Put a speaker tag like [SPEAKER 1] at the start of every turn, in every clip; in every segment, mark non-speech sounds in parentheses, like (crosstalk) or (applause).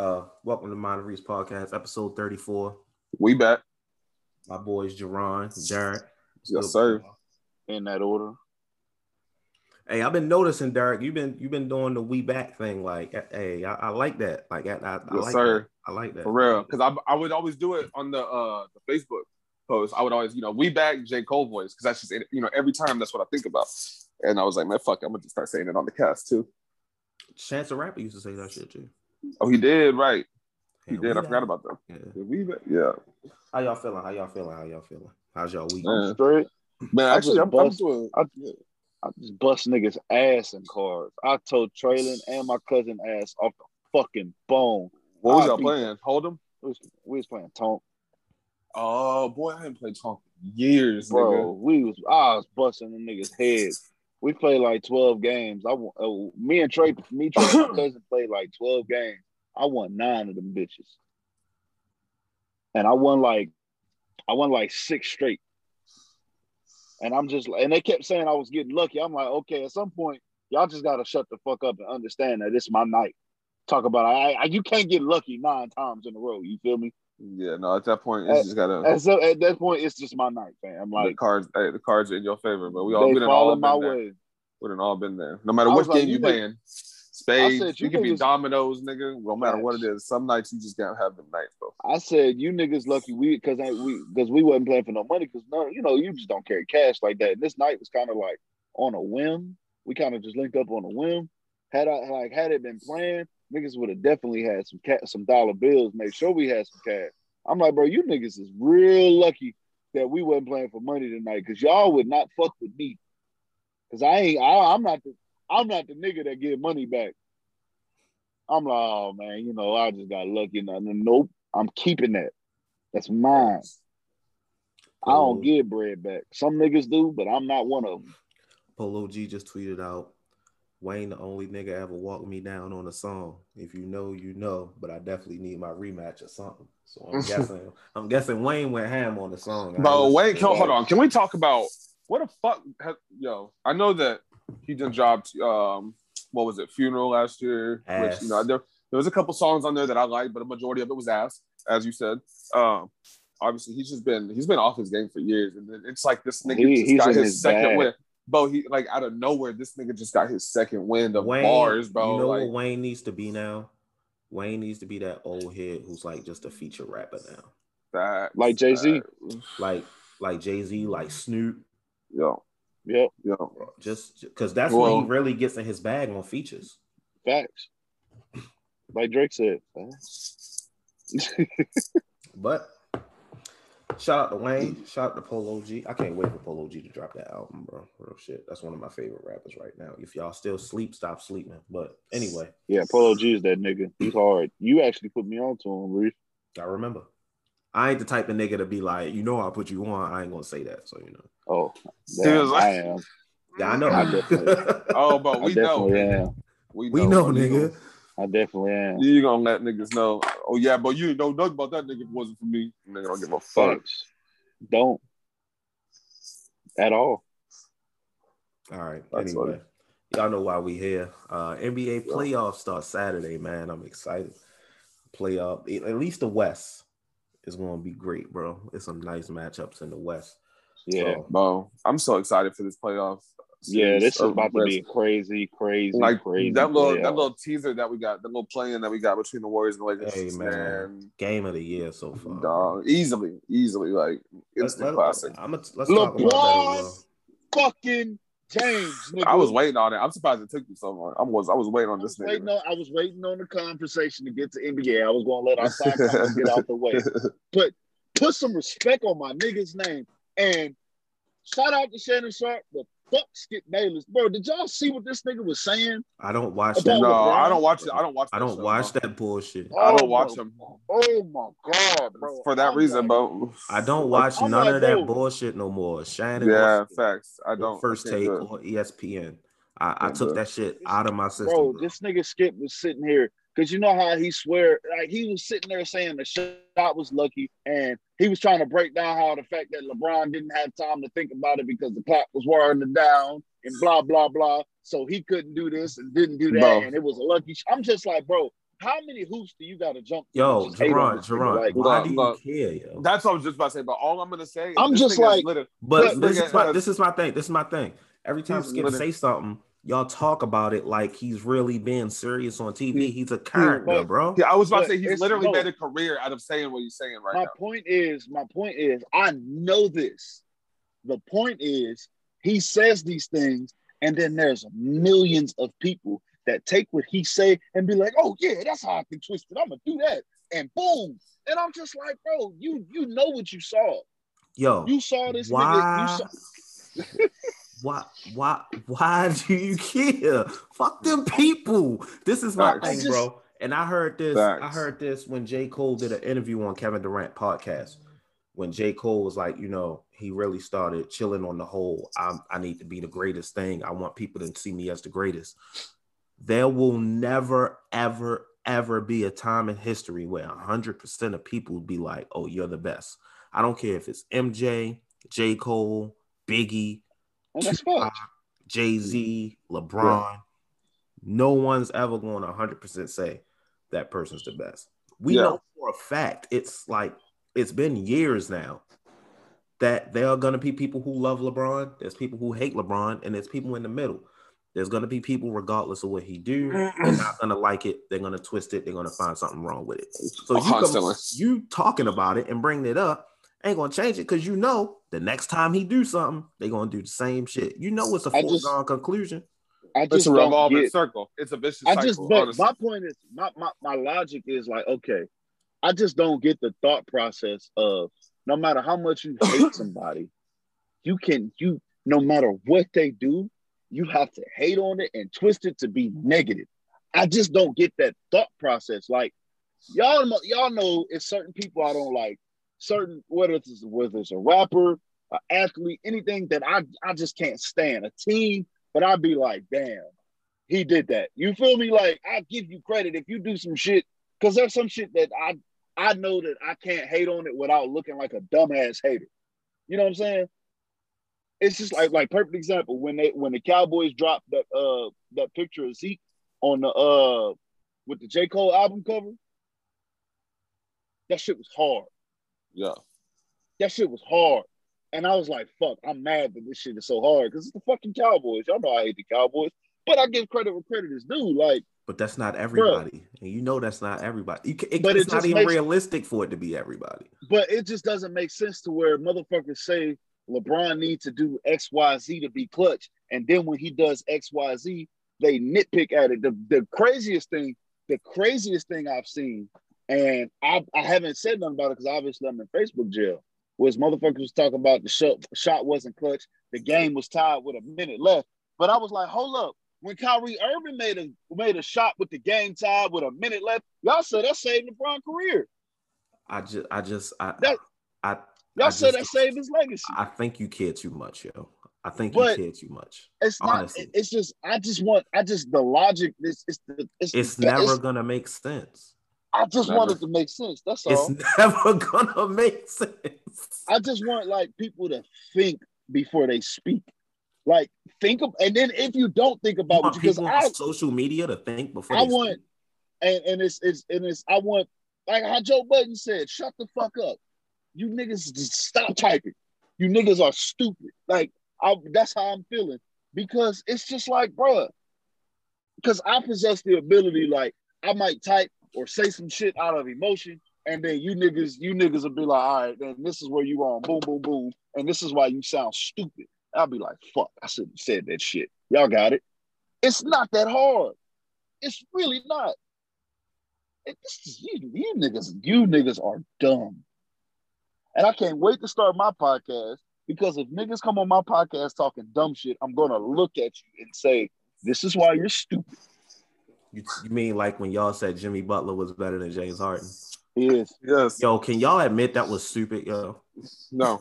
[SPEAKER 1] Uh, welcome to Reese Podcast, episode 34.
[SPEAKER 2] We back.
[SPEAKER 1] My boys, Jerron, Derek.
[SPEAKER 2] Yes, sir.
[SPEAKER 3] In that order.
[SPEAKER 1] Hey, I've been noticing, Derek. You've been you've been doing the we back thing. Like, hey, I, I like that. Like, I, I, I
[SPEAKER 2] Yes,
[SPEAKER 1] like
[SPEAKER 2] sir.
[SPEAKER 1] that. I like that
[SPEAKER 2] For real. Because I, I would always do it on the uh the Facebook post. I would always, you know, we back J. Cole voice. Because that's just you know, every time that's what I think about. And I was like, man, fuck, I'm gonna just start saying it on the cast too.
[SPEAKER 1] Chance the Rapper used to say that shit too.
[SPEAKER 2] Oh, he did, right. He
[SPEAKER 1] Yeah,
[SPEAKER 2] did. I forgot about that.
[SPEAKER 1] Yeah.
[SPEAKER 2] Yeah, We. Yeah.
[SPEAKER 1] How y'all feeling? How y'all feeling? How y'all feeling? How's y'all week?
[SPEAKER 2] Man.
[SPEAKER 3] Straight.
[SPEAKER 2] Man,
[SPEAKER 3] I
[SPEAKER 2] actually,
[SPEAKER 3] just
[SPEAKER 2] I'm, I'm doing
[SPEAKER 3] I, I just bust niggas ass in cards. I told Traylon and my cousin ass off the fucking bone.
[SPEAKER 2] what was
[SPEAKER 3] I
[SPEAKER 2] y'all
[SPEAKER 3] beat
[SPEAKER 2] playing? Hold them.
[SPEAKER 3] We was, we was playing Tonk,
[SPEAKER 2] Oh boy, I haven't played Tonk in years,
[SPEAKER 3] bro.
[SPEAKER 2] nigga.
[SPEAKER 3] We was I was busting the niggas heads. We played like twelve games. I won, uh, me and Trey, me Trey, my (coughs) cousin played like twelve games. I won nine of them bitches, and I won like, I won like six straight. And I'm just, and they kept saying I was getting lucky. I'm like, okay, at some point, y'all just gotta shut the fuck up and understand that it's my night. Talk about I, I you can't get lucky nine times in a row. You feel me?
[SPEAKER 2] Yeah, no, at that point, it's
[SPEAKER 3] At-
[SPEAKER 2] just gotta
[SPEAKER 3] And so at that point, it's just my night, fam.
[SPEAKER 2] Like the
[SPEAKER 3] Like
[SPEAKER 2] cards. Hey, the cards are in your favor, but we all done all
[SPEAKER 3] falling my
[SPEAKER 2] been there.
[SPEAKER 3] way.
[SPEAKER 2] We done all been there. No matter what
[SPEAKER 3] like,
[SPEAKER 2] game you
[SPEAKER 3] you
[SPEAKER 2] playing, spades,
[SPEAKER 3] said,
[SPEAKER 2] you,
[SPEAKER 3] you
[SPEAKER 2] can be dominoes, nigga. No matter what it is, some nights you just gotta have the night, bro.
[SPEAKER 3] I said, you niggas lucky we because we because we wasn't playing for no money because no, you know, you just don't carry cash like that. And this night was kind of like on a whim. We kind of just linked up on a whim. Had I like had it been planned, niggas would have definitely had some ca- some dollar bills. Made sure we had some cash. I'm like, bro, you niggas is real lucky that we wasn't playing for money tonight because y'all would not fuck with me. Cause I ain't, I, I'm not the, I'm not the nigga that get money back. I'm like, oh man, you know, I just got lucky. No, no, nope, I'm keeping that. That's mine. I don't give bread back. Some niggas do, but I'm not one of them.
[SPEAKER 1] Polo G just tweeted out, Wayne, the only nigga ever walked me down on a song. If you know, you know, but I definitely need my rematch or something. So I'm (laughs) guessing, I'm guessing Wayne went ham on the song. But
[SPEAKER 2] Bro,
[SPEAKER 1] ain't
[SPEAKER 2] wait, can, hold on. Can we talk about what the fuck? Has, yo, I know that he done dropped. Um, what was it? Funeral last year. Which you know, there there was a couple songs on there that I liked, but a majority of it was ass, as you said. Um, obviously he's just been he's been off his game for years, and it's like this nigga
[SPEAKER 3] He-
[SPEAKER 2] just
[SPEAKER 3] he's
[SPEAKER 2] got his,
[SPEAKER 3] his
[SPEAKER 2] second
[SPEAKER 3] bag.
[SPEAKER 2] win. Bro, he like out of nowhere, this nigga just got his second win of
[SPEAKER 1] Wayne,
[SPEAKER 2] bars, bro.
[SPEAKER 1] You know
[SPEAKER 2] like,
[SPEAKER 1] what Wayne needs to be now? Wayne needs to be that old head who's like just a feature rapper now.
[SPEAKER 2] that,
[SPEAKER 3] Like Jay-Z?
[SPEAKER 1] Like like Jay-Z, like Snoop.
[SPEAKER 2] Yo,
[SPEAKER 3] Yep,
[SPEAKER 2] yo,
[SPEAKER 1] Just because that's
[SPEAKER 2] Well-
[SPEAKER 1] when he really gets in his bag on features.
[SPEAKER 3] facts. Like Drake said. (laughs)
[SPEAKER 1] But shout out to Wayne, shout out to Polo G. I can't wait for Polo G to drop that album, bro. Real shit. That's one of my favorite rappers right now. If y'all still sleep, stop sleeping. But anyway,
[SPEAKER 3] yeah, Polo G is that nigga. He's hard. You actually put me on to him, Reese.
[SPEAKER 1] I remember. I ain't the type of nigga to be like, you know, I put you on. I ain't gonna say that. So you know.
[SPEAKER 3] Oh,
[SPEAKER 2] He
[SPEAKER 3] damn,
[SPEAKER 2] was like-
[SPEAKER 3] I am.
[SPEAKER 1] Yeah, I know.
[SPEAKER 3] I definitely-
[SPEAKER 2] oh, but we know,
[SPEAKER 3] definitely am.
[SPEAKER 2] we
[SPEAKER 1] we know,
[SPEAKER 2] bro. You
[SPEAKER 1] nigga.
[SPEAKER 3] I definitely am.
[SPEAKER 2] You, you gonna let niggas know? Oh yeah, but you know nothing about that nigga if it wasn't for me. Nigga don't give a fuck.
[SPEAKER 3] Don't. At all.
[SPEAKER 1] All right.
[SPEAKER 2] That's
[SPEAKER 1] anyway,
[SPEAKER 2] funny.
[SPEAKER 1] y'all know why we here. Uh NBA playoffs start Saturday, man. I'm excited. Playoff, at least the West is going to be great, bro. It's some nice matchups in the West.
[SPEAKER 3] Yeah.
[SPEAKER 1] So,
[SPEAKER 2] Bro, I'm so excited for this playoff.
[SPEAKER 3] Yeah, this is
[SPEAKER 2] of
[SPEAKER 3] about to be crazy, crazy,
[SPEAKER 2] like
[SPEAKER 3] crazy.
[SPEAKER 2] that little
[SPEAKER 3] playoff.
[SPEAKER 2] that little teaser that we got, the little playing that we got between the Warriors and the Lakers.
[SPEAKER 1] Hey, man.
[SPEAKER 2] man,
[SPEAKER 1] game of the year so far.
[SPEAKER 2] dog, easily, easily, like
[SPEAKER 1] Let's,
[SPEAKER 2] instant
[SPEAKER 1] let,
[SPEAKER 2] classic.
[SPEAKER 1] I'm gonna, let's talk about that as well.
[SPEAKER 3] fucking James. Nigga.
[SPEAKER 2] I was waiting on it. I'm surprised it took you so long. I was I was waiting on
[SPEAKER 3] I was,
[SPEAKER 2] this
[SPEAKER 3] waiting on, I was waiting on the conversation to get to NBA. I was going to let our side (laughs) get out the way. But put some respect on my nigga's name. And shout out to Shannon Sharpe, but fuck Skip Bayless. Bro, did y'all see what this nigga was saying?
[SPEAKER 1] I don't watch
[SPEAKER 3] About
[SPEAKER 1] that.
[SPEAKER 2] no, I don't watch it. I don't watch.
[SPEAKER 1] I don't watch
[SPEAKER 2] bro.
[SPEAKER 1] that bullshit.
[SPEAKER 2] I don't
[SPEAKER 3] Oh,
[SPEAKER 2] watch
[SPEAKER 3] bro.
[SPEAKER 2] him
[SPEAKER 3] Oh my God, bro.
[SPEAKER 2] for that
[SPEAKER 3] I'm
[SPEAKER 2] reason,
[SPEAKER 3] like,
[SPEAKER 2] bro.
[SPEAKER 1] I don't watch
[SPEAKER 3] I'm
[SPEAKER 1] none
[SPEAKER 3] like,
[SPEAKER 1] of that
[SPEAKER 3] bro.
[SPEAKER 1] bullshit no more. Shannon,
[SPEAKER 2] Yeah,
[SPEAKER 1] or-
[SPEAKER 2] facts. I don't.
[SPEAKER 1] First
[SPEAKER 2] I
[SPEAKER 1] take
[SPEAKER 2] do
[SPEAKER 1] or ESPN. I, I took that shit out of my system.
[SPEAKER 3] Bro,
[SPEAKER 1] bro.
[SPEAKER 3] this nigga Skip was sitting here because you know how he swear like he was sitting there saying the shot was lucky, and he was trying to break down how the fact that LeBron didn't have time to think about it because the clock was wearing down and blah blah blah, so he couldn't do this and didn't do that,
[SPEAKER 2] Bro.
[SPEAKER 3] and it was a lucky. Sh- I'm just like, bro, how many hoops do you got to jump?
[SPEAKER 1] Yo,
[SPEAKER 3] to just
[SPEAKER 1] Jerron. Jerron,
[SPEAKER 3] Like,
[SPEAKER 1] why
[SPEAKER 2] look,
[SPEAKER 1] do you
[SPEAKER 2] look.
[SPEAKER 1] care, yo?
[SPEAKER 2] That's what I was just about to say. But all I'm gonna say, is
[SPEAKER 3] I'm just like-
[SPEAKER 1] But
[SPEAKER 3] But-
[SPEAKER 1] this is my this is my thing. This is my thing. Every time
[SPEAKER 2] He's
[SPEAKER 1] Skip
[SPEAKER 2] literally-
[SPEAKER 1] say something, y'all talk about it like he's really being serious on TV. He's a character,
[SPEAKER 3] but-
[SPEAKER 1] bro.
[SPEAKER 2] Yeah, I was about to say he's literally
[SPEAKER 3] no.
[SPEAKER 2] made a career out of saying what he's saying right
[SPEAKER 3] my
[SPEAKER 2] now.
[SPEAKER 3] point is, my point is, I know this. The point is, he says these things, and then there's millions of people that take what he say and be like, "Oh yeah, that's how I can twist it. I'm gonna do that," and boom. And I'm just like, bro, you you know what you saw.
[SPEAKER 1] Yo,
[SPEAKER 3] You saw this nigga.
[SPEAKER 1] why?
[SPEAKER 3] You saw, (laughs)
[SPEAKER 1] Why? Why? Why do you care? Fuck them people. This is my thing, bro. And I heard this. I heard this when J. Cole did an interview on Kevin Durant podcast. When J. Cole was like, you know, he really started chilling on the whole. I'm, I need to be the greatest thing. I want people to see me as the greatest. There will never, ever, ever be a time in history where 100% of people will be like, oh, you're the best. I don't care if it's MJ, J. Cole, Biggie,
[SPEAKER 3] and that's fucked.
[SPEAKER 1] Jay Z, LeBron. No one's ever going to 100% say that person's the best. We
[SPEAKER 2] Yeah.
[SPEAKER 1] know for a fact, it's like, it's been years now that there are going to be people who love LeBron. There's people who hate LeBron, and there's people in the middle. There's going to be people, regardless of what he do, they're not going to like it. They're going to twist it. They're going to find something wrong with it. So you, come, you talking about it and bringing it up ain't going to change it because you know the next time he do something, they're going to do the same shit. You know it's a
[SPEAKER 3] I just-
[SPEAKER 1] foregone conclusion.
[SPEAKER 3] I
[SPEAKER 2] It's
[SPEAKER 3] just
[SPEAKER 2] a
[SPEAKER 3] don't
[SPEAKER 2] revolving
[SPEAKER 3] get.
[SPEAKER 2] circle. It's a vicious
[SPEAKER 3] I
[SPEAKER 2] cycle.
[SPEAKER 3] just, but my point is, my, my my logic is like, okay, I just don't get the thought process of no matter how much you hate (coughs) somebody, you can you no matter what they do, you have to hate on it and twist it to be negative. I just don't get that thought process. Like y'all, know- y'all know it's certain people I don't like. Certain whether it's whether it's a rapper, an athlete, anything that I I just can't stand. A team, but I'd be like, damn, he did that. You feel me? Like I give you credit if you do some shit, because there's some shit that I I know that I can't hate on it without looking like a dumbass hater. You know what I'm saying? It's just like like perfect example when they when the Cowboys dropped that uh that picture of Zeke on the uh with the J Cole album cover. That shit was hard.
[SPEAKER 2] Yeah.
[SPEAKER 3] That shit was hard. And I was like, fuck, I'm mad that this shit is so hard because it's the fucking Cowboys. Y'all know I hate the Cowboys. But I give credit where credit is due. Like,
[SPEAKER 1] But that's not everybody. And you know that's not everybody. You can, it-
[SPEAKER 3] But it
[SPEAKER 1] it's not even
[SPEAKER 3] makes-
[SPEAKER 1] realistic for it to be everybody.
[SPEAKER 3] but it just doesn't make sense to where motherfuckers say LeBron needs to do XYZ to be clutch. And then when he does XYZ, they nitpick at it. The, the craziest thing, the craziest thing I've seen, and I, I haven't said nothing about it because obviously I'm in Facebook jail, was motherfuckers was talking about the shot, shot wasn't clutch. The game was tied with a minute left. But I was like, hold up. When Kyrie Irving made a made a shot with the game tied with a minute left, y'all said that saved LeBron's career.
[SPEAKER 1] I just, I just, I,
[SPEAKER 3] That-
[SPEAKER 1] I,
[SPEAKER 3] Y'all
[SPEAKER 1] I
[SPEAKER 3] said
[SPEAKER 1] just-
[SPEAKER 3] that saved his legacy.
[SPEAKER 1] I think you care too much, yo. I think
[SPEAKER 3] But-
[SPEAKER 1] you care too much.
[SPEAKER 3] It's not.
[SPEAKER 1] Honestly.
[SPEAKER 3] It's just. I just want. I just the logic. It's. It's. the- It's,
[SPEAKER 1] It's
[SPEAKER 3] the-
[SPEAKER 1] never
[SPEAKER 3] it's-
[SPEAKER 1] gonna make sense.
[SPEAKER 3] I just
[SPEAKER 2] Never.
[SPEAKER 3] want it to make sense. That's all.
[SPEAKER 1] It's (laughs) never gonna make sense.
[SPEAKER 3] I just want like people to think before they speak. Like think of, and then if you don't think
[SPEAKER 1] You
[SPEAKER 3] about it, because I,
[SPEAKER 1] social media to think before
[SPEAKER 3] I
[SPEAKER 1] they
[SPEAKER 3] want,
[SPEAKER 1] speak.
[SPEAKER 3] and and it's it's and it's I want like how Joe Budden said, shut the fuck up. You niggas just stop typing. You niggas are stupid. Like I, that's how I'm feeling because it's just like, bruh. Because I possess the ability, like I might type or say some shit out of emotion, and then you niggas, you niggas will be like, all right, then this is where you wrong. Boom, boom, boom, and this is why you sound stupid. I'll be like, fuck, I shouldn't have said that shit. Y'all got it. It's not that hard. It's really not. And this is you, you niggas, you niggas are dumb. And I can't wait to start my podcast because if niggas come on my podcast talking dumb shit, I'm gonna look at you and say, This is why you're stupid.
[SPEAKER 1] You, you mean like when y'all said Jimmy Butler was better than James Harden?
[SPEAKER 3] Is
[SPEAKER 2] Yes.
[SPEAKER 1] Yo, can y'all admit that was stupid, yo?
[SPEAKER 2] No.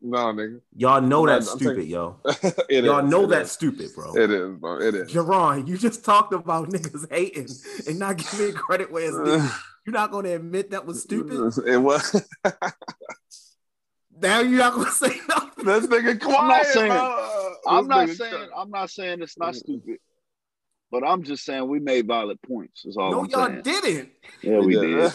[SPEAKER 2] No, nigga.
[SPEAKER 1] Y'all know
[SPEAKER 2] I'm
[SPEAKER 1] that's
[SPEAKER 2] I'm
[SPEAKER 1] stupid,
[SPEAKER 2] taking-
[SPEAKER 1] yo. (laughs)
[SPEAKER 2] it
[SPEAKER 1] Y'all
[SPEAKER 2] is,
[SPEAKER 1] know
[SPEAKER 2] it
[SPEAKER 1] that's
[SPEAKER 2] is.
[SPEAKER 1] stupid, bro.
[SPEAKER 2] It is, bro. It is.
[SPEAKER 1] Jerron, you just talked about niggas hating and not giving credit where it's due. (sighs) You're not gonna admit that was stupid.
[SPEAKER 2] It was. (laughs)
[SPEAKER 1] Now you're not gonna say nothing.
[SPEAKER 2] this nigga quiet,
[SPEAKER 3] I'm not saying-
[SPEAKER 2] bro.
[SPEAKER 3] I'm not saying. I'm not saying it's not stupid, But I'm just saying we made valid points. Is all
[SPEAKER 1] no,
[SPEAKER 3] I'm
[SPEAKER 1] y'all
[SPEAKER 3] saying.
[SPEAKER 1] didn't.
[SPEAKER 3] Yeah, we
[SPEAKER 2] Yeah.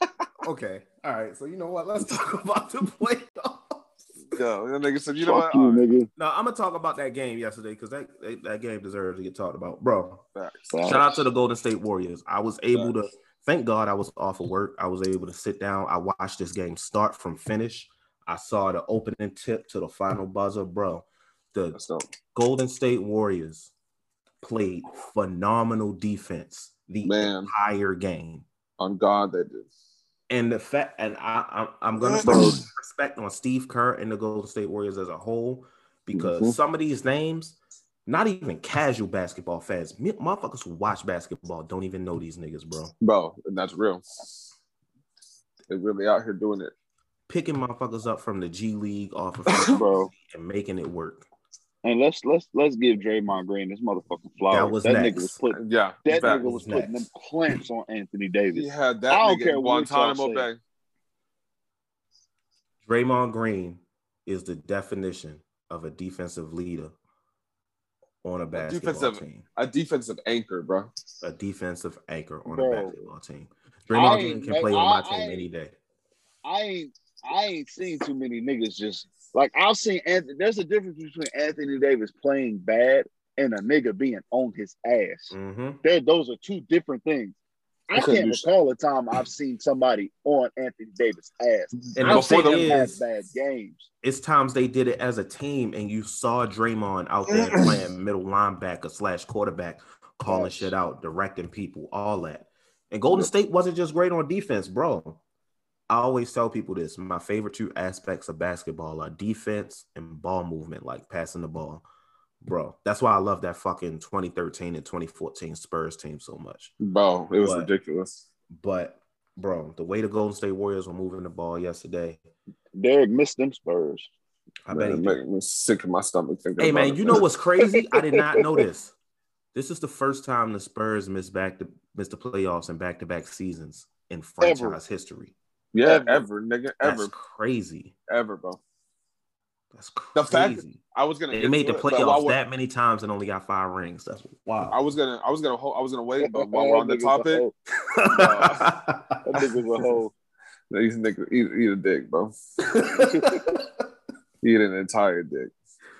[SPEAKER 3] did. (laughs)
[SPEAKER 1] Okay. All right. So you know what? Let's (laughs) talk about the playoffs.
[SPEAKER 2] Yo, that nigga said, you know
[SPEAKER 3] Fuck
[SPEAKER 2] what?
[SPEAKER 3] you,
[SPEAKER 2] All right.
[SPEAKER 3] nigga.
[SPEAKER 1] No, I'm gonna talk about that game yesterday because that, that that game deserves to get talked about, bro.
[SPEAKER 2] Facts.
[SPEAKER 1] Shout out to the Golden State Warriors. I was able to thank God I was off of work. I was able to sit down. I watched this game start from finish. I saw the opening tip to the final buzzer, bro. The Golden State Warriors played phenomenal defense the
[SPEAKER 2] Man.
[SPEAKER 1] entire game.
[SPEAKER 2] On God, they did.
[SPEAKER 1] And the fact, and I, I'm, I'm gonna start respect on Steve Kerr and the Golden State Warriors as a whole because
[SPEAKER 2] Mhm.
[SPEAKER 1] some of these names, not even casual basketball fans, me- motherfuckers who watch basketball don't even know these niggas, bro.
[SPEAKER 2] Bro, and that's real. They really out here doing it.
[SPEAKER 1] Picking motherfuckers up from the G League off of (coughs)
[SPEAKER 3] Bro.
[SPEAKER 1] and making it work.
[SPEAKER 3] And let's let's let's give Draymond Green this motherfucking flower.
[SPEAKER 1] That was
[SPEAKER 3] that
[SPEAKER 1] next.
[SPEAKER 3] nigga was putting
[SPEAKER 2] Yeah.
[SPEAKER 3] that
[SPEAKER 2] fact.
[SPEAKER 3] nigga was
[SPEAKER 1] was
[SPEAKER 3] putting them
[SPEAKER 1] next.
[SPEAKER 3] clamps on Anthony Davis.
[SPEAKER 2] He had that
[SPEAKER 3] I don't
[SPEAKER 2] nigga
[SPEAKER 3] care
[SPEAKER 2] in
[SPEAKER 3] what y'all
[SPEAKER 2] Guantanamo
[SPEAKER 3] say.
[SPEAKER 2] Bay.
[SPEAKER 1] Draymond Green is the definition of a defensive leader on a basketball
[SPEAKER 2] defensive-
[SPEAKER 1] team.
[SPEAKER 2] A defensive anchor, bro.
[SPEAKER 1] A defensive anchor on
[SPEAKER 3] Bro.
[SPEAKER 1] a basketball team. Draymond Green can play
[SPEAKER 3] I-
[SPEAKER 1] on my
[SPEAKER 3] I
[SPEAKER 1] team
[SPEAKER 3] ain't-
[SPEAKER 1] any day.
[SPEAKER 3] I ain't I ain't seen too many niggas just like I've seen Anthony. There's a difference between Anthony Davis playing bad and a nigga being on his ass.
[SPEAKER 1] hmm
[SPEAKER 3] There, those are two different things. I
[SPEAKER 2] I
[SPEAKER 3] can't recall a time I've seen somebody on Anthony Davis' ass.
[SPEAKER 1] And
[SPEAKER 3] I've
[SPEAKER 1] the
[SPEAKER 3] seen
[SPEAKER 1] thing is,
[SPEAKER 3] bad games.
[SPEAKER 1] it's times they did it as a team, and you saw Draymond out there (clears throat) playing middle linebacker slash quarterback, calling
[SPEAKER 3] Yes.
[SPEAKER 1] shit out, directing people, all that. And Golden State wasn't just great on defense, bro. I always tell people this: my favorite two aspects of basketball are defense and ball movement, like passing the ball, bro. That's why I love that fucking 2013 and 2014 Spurs team so much.
[SPEAKER 2] Bro, it was
[SPEAKER 1] What?
[SPEAKER 2] ridiculous.
[SPEAKER 1] But bro, the way the Golden State Warriors were moving the ball yesterday,
[SPEAKER 3] Derek missed them Spurs.
[SPEAKER 1] I bet he
[SPEAKER 2] Man, making me sick in my stomach thinking
[SPEAKER 1] Hey man, you know what's crazy? I did not know (laughs) this. This is the first time the Spurs missed back to missed the playoffs in back to back seasons in franchise history.
[SPEAKER 2] Yeah,
[SPEAKER 3] Ever.
[SPEAKER 2] ever, nigga,
[SPEAKER 1] That's
[SPEAKER 2] ever,
[SPEAKER 1] crazy.
[SPEAKER 2] ever, bro.
[SPEAKER 1] That's
[SPEAKER 2] The fact-
[SPEAKER 1] crazy.
[SPEAKER 2] I was gonna.
[SPEAKER 1] they made
[SPEAKER 2] to
[SPEAKER 1] the
[SPEAKER 2] it, but while
[SPEAKER 1] playoffs
[SPEAKER 2] we're-
[SPEAKER 1] that many times and only got five rings. That's wow.
[SPEAKER 2] I was gonna, I was gonna, hold, I was gonna wait, but while we're on the
[SPEAKER 3] That nigga's a
[SPEAKER 2] topic,
[SPEAKER 3] hoe. (laughs) That nigga's a hoe. (laughs)
[SPEAKER 2] these niggas eat, eat a dick, bro. (laughs) Eat an entire dick.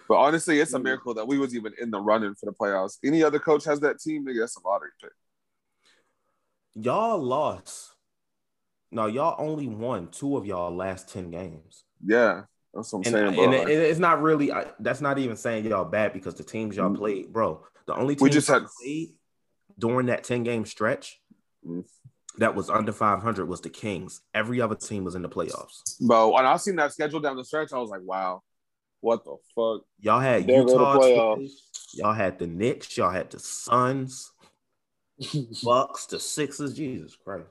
[SPEAKER 2] But honestly, it's a miracle that we was even in the running for the playoffs. Any other coach has that team, nigga. That's a lottery pick.
[SPEAKER 1] y'all lost. No, y'all only won two of y'all last 10 games.
[SPEAKER 2] Yeah, that's what I'm
[SPEAKER 1] And,
[SPEAKER 2] saying, bro.
[SPEAKER 1] and it- it's not really I, that's not even saying y'all bad because the teams y'all
[SPEAKER 2] Mm.
[SPEAKER 1] played, bro. The only team
[SPEAKER 2] We just
[SPEAKER 1] y'all
[SPEAKER 2] had-
[SPEAKER 1] played during that 10 game stretch
[SPEAKER 2] Mm.
[SPEAKER 1] that was under 500 was the Kings. Every other team was in the playoffs.
[SPEAKER 2] bro, and I seen that schedule down the stretch, I was like, wow, what the fuck?
[SPEAKER 1] Y'all had
[SPEAKER 3] There go the
[SPEAKER 1] Utah,
[SPEAKER 3] playoffs.
[SPEAKER 1] y'all had the Knicks, y'all had the Suns, (laughs) Bucks, the Sixers. Jesus Christ.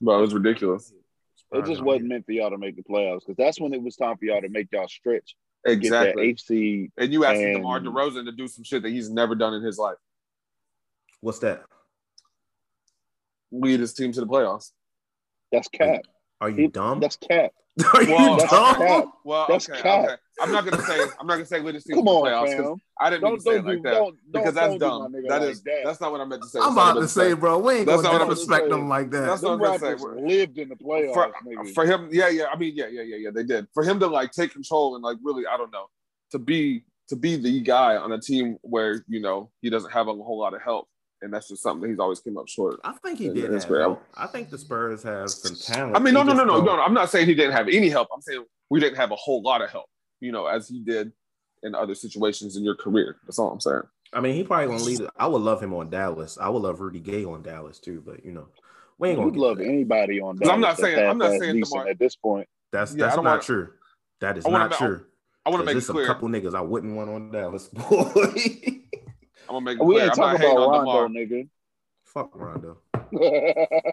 [SPEAKER 2] Bro, it was ridiculous.
[SPEAKER 3] It just wasn't meant for y'all to make the playoffs because that's when it was time for y'all to make y'all stretch, get that
[SPEAKER 2] Exactly.
[SPEAKER 3] eighth seed.
[SPEAKER 2] And you asking
[SPEAKER 3] And-
[SPEAKER 2] DeMar DeRozan to do some shit that he's never done in his life.
[SPEAKER 1] What's that?
[SPEAKER 2] Lead his team to the playoffs.
[SPEAKER 3] That's cap.
[SPEAKER 1] Are you
[SPEAKER 3] He-
[SPEAKER 1] dumb?
[SPEAKER 3] That's cap. (laughs)
[SPEAKER 1] Are
[SPEAKER 2] Well,
[SPEAKER 3] That's
[SPEAKER 1] dumb?
[SPEAKER 2] Well,
[SPEAKER 3] That's
[SPEAKER 2] okay, okay. I'm not gonna say I'm not gonna say team
[SPEAKER 3] Come
[SPEAKER 2] the
[SPEAKER 3] on,
[SPEAKER 2] playoffs. I didn't mean
[SPEAKER 3] Don't
[SPEAKER 2] to say it like that
[SPEAKER 3] don't
[SPEAKER 2] because
[SPEAKER 3] don't,
[SPEAKER 2] that's
[SPEAKER 3] don't
[SPEAKER 2] dumb. That
[SPEAKER 3] like
[SPEAKER 2] is
[SPEAKER 3] that.
[SPEAKER 2] that's not what I meant to say.
[SPEAKER 1] I'm about to say, bro, we ain't
[SPEAKER 2] That's
[SPEAKER 1] gonna
[SPEAKER 2] not
[SPEAKER 1] disrespect them like that.
[SPEAKER 2] That's
[SPEAKER 3] Them
[SPEAKER 2] what I'm gonna say.
[SPEAKER 3] lived in the playoffs,
[SPEAKER 2] for,
[SPEAKER 3] nigga.
[SPEAKER 2] for him, yeah, yeah. I mean, yeah, yeah, yeah, yeah. They did for him to like take control and like really, I don't know, to be to be the guy on a team where you know he doesn't have a whole lot of help, and that's just something that he's always came up short.
[SPEAKER 1] I think he
[SPEAKER 2] And
[SPEAKER 1] did.
[SPEAKER 2] that's
[SPEAKER 1] Have I think the Spurs have some talent.
[SPEAKER 2] I mean, no, no, no, no, no, no. I'm not saying he didn't have any help. I'm saying we didn't have a whole lot of help, you know, as he did in other situations in your career. That's all I'm saying.
[SPEAKER 1] I mean, he probably gonna lead. it. I would love him on Dallas. I would love Rudy Gay on Dallas too. But you know, we ain't gonna
[SPEAKER 3] love
[SPEAKER 1] that.
[SPEAKER 3] anybody on
[SPEAKER 2] 'Cause I'm not saying- I'm not saying DeMar-
[SPEAKER 3] at this point.
[SPEAKER 1] That's
[SPEAKER 2] Yeah,
[SPEAKER 1] that's
[SPEAKER 2] don't wanna-
[SPEAKER 1] true. That is
[SPEAKER 2] I wanna
[SPEAKER 1] not
[SPEAKER 2] ma-
[SPEAKER 1] true.
[SPEAKER 2] I want to make it
[SPEAKER 1] there's some
[SPEAKER 2] clear.
[SPEAKER 1] couple niggas I wouldn't want on Dallas, (laughs) boy.
[SPEAKER 2] I'm gonna make it
[SPEAKER 3] We
[SPEAKER 2] clear.
[SPEAKER 3] ain't
[SPEAKER 2] I'm not
[SPEAKER 3] talking
[SPEAKER 2] hating
[SPEAKER 3] about
[SPEAKER 2] on
[SPEAKER 3] Rondo,
[SPEAKER 2] Demar.
[SPEAKER 3] nigga.
[SPEAKER 1] Fuck Rondo. (laughs)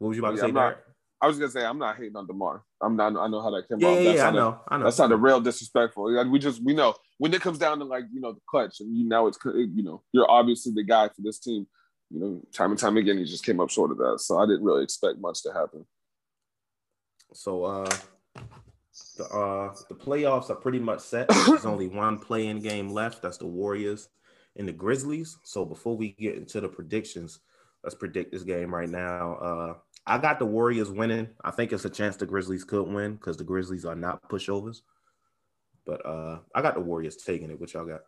[SPEAKER 1] What was you about to
[SPEAKER 2] Yeah,
[SPEAKER 1] say,
[SPEAKER 2] I'm not- I was gonna say I'm not hating on Demar. I'm not. I know how that came
[SPEAKER 1] Yeah,
[SPEAKER 2] off.
[SPEAKER 1] yeah,
[SPEAKER 2] That
[SPEAKER 1] yeah. I know. I know.
[SPEAKER 2] That sounded real disrespectful. Like, we just we know when it comes down to like you know the clutch and you now it's you know you're obviously the guy for this team. You know, time and time again, he just came up short of that. So I didn't really expect much to happen.
[SPEAKER 1] So uh the uh the playoffs are pretty much set. (coughs) There's only one play-in game left. That's the Warriors and the Grizzlies. So before we get into the predictions, let's predict this game right now. Uh, I got the Warriors winning. I think it's a chance the Grizzlies could win because the Grizzlies are not pushovers. But uh, I got the Warriors taking it. What y'all got?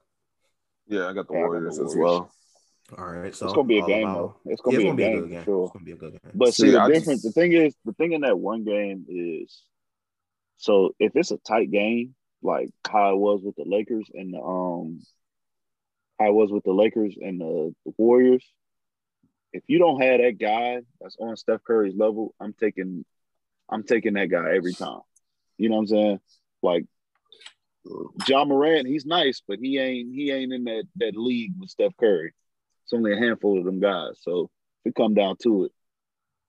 [SPEAKER 2] Yeah, I got the
[SPEAKER 3] Yeah, I got the
[SPEAKER 2] Warriors as well.
[SPEAKER 1] All right, so
[SPEAKER 3] it's gonna be a game
[SPEAKER 1] about-
[SPEAKER 3] though. It's gonna
[SPEAKER 1] Yeah,
[SPEAKER 3] be
[SPEAKER 1] it's
[SPEAKER 3] a
[SPEAKER 1] gonna be a
[SPEAKER 3] game
[SPEAKER 1] good game.
[SPEAKER 3] for sure.
[SPEAKER 1] It's gonna be a good game.
[SPEAKER 3] But
[SPEAKER 2] See,
[SPEAKER 3] see,
[SPEAKER 2] I
[SPEAKER 3] the
[SPEAKER 2] just-
[SPEAKER 3] difference. The thing is, the thing in that one game is, so if it's a tight game, like how it was with the Lakers and the um, it was with the Lakers and the, the Warriors, if you don't have that guy that's on Steph Curry's level, I'm taking, I'm taking that guy every time. You know what I'm saying? Like Ja Morant, he's nice, but he ain't he ain't in that that league with Steph Curry. It's only a handful of them guys. So if it come down to it,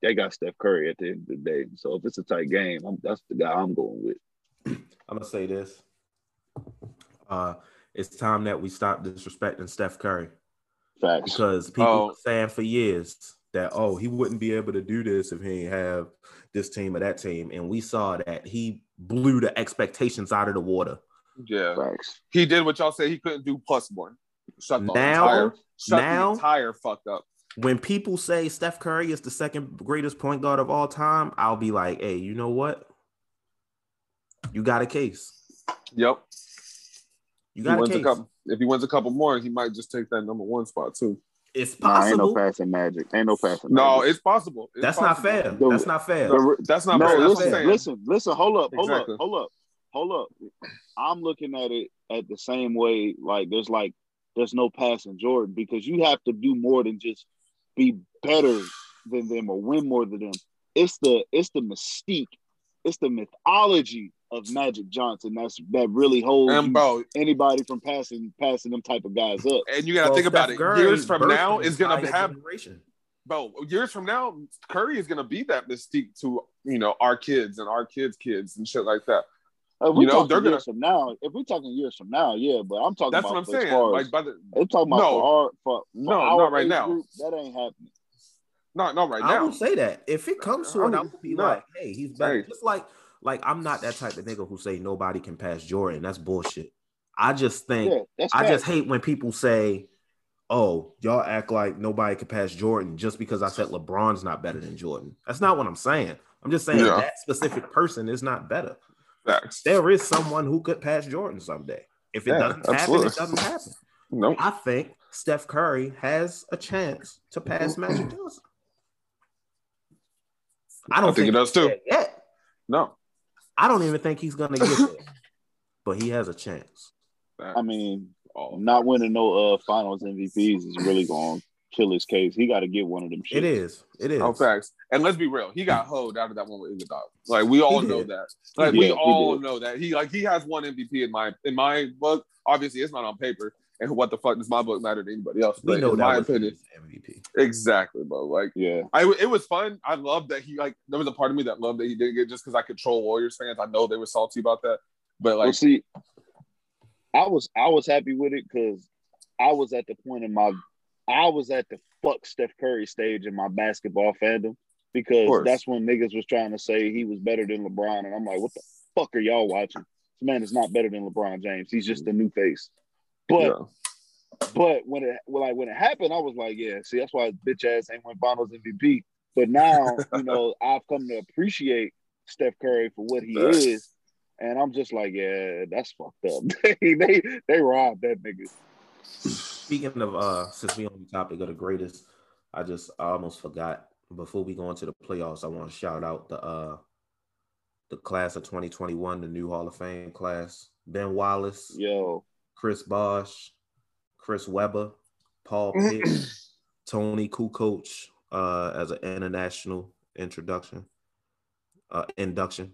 [SPEAKER 3] they got Steph Curry at the end of the day. So if it's a tight game, I'm, that's the guy I'm going with.
[SPEAKER 1] I'm gonna say this. Uh, it's time that we stop disrespecting Steph Curry
[SPEAKER 3] Facts.
[SPEAKER 1] because people
[SPEAKER 2] Oh.
[SPEAKER 1] were saying for years that oh he wouldn't be able to do this if he didn't have this team or that team, and we saw that he blew the expectations out of the water.
[SPEAKER 2] Yeah,
[SPEAKER 3] Facts.
[SPEAKER 2] he did what y'all say he couldn't do plus one. Shut the
[SPEAKER 1] Now-
[SPEAKER 2] entire, shut
[SPEAKER 1] now-
[SPEAKER 2] the entire fuck up.
[SPEAKER 1] When people say Steph Curry is the second greatest point guard of all time, I'll be like, hey, you know what? You got a case.
[SPEAKER 2] Yep.
[SPEAKER 1] You
[SPEAKER 2] He
[SPEAKER 1] got a
[SPEAKER 2] wins a
[SPEAKER 1] case.
[SPEAKER 2] couple. If he wins a couple more, he might just take that number one spot too.
[SPEAKER 1] It's
[SPEAKER 3] Nah, ain't no
[SPEAKER 1] possible.
[SPEAKER 3] passing magic. Ain't no passing.
[SPEAKER 2] No,
[SPEAKER 3] magic.
[SPEAKER 2] it's possible. It's
[SPEAKER 1] That's
[SPEAKER 2] possible.
[SPEAKER 1] not fair.
[SPEAKER 3] The-
[SPEAKER 1] That's not fair.
[SPEAKER 3] The-
[SPEAKER 2] That's not
[SPEAKER 3] no,
[SPEAKER 2] fair. That's what I'm
[SPEAKER 3] listen,
[SPEAKER 2] saying.
[SPEAKER 3] listen, listen. Hold up, hold
[SPEAKER 2] Exactly.
[SPEAKER 3] up, hold up, hold up. I'm looking at it at the same way. Like there's like there's no passing Jordan because you have to do more than just be better than them or win more than them. It's the it's the mystique, it's the mythology of Magic Johnson that's that really holds
[SPEAKER 2] And bro,
[SPEAKER 3] anybody from passing passing them type of guys up.
[SPEAKER 2] and you gotta
[SPEAKER 1] Well,
[SPEAKER 2] think about
[SPEAKER 1] Steph
[SPEAKER 2] it. Years from now is gonna
[SPEAKER 1] entire
[SPEAKER 2] have
[SPEAKER 1] generation.
[SPEAKER 2] bro. Years from now, Curry is gonna be that mystique to you know our kids and our kids' kids and shit like that.
[SPEAKER 3] If we
[SPEAKER 2] You know,
[SPEAKER 3] talking
[SPEAKER 2] they're gonna-
[SPEAKER 3] years from now, if we're talking years from now, yeah, but I'm talking
[SPEAKER 2] That's
[SPEAKER 3] about
[SPEAKER 2] what I'm saying.
[SPEAKER 3] far
[SPEAKER 2] Like by the
[SPEAKER 3] I'm talking about
[SPEAKER 2] No.
[SPEAKER 3] for our for, for
[SPEAKER 2] No,
[SPEAKER 3] our
[SPEAKER 2] not right now.
[SPEAKER 3] group, that ain't happening.
[SPEAKER 2] not not right now.
[SPEAKER 1] I
[SPEAKER 2] now.
[SPEAKER 1] would say that if it comes to
[SPEAKER 2] oh,
[SPEAKER 1] it, I
[SPEAKER 2] would-
[SPEAKER 1] would be
[SPEAKER 2] no.
[SPEAKER 1] like, "Hey, he's better."
[SPEAKER 2] Hey.
[SPEAKER 1] Just like, like I'm not that type of nigga who say nobody can pass Jordan. That's bullshit. I just think
[SPEAKER 3] Yeah, that's
[SPEAKER 1] I just hate when people say, "Oh, y'all act like nobody can pass Jordan just because I said LeBron's not better than Jordan." That's not what I'm saying. I'm just saying
[SPEAKER 2] Yeah.
[SPEAKER 1] that specific person is not better.
[SPEAKER 2] Facts.
[SPEAKER 1] There is someone who could pass Jordan someday. If it
[SPEAKER 2] Yeah,
[SPEAKER 1] doesn't
[SPEAKER 2] absolutely.
[SPEAKER 1] happen, it doesn't happen.
[SPEAKER 2] No,
[SPEAKER 1] I think Steph Curry has a chance to pass Magic Johnson. I don't
[SPEAKER 2] I think he does too.
[SPEAKER 1] there Yet.
[SPEAKER 2] no.
[SPEAKER 1] I don't even think he's gonna get there, but he has a chance.
[SPEAKER 3] I mean,
[SPEAKER 2] Oh.
[SPEAKER 3] not winning no uh finals MVPs is really going to kill his case. He got to get one of them. Shit.
[SPEAKER 1] It is. It is.
[SPEAKER 2] Oh, facts. And let's be real, he got hoed out of that one with Iguodala. Like we all know that. Like
[SPEAKER 3] He
[SPEAKER 2] we
[SPEAKER 3] did,
[SPEAKER 2] all know that. He like he has one MVP in my in my book. Obviously, it's not on paper. And what the fuck does my book matter to anybody else?
[SPEAKER 1] We
[SPEAKER 2] But
[SPEAKER 1] know
[SPEAKER 2] in my opinion,
[SPEAKER 1] MVP.
[SPEAKER 2] exactly, bro. Like
[SPEAKER 3] Yeah,
[SPEAKER 2] I, it was fun. I love that he like. There was a part of me that loved that he didn't get just because I control Warriors fans. I know they were salty about that, but
[SPEAKER 3] well,
[SPEAKER 2] like,
[SPEAKER 3] see, I was I was happy with it because I was at the point in my I was at the fuck Steph Curry stage in my basketball fandom because that's when niggas was trying to say he was better than LeBron, and I'm like, what the fuck are y'all watching? This man is not better than LeBron James. He's just a new face. But
[SPEAKER 2] yeah.
[SPEAKER 3] But when it well, like when it happened, I was like, yeah, see, that's why bitch ass ain't win Finals MVP. But now, you know, (laughs) I've come to appreciate Steph Curry for what he
[SPEAKER 2] Facts.
[SPEAKER 3] is, and I'm just like, yeah, that's fucked up. (laughs) they they they robbed that nigga.
[SPEAKER 1] Speaking of uh, since we on the topic of the greatest, I just I almost forgot. Before we go into the playoffs, I want to shout out the uh the class of 2021, the new Hall of Fame class. Ben Wallace,
[SPEAKER 3] Yo,
[SPEAKER 1] Chris Bosh, Chris Webber, Paul Pitt, Tony Kukoc uh, as an international introduction, uh, induction.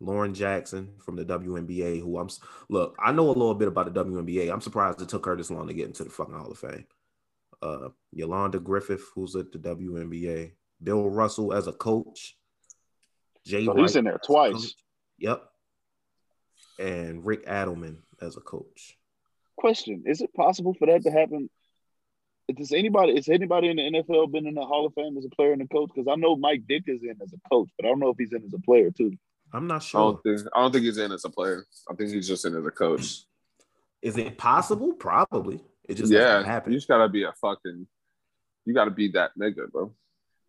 [SPEAKER 1] Lauren Jackson from the WNBA, who I'm look, I know a little bit about the WNBA. I'm surprised it took her this long to get into the fucking Hall of Fame. Uh, Yolanda Griffith, who's at the WNBA, Bill Russell as a coach, Jay Wright
[SPEAKER 3] he's in there twice.
[SPEAKER 1] Yep, and Rick Adelman as a coach.
[SPEAKER 3] Question: Is it possible for that to happen? Does anybody is anybody in the NFL been in the Hall of Fame as a player and a coach? Because I know Mike Ditka is in as a coach, but I don't know if he's in as a player too.
[SPEAKER 1] I'm not
[SPEAKER 2] I
[SPEAKER 1] sure.
[SPEAKER 2] don't think I don't think he's in as a player. I think he's just in as a coach.
[SPEAKER 1] Is it possible? Probably. It just
[SPEAKER 2] yeah,
[SPEAKER 1] doesn't happen.
[SPEAKER 2] you just gotta be a fucking. You gotta be that nigga, bro.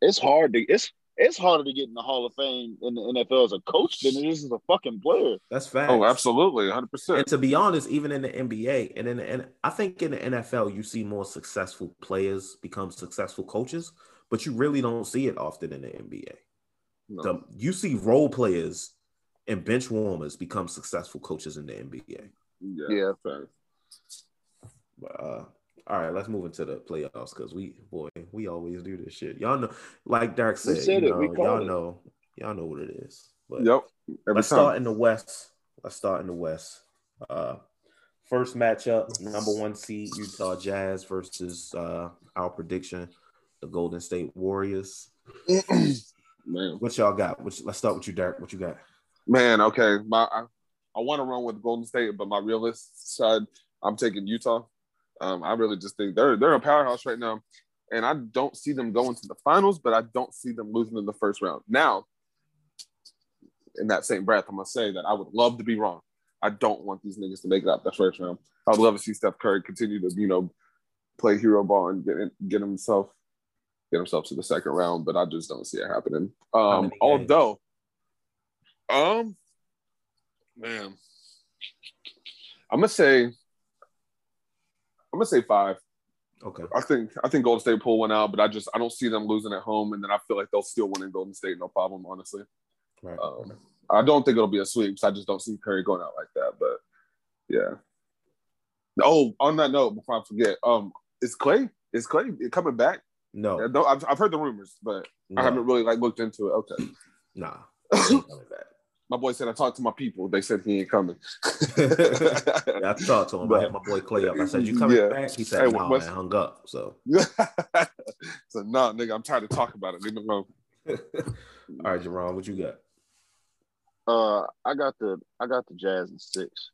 [SPEAKER 3] It's hard to it's it's harder to get in the Hall of Fame in the NFL as a coach than it is as a fucking player.
[SPEAKER 1] That's fact.
[SPEAKER 2] Oh, absolutely, hundred
[SPEAKER 1] And
[SPEAKER 2] percent.
[SPEAKER 1] And to be honest, even in the NBA and in and I think in the NFL, you see more successful players become successful coaches, but you really don't see it often in the NBA. The, you see role players and bench warmers become successful coaches in the NBA.
[SPEAKER 2] Yeah,
[SPEAKER 3] Yeah.
[SPEAKER 2] fair.
[SPEAKER 1] But uh, all right, let's move into the playoffs because we boy, we always do this shit. Y'all know, like Dark
[SPEAKER 3] We
[SPEAKER 1] said,
[SPEAKER 3] said
[SPEAKER 1] you know, y'all
[SPEAKER 3] it.
[SPEAKER 1] know, y'all know what it is. But
[SPEAKER 2] Yep. Every
[SPEAKER 1] let's
[SPEAKER 2] time.
[SPEAKER 1] start in the West. Let's start in the West. Uh, first matchup, number one seed Utah Jazz versus uh, our prediction, the Golden State Warriors. (clears throat)
[SPEAKER 2] Man,
[SPEAKER 1] What y'all got? Which, let's start with you, Dark. What you got?
[SPEAKER 2] Man. Okay, my I, I want to run with Golden State, but my realist side, I'm taking Utah. Um, I really just think they're they're a powerhouse right now, and I don't see them going to the finals, but I don't see them losing in the first round. Now, in that same breath, I'm gonna say that I would love to be wrong. I don't want these niggas to make it out that first round. I would love to see Steph Curry continue to, you know, play hero ball and get get himself get himself to the second round, but I just don't see it happening. Um, although, um, man, I'm gonna say, I'm gonna say five.
[SPEAKER 1] Okay.
[SPEAKER 2] I think I think Golden State pull one out, but I just I don't see them losing at home, and then I feel like they'll still win in Golden State, no problem, honestly.
[SPEAKER 1] Right.
[SPEAKER 2] Um, I don't think it'll be a sweep. I just don't see Curry going out like that. But yeah. Oh, on that note, before I forget, um, is Clay is Clay coming back?
[SPEAKER 1] no,
[SPEAKER 2] Yeah, no, I've, I've heard the rumors, but
[SPEAKER 1] no,
[SPEAKER 2] I haven't really like looked into it. Okay,
[SPEAKER 1] nah. (laughs) he ain't coming back.
[SPEAKER 2] my boy said I talked to my people. They said he ain't coming. (laughs)
[SPEAKER 1] Yeah, I talked to him. I had my boy Clay up. I said, "You coming
[SPEAKER 2] Yeah.
[SPEAKER 1] back?" He said,
[SPEAKER 2] Hey,
[SPEAKER 1] "No,"
[SPEAKER 2] what's-
[SPEAKER 1] and hung up. So, (laughs)
[SPEAKER 2] so no, nigga, I'm tired of talking about it. Leave me alone. (laughs)
[SPEAKER 1] all right, Jerome, what you got?
[SPEAKER 3] Uh, I got the I got the Jazz in six.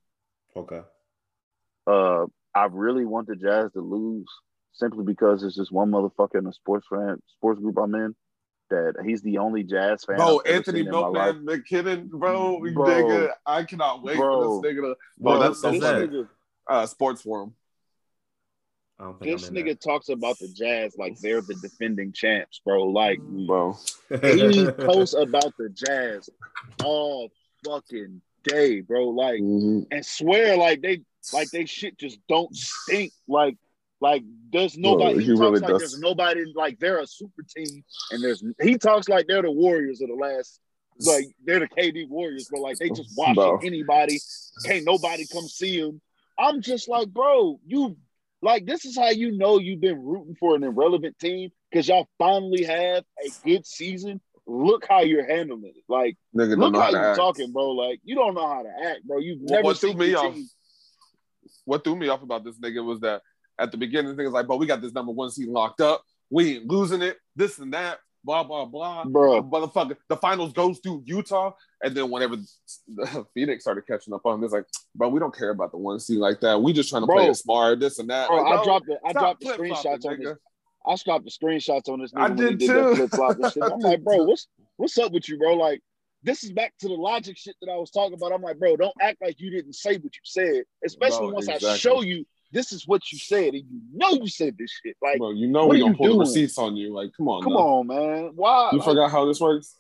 [SPEAKER 1] Okay.
[SPEAKER 3] Uh, I really want the Jazz to lose simply because it's just one motherfucker in the sports fan sports group I'm in that he's the only Jazz fan.
[SPEAKER 2] Bro,
[SPEAKER 3] I've ever
[SPEAKER 2] Anthony
[SPEAKER 3] seen in my life.
[SPEAKER 2] McKinnon, bro,
[SPEAKER 3] Bro.
[SPEAKER 2] nigga, I cannot wait
[SPEAKER 3] Bro.
[SPEAKER 2] for this nigga to.
[SPEAKER 1] Bro,
[SPEAKER 2] Bro, that's so
[SPEAKER 1] this
[SPEAKER 3] this
[SPEAKER 2] funny.
[SPEAKER 1] nigga-
[SPEAKER 3] nigga,
[SPEAKER 2] Uh, sports forum.
[SPEAKER 1] I don't think
[SPEAKER 3] this
[SPEAKER 1] I'm in
[SPEAKER 3] nigga talks about the Jazz like they're the defending champs, bro. Like
[SPEAKER 2] Bro,
[SPEAKER 1] that.
[SPEAKER 3] he (laughs) posts about the Jazz all fucking day, bro. Like and swear like they like they shit just don't stink. Like like there's nobody.
[SPEAKER 2] he
[SPEAKER 3] he talks
[SPEAKER 2] really
[SPEAKER 3] like
[SPEAKER 2] does.
[SPEAKER 3] there's nobody. Like they're a super team, and there's he talks like they're the Warriors of the last. Like they're the KD Warriors, but like they just watching
[SPEAKER 2] Bro.
[SPEAKER 3] anybody. Can't nobody come see them. I'm just like, bro, you like this is how you know you've been rooting for an irrelevant team because y'all finally have a good season. Look how you're handling it. Like
[SPEAKER 2] nigga
[SPEAKER 3] Look how
[SPEAKER 2] how to
[SPEAKER 3] you
[SPEAKER 2] act.
[SPEAKER 3] talking, bro. Like you don't know how to act, bro. You've never
[SPEAKER 2] what threw
[SPEAKER 3] seen
[SPEAKER 2] me off?
[SPEAKER 3] team.
[SPEAKER 2] What threw me off about this nigga was that at the beginning, things like, "Bro, we got this number one seed locked up. We ain't losing it. This and that. Blah blah blah."
[SPEAKER 3] Bro.
[SPEAKER 2] motherfucker. The finals goes through Utah, and then whenever the (laughs) Phoenix started catching up on it's like, bro, we don't care about the one seed like that. We just trying to
[SPEAKER 3] Bro.
[SPEAKER 2] play it smart, this and that.
[SPEAKER 3] Bro,
[SPEAKER 2] Like,
[SPEAKER 3] I dropped it. I dropped the screenshots on this. I dropped the screenshots on this
[SPEAKER 2] I
[SPEAKER 3] nigga when he
[SPEAKER 2] did
[SPEAKER 3] did
[SPEAKER 2] too.
[SPEAKER 3] that flip flop and (laughs) shit.
[SPEAKER 2] I
[SPEAKER 3] I'm like, bro, what's what's up with you, bro? Like, this is back to the logic shit that I was talking about. I'm like, bro, don't act like you didn't say what you said, especially once I show you this is what you said and you know you said this shit. Like,
[SPEAKER 2] Bro, you know we
[SPEAKER 3] are
[SPEAKER 2] gonna
[SPEAKER 3] you
[SPEAKER 2] pull the receipts on you. Like, come on,
[SPEAKER 3] come
[SPEAKER 2] now.
[SPEAKER 3] on, man. Why?
[SPEAKER 2] You
[SPEAKER 3] Like,
[SPEAKER 2] forgot how this works?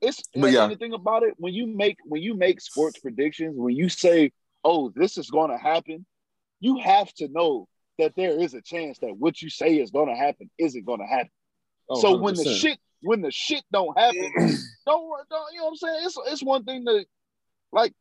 [SPEAKER 3] It's
[SPEAKER 2] But
[SPEAKER 3] and
[SPEAKER 2] yeah.
[SPEAKER 3] the thing about it, when you make when you make sports predictions, when you say, "Oh, this is going to happen," you have to know that there is a chance that what you say is going to happen isn't going to happen.
[SPEAKER 2] Oh,
[SPEAKER 3] so when the shit when the shit don't happen, (clears throat) don't, don't you know what I'm saying? It's it's one thing to like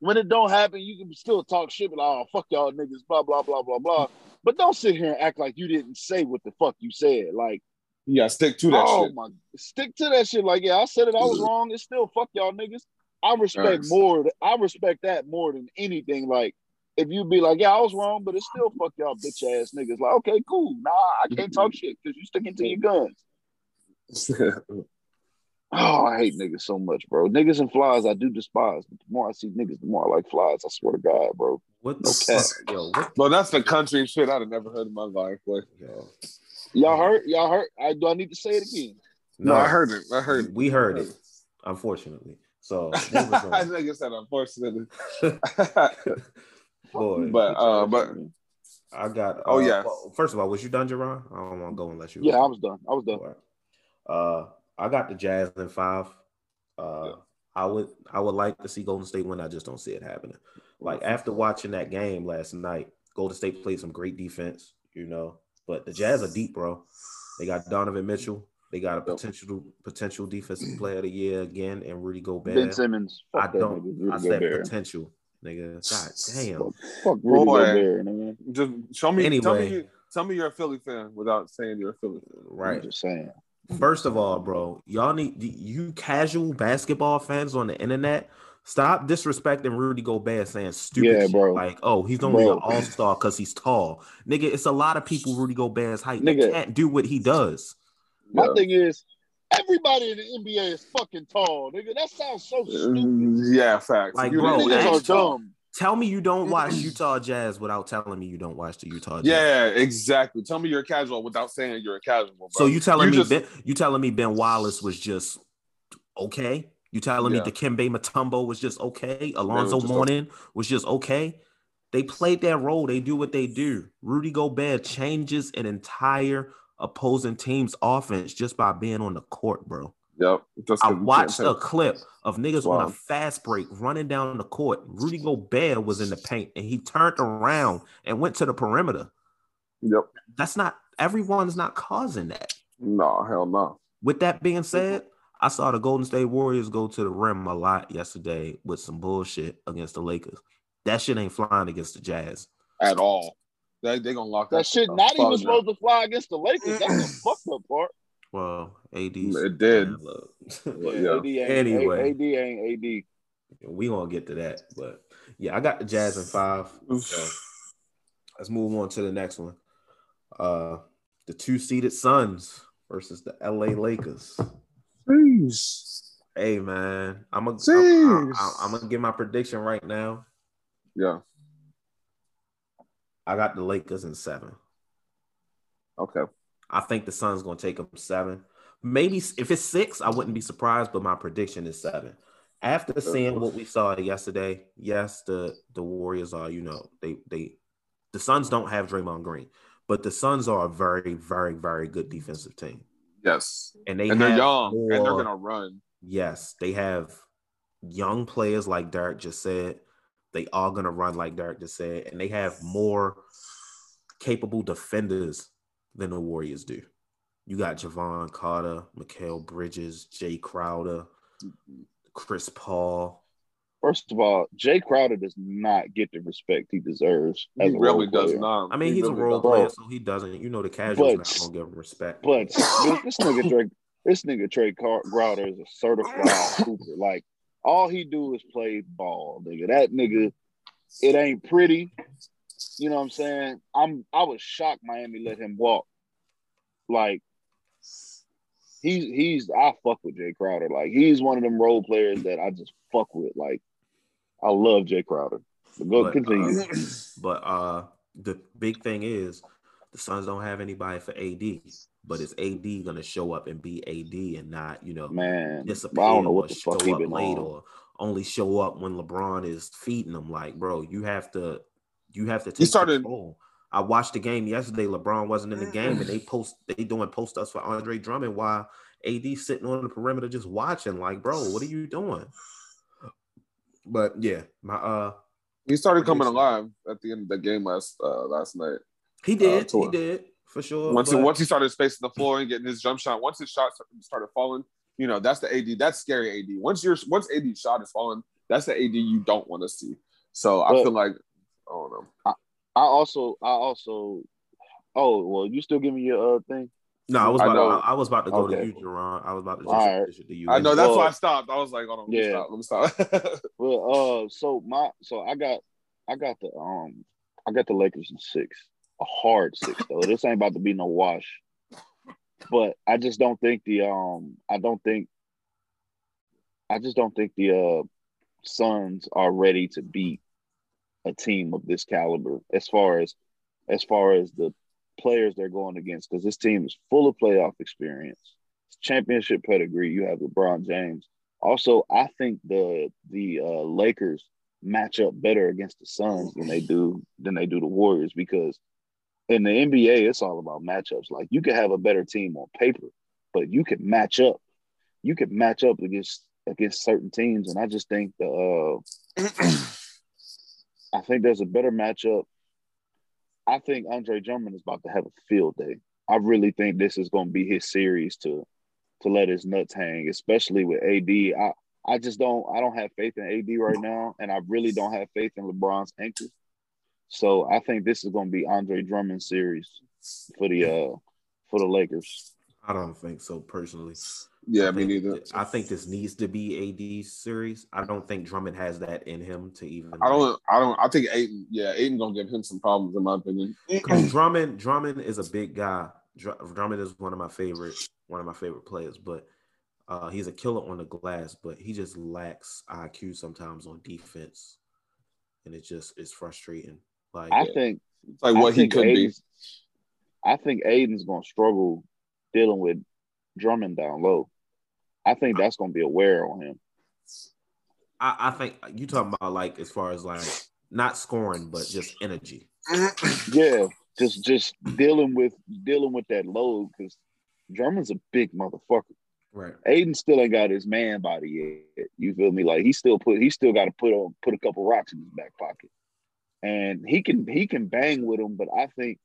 [SPEAKER 3] when it don't happen, you can still talk shit, but oh fuck y'all niggas, blah blah blah blah blah. But don't sit here and act like you didn't say what the fuck you said. Like
[SPEAKER 2] yeah, stick to that
[SPEAKER 3] oh
[SPEAKER 2] shit.
[SPEAKER 3] my, stick to that shit. Like, yeah, I said it. I was mm-hmm. wrong. It's still fuck y'all niggas. I respect
[SPEAKER 2] Facts.
[SPEAKER 3] more. I respect that more than anything. Like, if you be like, yeah, I was wrong, but it's still fuck y'all bitch ass niggas. Like, okay, cool. Nah, I can't talk mm-hmm. shit because you sticking to your guns. (laughs) Oh, I hate niggas so much, bro. Niggas and flies, I do despise. But the more I see niggas, the more I like flies. I swear to God, bro.
[SPEAKER 1] What the
[SPEAKER 3] Okay.
[SPEAKER 1] fuck, yo? What?
[SPEAKER 2] Bro, that's the country shit I'd have never heard in my life. Boy.
[SPEAKER 1] Yo,
[SPEAKER 3] Y'all heard? Y'all heard? I do. I need to say it again.
[SPEAKER 2] No, I heard it. I heard it.
[SPEAKER 1] We heard it, unfortunately. So.
[SPEAKER 2] I think it's that unfortunately. (laughs)
[SPEAKER 1] boy.
[SPEAKER 2] But uh, but
[SPEAKER 1] I got.
[SPEAKER 2] Oh,
[SPEAKER 1] uh,
[SPEAKER 2] yes.
[SPEAKER 1] well, first of all, was you done, Jerron? I don't want to go unless you.
[SPEAKER 3] Yeah, I was done. I was done.
[SPEAKER 1] Uh, I got the Jazz in five. Uh,
[SPEAKER 2] Yeah.
[SPEAKER 1] I would I would like to see Golden State win. I just don't see it happening. Like after watching that game last night, Golden State played some great defense, you know. But the Jazz are deep, bro. They got Donovan Mitchell. They got a potential potential defensive player of the year again, and Rudy Gobert.
[SPEAKER 3] Ben Simmons.
[SPEAKER 1] I
[SPEAKER 3] Fuck that
[SPEAKER 1] don't.
[SPEAKER 3] nigga,
[SPEAKER 1] I said
[SPEAKER 3] Gobert.
[SPEAKER 1] potential, nigga. God damn.
[SPEAKER 3] Fuck, fuck Rudy
[SPEAKER 2] Boy.
[SPEAKER 3] Gobert, nigga.
[SPEAKER 2] Just show me. Tell
[SPEAKER 1] Anyway.
[SPEAKER 2] me, you, tell me you're a Philly fan without saying you're a Philly fan.
[SPEAKER 3] I'm
[SPEAKER 1] Right.
[SPEAKER 3] just saying.
[SPEAKER 1] First of all, bro, y'all need you casual basketball fans on the internet. Stop disrespecting Rudy Gobert saying stupid
[SPEAKER 3] Yeah,
[SPEAKER 1] shit
[SPEAKER 3] bro.
[SPEAKER 1] like, oh, he's only
[SPEAKER 3] Bro.
[SPEAKER 1] an all star because he's tall. Nigga, it's a lot of people Rudy Gobert's height
[SPEAKER 3] Nigga.
[SPEAKER 1] that can't do what he does.
[SPEAKER 3] My
[SPEAKER 2] Yeah.
[SPEAKER 3] thing is, everybody in the NBA is fucking tall, nigga. That sounds so stupid.
[SPEAKER 2] Mm, Yeah, facts.
[SPEAKER 1] Like,
[SPEAKER 2] You
[SPEAKER 1] bro,
[SPEAKER 2] didn't-
[SPEAKER 3] Niggas are dumb.
[SPEAKER 1] Tell me you don't watch Utah Jazz without telling me you don't watch the Utah Jazz.
[SPEAKER 2] Yeah, exactly. Tell me you're a casual without saying you're a casual. Bro.
[SPEAKER 1] So you telling
[SPEAKER 2] You
[SPEAKER 1] me
[SPEAKER 2] just-
[SPEAKER 1] ben, you telling me Ben Wallace was just okay? You telling
[SPEAKER 2] Yeah.
[SPEAKER 1] me Dikembe Mutombo was just okay? Alonzo
[SPEAKER 2] just
[SPEAKER 1] Mourning was just okay? They played their role. They do what they do. Rudy Gobert changes an entire opposing team's offense just by being on the court, bro.
[SPEAKER 2] Yep. Just 'cause
[SPEAKER 1] I watched a clip of niggas on a fast break running down the court. Rudy Gobert was in the paint and he turned around and went to the perimeter.
[SPEAKER 2] Yep.
[SPEAKER 1] That's not everyone's not causing that.
[SPEAKER 2] No, hell no.
[SPEAKER 1] With that being said, I saw the Golden State Warriors go to the rim a lot yesterday with some bullshit against the Lakers. That shit ain't flying against the Jazz.
[SPEAKER 2] At all. They they gonna lock that,
[SPEAKER 3] That shit
[SPEAKER 2] the
[SPEAKER 3] not even supposed to fly against the Lakers. That's the (clears throat) fucked up part.
[SPEAKER 1] Well, AD.
[SPEAKER 2] It did.
[SPEAKER 1] Look, (laughs)
[SPEAKER 2] Yeah.
[SPEAKER 3] AD
[SPEAKER 1] Anyway.
[SPEAKER 3] AD ain't AD.
[SPEAKER 1] we won't get to that, but yeah, I got the Jazz in five. So let's move on to the next one. Uh, the two-seeded Suns versus the LA Lakers.
[SPEAKER 2] Jeez.
[SPEAKER 1] Hey man, I'm gonna I'm, I'm, I'm gonna give my prediction right now.
[SPEAKER 2] Yeah.
[SPEAKER 1] I got the Lakers in seven.
[SPEAKER 2] Okay.
[SPEAKER 1] I think the Suns gonna take them seven. Maybe if it's six, I wouldn't be surprised, but my prediction is seven. After seeing what we saw yesterday, yes, the the Warriors are, you know, they they the Suns don't have Draymond Green, but the Suns are a very, very, very good defensive team.
[SPEAKER 2] Yes.
[SPEAKER 1] And they
[SPEAKER 2] and they're young and they're gonna run.
[SPEAKER 1] Yes, they have young players like Derek just said. They are gonna run like Derek just said, and they have more capable defenders than the Warriors do. You got Jevon Carter, Mikal Bridges, Jae Crowder, mm-hmm. Chris Paul.
[SPEAKER 3] First of all, Jae Crowder does not get the respect he deserves.
[SPEAKER 2] He
[SPEAKER 3] as a
[SPEAKER 2] really does
[SPEAKER 3] player.
[SPEAKER 2] not.
[SPEAKER 1] I mean,
[SPEAKER 2] He
[SPEAKER 1] he's a
[SPEAKER 2] really
[SPEAKER 1] role player, so he doesn't. You know, the casuals
[SPEAKER 3] But-
[SPEAKER 1] not gonna give him respect.
[SPEAKER 3] But (laughs) this, this nigga Drake, this nigga Trey Crowder is a certified (laughs) hooper. Like all he do is play ball, nigga. That nigga, it ain't pretty. You know what I'm saying? I'm I was shocked Miami let him walk. Like he's he's I fuck with Jae Crowder. Like he's one of them role players that I just fuck with. Like I love Jae Crowder. But go
[SPEAKER 1] But,
[SPEAKER 3] continue.
[SPEAKER 1] uh, (clears throat) but uh, the big thing is the Suns don't have anybody for AD, but is AD gonna show up and be AD and not, you know,
[SPEAKER 3] Man, disappear I
[SPEAKER 1] disappear
[SPEAKER 3] don't know
[SPEAKER 1] or
[SPEAKER 3] what the
[SPEAKER 1] show
[SPEAKER 3] fuck he
[SPEAKER 1] up late
[SPEAKER 3] on.
[SPEAKER 1] or only show up when LeBron is feeding them. Like, bro, you have to, you have to take
[SPEAKER 2] He started-
[SPEAKER 1] control. I watched the game yesterday. LeBron wasn't in the game, and they post they doing post ups for Andre Drummond while AD sitting on the perimeter just watching. Like, bro, what are you doing? But yeah, my uh,
[SPEAKER 2] He started coming alive at the end of the game last uh, last night.
[SPEAKER 1] he did, he did for sure.
[SPEAKER 2] Once he, once he started spacing the floor and getting his jump shot, once his shot started falling, you know that's the AD. That's scary AD. Once your once AD shot is falling, that's the AD you don't want to see. So I feel like I don't know.
[SPEAKER 3] I also, I also, oh well, you still giving your uh thing?
[SPEAKER 1] no, I was
[SPEAKER 2] I
[SPEAKER 1] about. I, I was about to go
[SPEAKER 3] Okay.
[SPEAKER 1] to you, Jerron. I was about to just
[SPEAKER 3] All right.
[SPEAKER 1] finish it to you.
[SPEAKER 2] I know that's
[SPEAKER 3] Well-
[SPEAKER 2] why I stopped. I was like, hold on, let me
[SPEAKER 3] Yeah.
[SPEAKER 2] stop. Let me stop. (laughs)
[SPEAKER 3] Well, uh, so my, so I got, I got the um, I got the Lakers in six, a hard six though. this ain't about to be no wash, but I just don't think the um, I don't think, I just don't think the uh, Suns are ready to beat a team of this caliber as far as, as far as the players they're going against because this team is full of playoff experience, championship pedigree. You have LeBron James. Also, I think the the uh, Lakers match up better against the Suns than they do than they do the Warriors because in the NBA, it's all about matchups. Like you can have a better team on paper, but you can match up. You can match up against against certain teams, and I just think the uh, (clears throat) I think there's a better matchup. I think Andre Drummond is about to have a field day. I really think this is going to be his series to to let his nuts hang, especially with AD. I I just don't I don't have faith in AD right now, and I really don't have faith in LeBron's ankle. So I think this is going to be Andre Drummond series for the uh for the Lakers.
[SPEAKER 1] I don't think so personally.
[SPEAKER 2] Yeah,
[SPEAKER 1] I
[SPEAKER 2] me
[SPEAKER 1] think-
[SPEAKER 2] neither.
[SPEAKER 1] I think this needs to be AD series. I don't think Drummond has that in him to even.
[SPEAKER 2] I don't. I don't. I think Ayton. Yeah, Ayton gonna give him some problems in my opinion.
[SPEAKER 1] Because Drummond, Drummond is a big guy. Dr- Drummond is one of my favorite, one of my favorite players. But uh, he's a killer on the glass. But he just lacks IQ sometimes on defense, and it just it's frustrating. Like
[SPEAKER 3] I think
[SPEAKER 2] It's like
[SPEAKER 3] I
[SPEAKER 2] what he
[SPEAKER 3] think
[SPEAKER 2] could be.
[SPEAKER 3] I think Ayton's going to struggle dealing with Drummond down low. I think that's going to be a wear on him.
[SPEAKER 1] I, I think you talking about like as far as like not scoring, but just energy. (laughs)
[SPEAKER 3] Yeah, just just dealing with dealing with that load because Drummond's a big motherfucker.
[SPEAKER 1] Right.
[SPEAKER 3] Ayton still ain't got his man body yet. You feel me? Like he still put he still got to put on put a couple rocks in his back pocket, and he can he can bang with them. But I think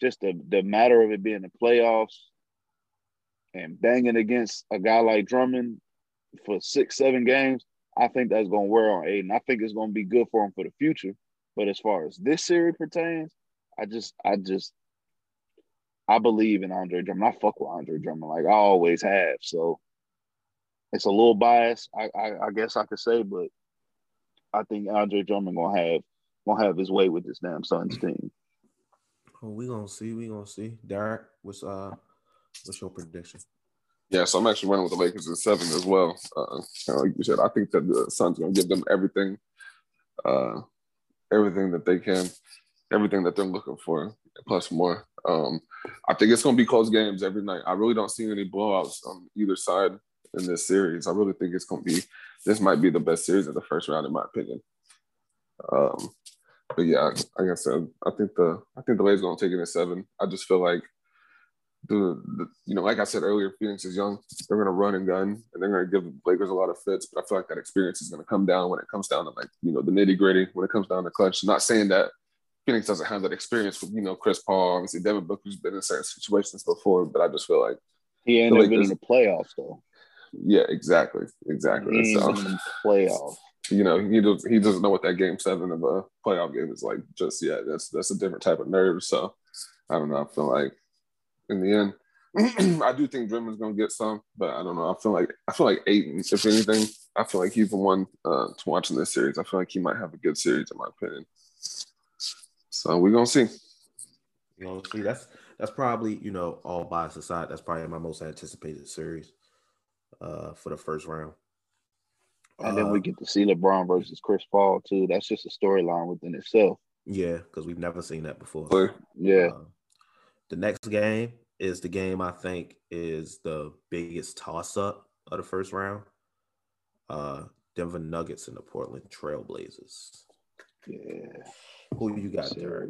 [SPEAKER 3] just the the matter of it being the playoffs and banging against a guy like Drummond for six seven games, I think that's gonna wear on Ayton. I think it's gonna be good for him for the future. But as far as this series pertains, I just I just I believe in Andre Drummond. I fuck with Andre Drummond like I always have. So it's a little biased, I, I, I guess I could say, but I think Andre Drummond gonna have gonna have his way with this damn Suns team.
[SPEAKER 1] Oh, we gonna see. We gonna see. Derek, what's uh, what's your prediction?
[SPEAKER 2] Yeah, so I'm actually running with the Lakers in seven as well. Uh, like you said, I think that the Suns are gonna give them everything, uh, everything that they can, everything that they're looking for, plus more. Um, I think it's gonna be close games every night. I really don't see any blowouts on either side in this series. I really think it's gonna be this might be the best series of the first round in my opinion. Um, but yeah, like I said, I think the I think the Lakers gonna take it in seven. I just feel like the, the you know, like I said earlier, Phoenix is young. They're gonna run and gun, and they're gonna give the Lakers a lot of fits. But I feel like that experience is gonna come down when it comes down to like you know the nitty gritty. When it comes down to clutch, not saying that Phoenix doesn't have that experience with you know Chris Paul. Obviously, Devin Booker's been in certain situations before, but I just feel like
[SPEAKER 3] He ended been in the playoffs though.
[SPEAKER 2] yeah, exactly, exactly.
[SPEAKER 3] He ain't
[SPEAKER 2] So
[SPEAKER 3] in the playoffs.
[SPEAKER 2] you know he does he doesn't know what that game seven of a playoff game is like just yet. That's that's a different type of nerve. So I don't know. I feel like in the end, (clears throat) I do think Drummond's gonna get some, but I don't know. I feel like I feel like Ayton, if anything, I feel like he's the one uh, to watch in this series. I feel like he might have a good series, in my opinion. So we're gonna see.
[SPEAKER 1] You know, see, that's that's probably you know all bias aside. That's probably my most anticipated series, uh, for the first round.
[SPEAKER 3] And then
[SPEAKER 1] Uh,
[SPEAKER 3] we get to see LeBron versus Chris Paul too. That's just a storyline within itself.
[SPEAKER 1] yeah, because we've never seen that before.
[SPEAKER 3] Yeah.
[SPEAKER 1] Uh, the next game is the game I think is the biggest toss up of the first round. Uh, Denver Nuggets and the Portland Trailblazers.
[SPEAKER 3] Yeah.
[SPEAKER 1] Who you got,
[SPEAKER 3] there?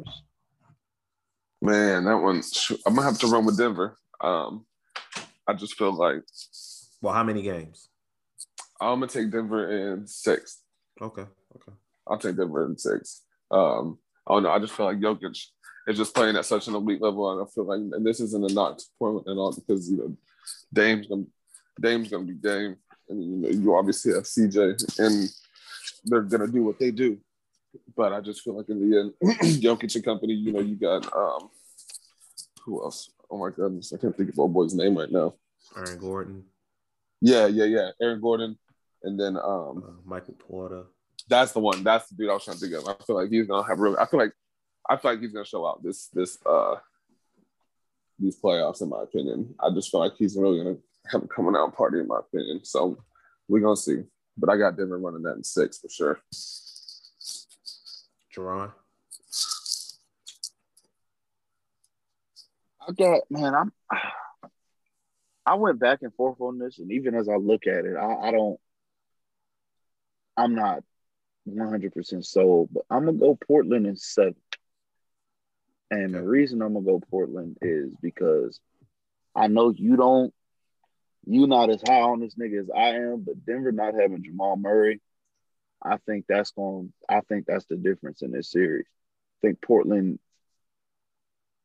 [SPEAKER 2] Man, that one I'm gonna have to run with Denver. Um, I just feel like
[SPEAKER 1] Well, how many games?
[SPEAKER 2] I'm gonna take Denver in six.
[SPEAKER 1] Okay, okay.
[SPEAKER 2] I'll take Denver in six. Um, I don't know. I just feel like Jokic is just playing at such an elite level, and I feel like, and this isn't a knock to Portland at all because you know, Dame's gonna Dame's gonna be Dame, and you know, you obviously have CJ, and they're gonna do what they do. But I just feel like in the end, (clears throat) Jokic and company, you know, you got um, who else? Oh my goodness, I can't think of old boy's name right now.
[SPEAKER 1] Aaron Gordon,
[SPEAKER 2] Yeah, yeah, yeah. Aaron Gordon, and then um,
[SPEAKER 1] uh, Michael Porter.
[SPEAKER 2] That's the one. That's the dude I was trying to think of. I feel like he's gonna have really. I feel like I feel like he's gonna show out this this uh these playoffs. In my opinion, I just feel like he's really gonna have a coming out party. In my opinion, so we're gonna see. But I got Denver running that in six for sure.
[SPEAKER 1] Jerron.
[SPEAKER 3] I got man, I'm (sighs) I went back and forth on this, and even as I look at it, I, I don't I'm not 100 percent sold, but I'm gonna go Portland in seven. And the reason I'm gonna go Portland is because I know you don't, you not as high on this nigga as I am, but Denver not having Jamal Murray, I think that's going. I think that's the difference in this series. I think Portland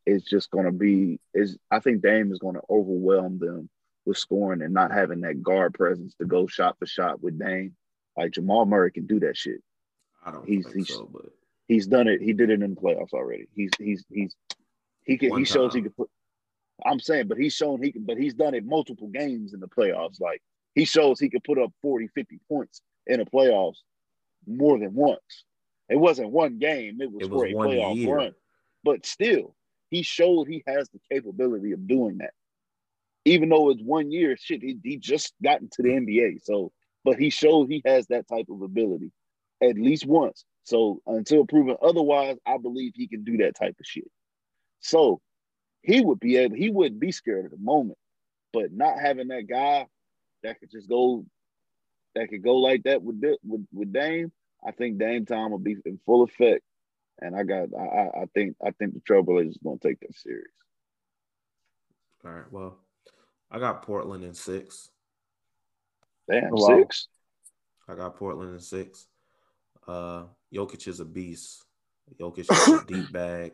[SPEAKER 3] is just going to be is. I think Dame is going to overwhelm them with scoring and not having that guard presence to go shot for shot with Dame. Like Jamal Murray can do that shit.
[SPEAKER 1] I don't
[SPEAKER 3] He's-
[SPEAKER 1] think
[SPEAKER 3] he's-
[SPEAKER 1] so, but
[SPEAKER 3] He's done it. He did it in the playoffs already. He's he's he's he can
[SPEAKER 1] One
[SPEAKER 3] he shows he can put. I'm saying, but he's shown he can, but he's done it multiple games in the playoffs. Like he shows he could put up 40, 50 points in the playoffs more than once. It wasn't one game, it was,
[SPEAKER 1] It was
[SPEAKER 3] for a playoff
[SPEAKER 1] year.
[SPEAKER 3] run. But still, he showed he has the capability of doing that. Even though it's one year, shit, he, he just got into the NBA. So, but he showed he has that type of ability at least once. So until proven otherwise, I believe he can do that type of shit. So he would be able, he wouldn't be scared at the moment, but not having that guy that could just go, that could go like that with Di- with, with Dame, I think Dame time will be in full effect. And I got, I, I- I think, I think the Trailblazers is going to take that series.
[SPEAKER 1] all right. Well, I got Portland in six.
[SPEAKER 3] Damn,
[SPEAKER 2] Oh, wow.
[SPEAKER 3] six.
[SPEAKER 1] I got Portland in six. Uh, Jokic is a beast. Jokic is a (coughs) deep bag.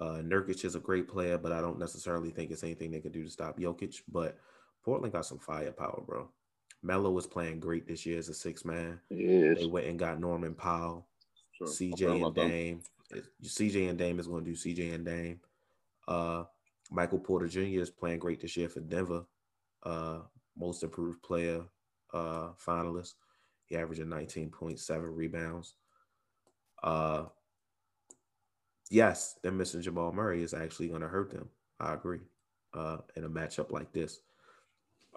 [SPEAKER 1] Uh, Nurkic is a great player, but I don't necessarily think it's anything they can do to stop Jokic. But Portland got some firepower, bro. Melo was playing great this year as a six man.
[SPEAKER 3] Yes.
[SPEAKER 1] They went and got Norman Powell,
[SPEAKER 2] Sure.
[SPEAKER 1] CJ
[SPEAKER 2] forgot
[SPEAKER 1] and. Dame. It- CJ and Dame is going to do CJ and Dame. Uh, Michael Porter Jr. is playing great this year for Denver. Uh, most improved player uh, finalist. He averaging 19.7 rebounds. Uh, yes, them missing Jamal Murray is actually going to hurt them. I agree. Uh, in a matchup like this.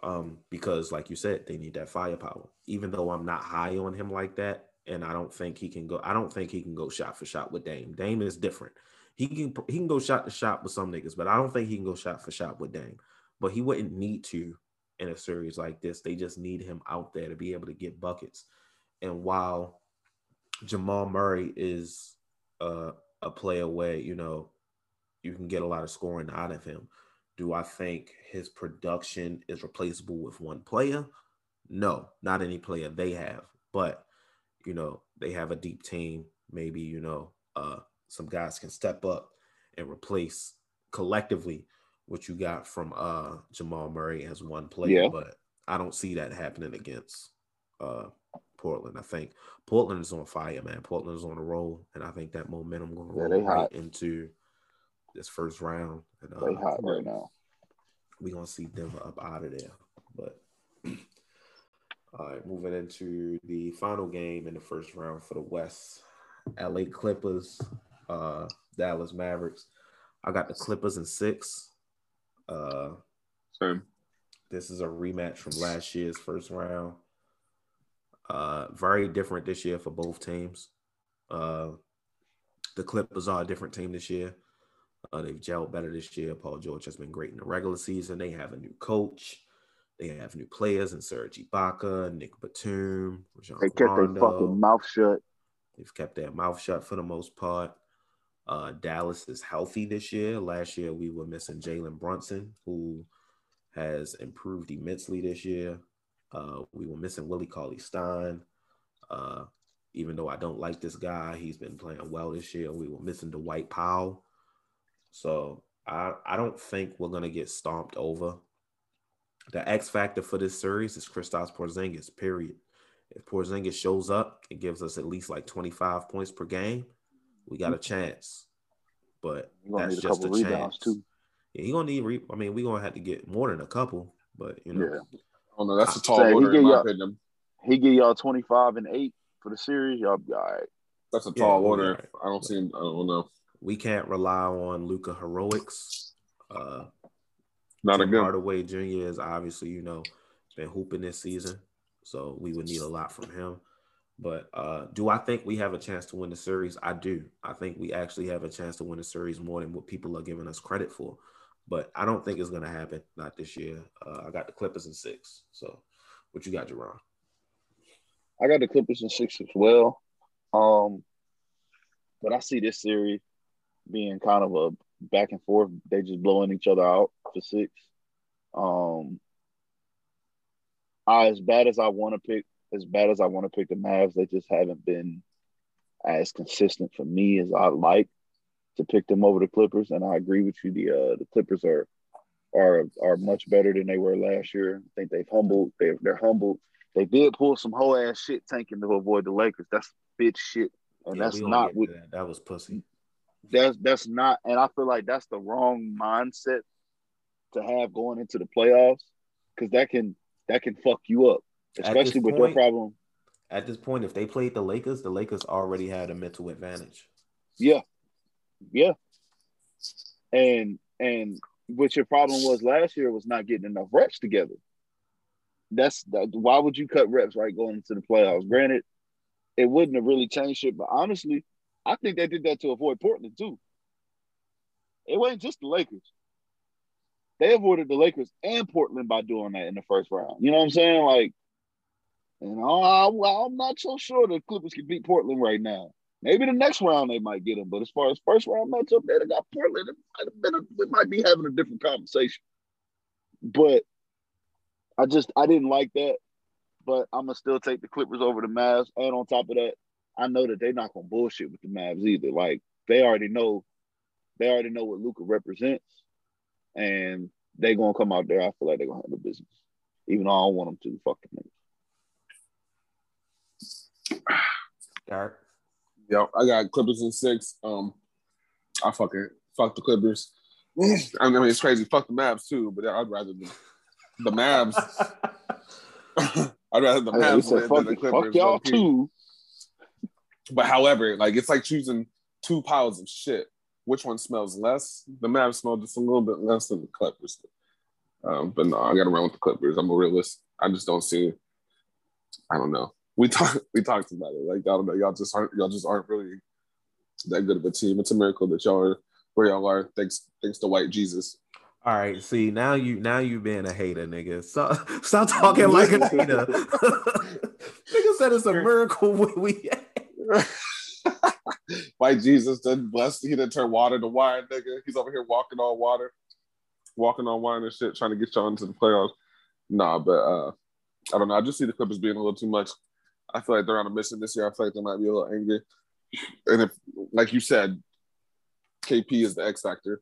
[SPEAKER 1] Um, because like you said, they need that firepower. Even though I'm not high on him like that, and I don't think he can go. I don't think he can go shot for shot with Dame. Dame is different. He can he can go shot to shot with some niggas, but I don't think he can go shot for shot with Dame. But he wouldn't need to in a series like this. They just need him out there to be able to get buckets. And while Jamal Murray is uh, a player where you know you can get a lot of scoring out of him, do I think his production is replaceable with one player? No, not any player they have. But you know, they have a deep team. Maybe, you know, uh some guys can step up and replace collectively what you got from uh Jamal Murray as one player.
[SPEAKER 3] Yeah.
[SPEAKER 1] But I don't see that happening against uh Portland. I think Portland is on fire, man. Portland is on a roll, and I think that momentum going to
[SPEAKER 3] Yeah,
[SPEAKER 1] roll
[SPEAKER 3] they
[SPEAKER 1] right
[SPEAKER 3] hot.
[SPEAKER 1] into this first round. And,
[SPEAKER 3] They
[SPEAKER 1] uh,
[SPEAKER 3] hot right now.
[SPEAKER 1] we're gonna see Denver up out of there. But (clears throat) all right, moving into the final game in the first round for the West. LA Clippers, uh, Dallas Mavericks. I got the Clippers in six. Uh
[SPEAKER 2] Same.
[SPEAKER 1] this is a rematch from last year's first round. Uh, very different this year for both teams. Uh, the Clippers are a different team this year. Uh, they've gelled better this year. Paul George has been great in the regular season. They have a new coach. They have new players in Serge Ibaka, Nick Batum, Rajon
[SPEAKER 3] They kept their fucking mouth shut.
[SPEAKER 1] They've kept their mouth shut for the most part. Uh, Dallas is healthy this year. Last year, we were missing Jalen Brunson, who has improved immensely this year. Uh, we were missing Willie Cauley Stein. Uh, even though I don't like this guy, he's been playing well this year. We were missing Dwight Powell. So I, I don't think we're going to get stomped over. The X factor for this series is Kristaps Porzingis, period. If Porzingis shows up and gives us at least like 25 points per game, we got a chance. But that's
[SPEAKER 3] a
[SPEAKER 1] just a chance.
[SPEAKER 3] too.
[SPEAKER 1] Yeah, he gonna need. Re- I mean, we gonna have to get more than a couple, but you know,
[SPEAKER 3] Yeah.
[SPEAKER 2] I don't know. That's a tall
[SPEAKER 3] he
[SPEAKER 2] order
[SPEAKER 3] get
[SPEAKER 2] in my opinion.
[SPEAKER 3] He give y'all 25 and 8 for the series. Y'all be all right.
[SPEAKER 2] That's a tall
[SPEAKER 1] we'll
[SPEAKER 2] order.
[SPEAKER 1] alright.
[SPEAKER 2] I don't see. I don't know.
[SPEAKER 1] we can't rely on Luka heroics. Uh,
[SPEAKER 2] Not
[SPEAKER 1] Tim
[SPEAKER 2] again.
[SPEAKER 1] Hardaway Jr. is obviously, you know, been hooping this season, so we would need a lot from him. But uh, do I think we have a chance to win the series? I do. I think we actually have a chance to win the series more than what people are giving us credit for. But I don't think it's going to happen. Not this year. Uh, I got the Clippers in six. So, what you got, Jerron?
[SPEAKER 3] I got the Clippers in six as well. Um, but I see this series. being kind of a back and forth. They just blowing each other out for six. Um, I, as bad as I want to pick, as bad as I want to pick the Mavs, they just haven't been as consistent for me as I like to pick them over the Clippers. And I agree with you. The uh, the Clippers are are are much better than they were last year. I think they've humbled. They're they're humbled. They did pull some whole ass shit tanking to avoid the Lakers. That's bitch shit, and
[SPEAKER 1] Yeah,
[SPEAKER 3] that's not what
[SPEAKER 1] that. that was pussy.
[SPEAKER 3] that's that's not. And I feel like that's the wrong mindset to have going into the playoffs because that can that can fuck you up, especially with
[SPEAKER 1] point-
[SPEAKER 3] their problem.
[SPEAKER 1] At this point, if they played the Lakers, the Lakers already had a mental advantage.
[SPEAKER 3] Yeah, yeah, and and what your problem was last year was not getting enough reps together. That's that, why would you cut reps right going into the playoffs? Granted, it wouldn't have really changed shit, but honestly, I think they did that to avoid Portland too. It wasn't just the Lakers. They avoided the Lakers and Portland by doing that in the first round. You know what I'm saying? Like, and I, I'm not so sure the Clippers can beat Portland right now. Maybe the next round they might get him, but as far as first round matchup, they got Portland. It might have been a, we might be having a different conversation. But I just I didn't like that. But I'm gonna still take the Clippers over the Mavs. And on top of that, I know that they're not gonna bullshit with the Mavs either. Like they already know, they already know what Luka represents, and they gonna come out there. I feel like they're gonna handle business, even though I don't want them to. Fuck them.
[SPEAKER 1] Garrett?
[SPEAKER 2] Yep, I got Clippers in six. Um, I fucking fuck the Clippers. (sighs) I mean, it's crazy. Fuck the Mavs too, but I'd rather the, the Mavs. (laughs) I'd rather the Mavs win
[SPEAKER 3] fuck,
[SPEAKER 2] than the Clippers.
[SPEAKER 3] fuck y'all too.
[SPEAKER 2] But however, like it's like choosing two piles of shit. Which one smells less? The Mavs smell just a little bit less than the Clippers. Um, but no, I got to run with the Clippers. I'm a realist. I just don't see. I don't know. We talked. We talked about it. Like I don't know. Y'all just aren't. Y'all just aren't really that good of a team. It's a miracle that y'all are where y'all are. Thanks. Thanks to White Jesus.
[SPEAKER 1] All right, see now you now you being a hater, nigga. Stop, (laughs) stop talking like a hater. (laughs) nigga said it's a miracle we. we (laughs)
[SPEAKER 2] White Jesus didn't bless. He didn't turn water to wine, nigga. He's over here walking on water, walking on wine and shit, trying to get y'all into the playoffs. Nah, but uh, I don't know. I just see the Clippers being a little too much. I feel like they're on a mission this year. I feel like they might be a little angry. And if, like you said, KP is the X factor.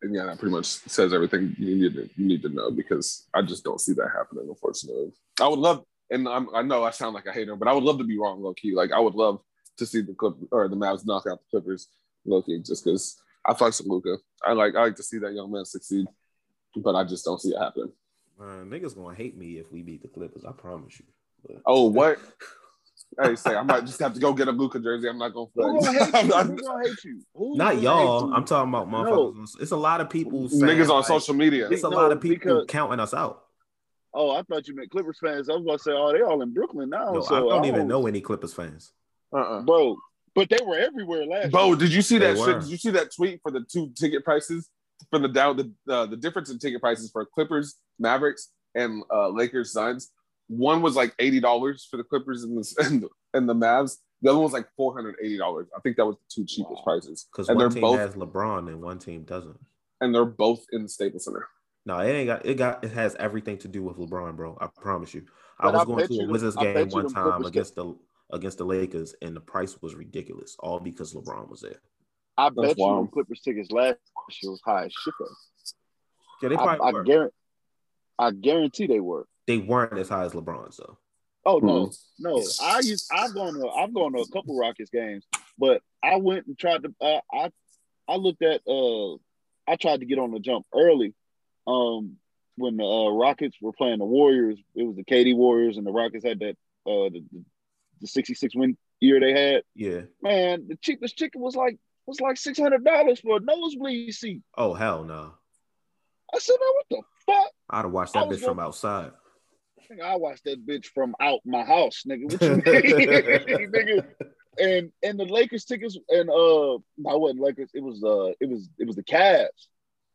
[SPEAKER 2] And yeah, that pretty much says everything you need to you need to know because I just don't see that happening. Unfortunately, I would love, and I'm, I know I sound like a hater, but I would love to be wrong, low key. Like I would love to see the Clip or the Mavs knock out the Clippers, low key, just because I fuck with Luka. I like I like to see that young man succeed, but I just don't see it happening.
[SPEAKER 1] Man, niggas gonna hate me if we beat the Clippers. I promise you. But
[SPEAKER 2] Oh, what? (laughs) hey, say I might just have to go get a Luka jersey. I'm not gonna
[SPEAKER 3] Who gonna hate you?
[SPEAKER 2] I'm
[SPEAKER 3] Who
[SPEAKER 2] not-
[SPEAKER 3] gonna hate you? Who
[SPEAKER 1] not y'all.
[SPEAKER 3] hate you?
[SPEAKER 1] I'm talking about motherfuckers. It's a lot of people. saying,
[SPEAKER 2] Niggas on
[SPEAKER 1] like,
[SPEAKER 2] social media.
[SPEAKER 1] It's a
[SPEAKER 3] No,
[SPEAKER 1] lot of people
[SPEAKER 3] because-
[SPEAKER 1] counting us out.
[SPEAKER 3] Oh, I thought you meant Clippers fans. I was about to say, oh, they all in Brooklyn now.
[SPEAKER 1] No,
[SPEAKER 3] so
[SPEAKER 1] I don't even know any Clippers fans.
[SPEAKER 2] Uh-uh.
[SPEAKER 3] bro. But they were everywhere last.
[SPEAKER 2] Bo,
[SPEAKER 3] year.
[SPEAKER 2] did you see
[SPEAKER 1] They
[SPEAKER 2] that
[SPEAKER 1] were.
[SPEAKER 2] shit? Did you see that tweet for the two ticket prices for the down the uh, the difference in ticket prices for Clippers, Mavericks, and uh, Lakers Suns? One was like eighty dollars for the Clippers and the (laughs) and the, and the Mavs. The other one was like four hundred eighty dollars. I think that was the two cheapest
[SPEAKER 3] Wow.
[SPEAKER 2] prices.
[SPEAKER 1] Because one
[SPEAKER 2] they're
[SPEAKER 1] team
[SPEAKER 2] both
[SPEAKER 1] has LeBron and one team doesn't.
[SPEAKER 2] and they're both in the Staples Center.
[SPEAKER 1] No, it ain't got it got it has everything to do with LeBron, bro. I promise you. I was
[SPEAKER 3] I
[SPEAKER 1] going to a
[SPEAKER 3] them-
[SPEAKER 1] Wizards
[SPEAKER 3] I
[SPEAKER 1] game one time against the against the Lakers, and the price was ridiculous, all because LeBron was there.
[SPEAKER 3] I bet you
[SPEAKER 2] wild.
[SPEAKER 3] them Clippers tickets last year was high as shit. though.
[SPEAKER 1] Yeah, they
[SPEAKER 3] I,
[SPEAKER 1] probably
[SPEAKER 3] I,
[SPEAKER 1] were.
[SPEAKER 3] guarantee, I guarantee they were.
[SPEAKER 1] they weren't as high as LeBron's though.
[SPEAKER 3] Oh no,
[SPEAKER 2] Mhm.
[SPEAKER 3] no. I used I've gone to I've gone to a couple Rockets games, but I went and tried to uh, I I looked at uh I tried to get on the jump early. Um when the uh, Rockets were playing the Warriors, it was the KD Warriors and the Rockets had that uh the, the, the 66 win year they had.
[SPEAKER 1] Yeah.
[SPEAKER 3] Man, the cheapest ticket was like was like six hundred dollars for a nosebleed seat.
[SPEAKER 1] Oh hell no.
[SPEAKER 3] I said, man, what the fuck?
[SPEAKER 1] I'd have watched that bitch from
[SPEAKER 3] gonna-
[SPEAKER 1] outside.
[SPEAKER 3] I watched that bitch from out my house, nigga. What you mean, (laughs) nigga? And and the Lakers tickets and uh, I wasn't Lakers. It was uh, it was it was the Cavs,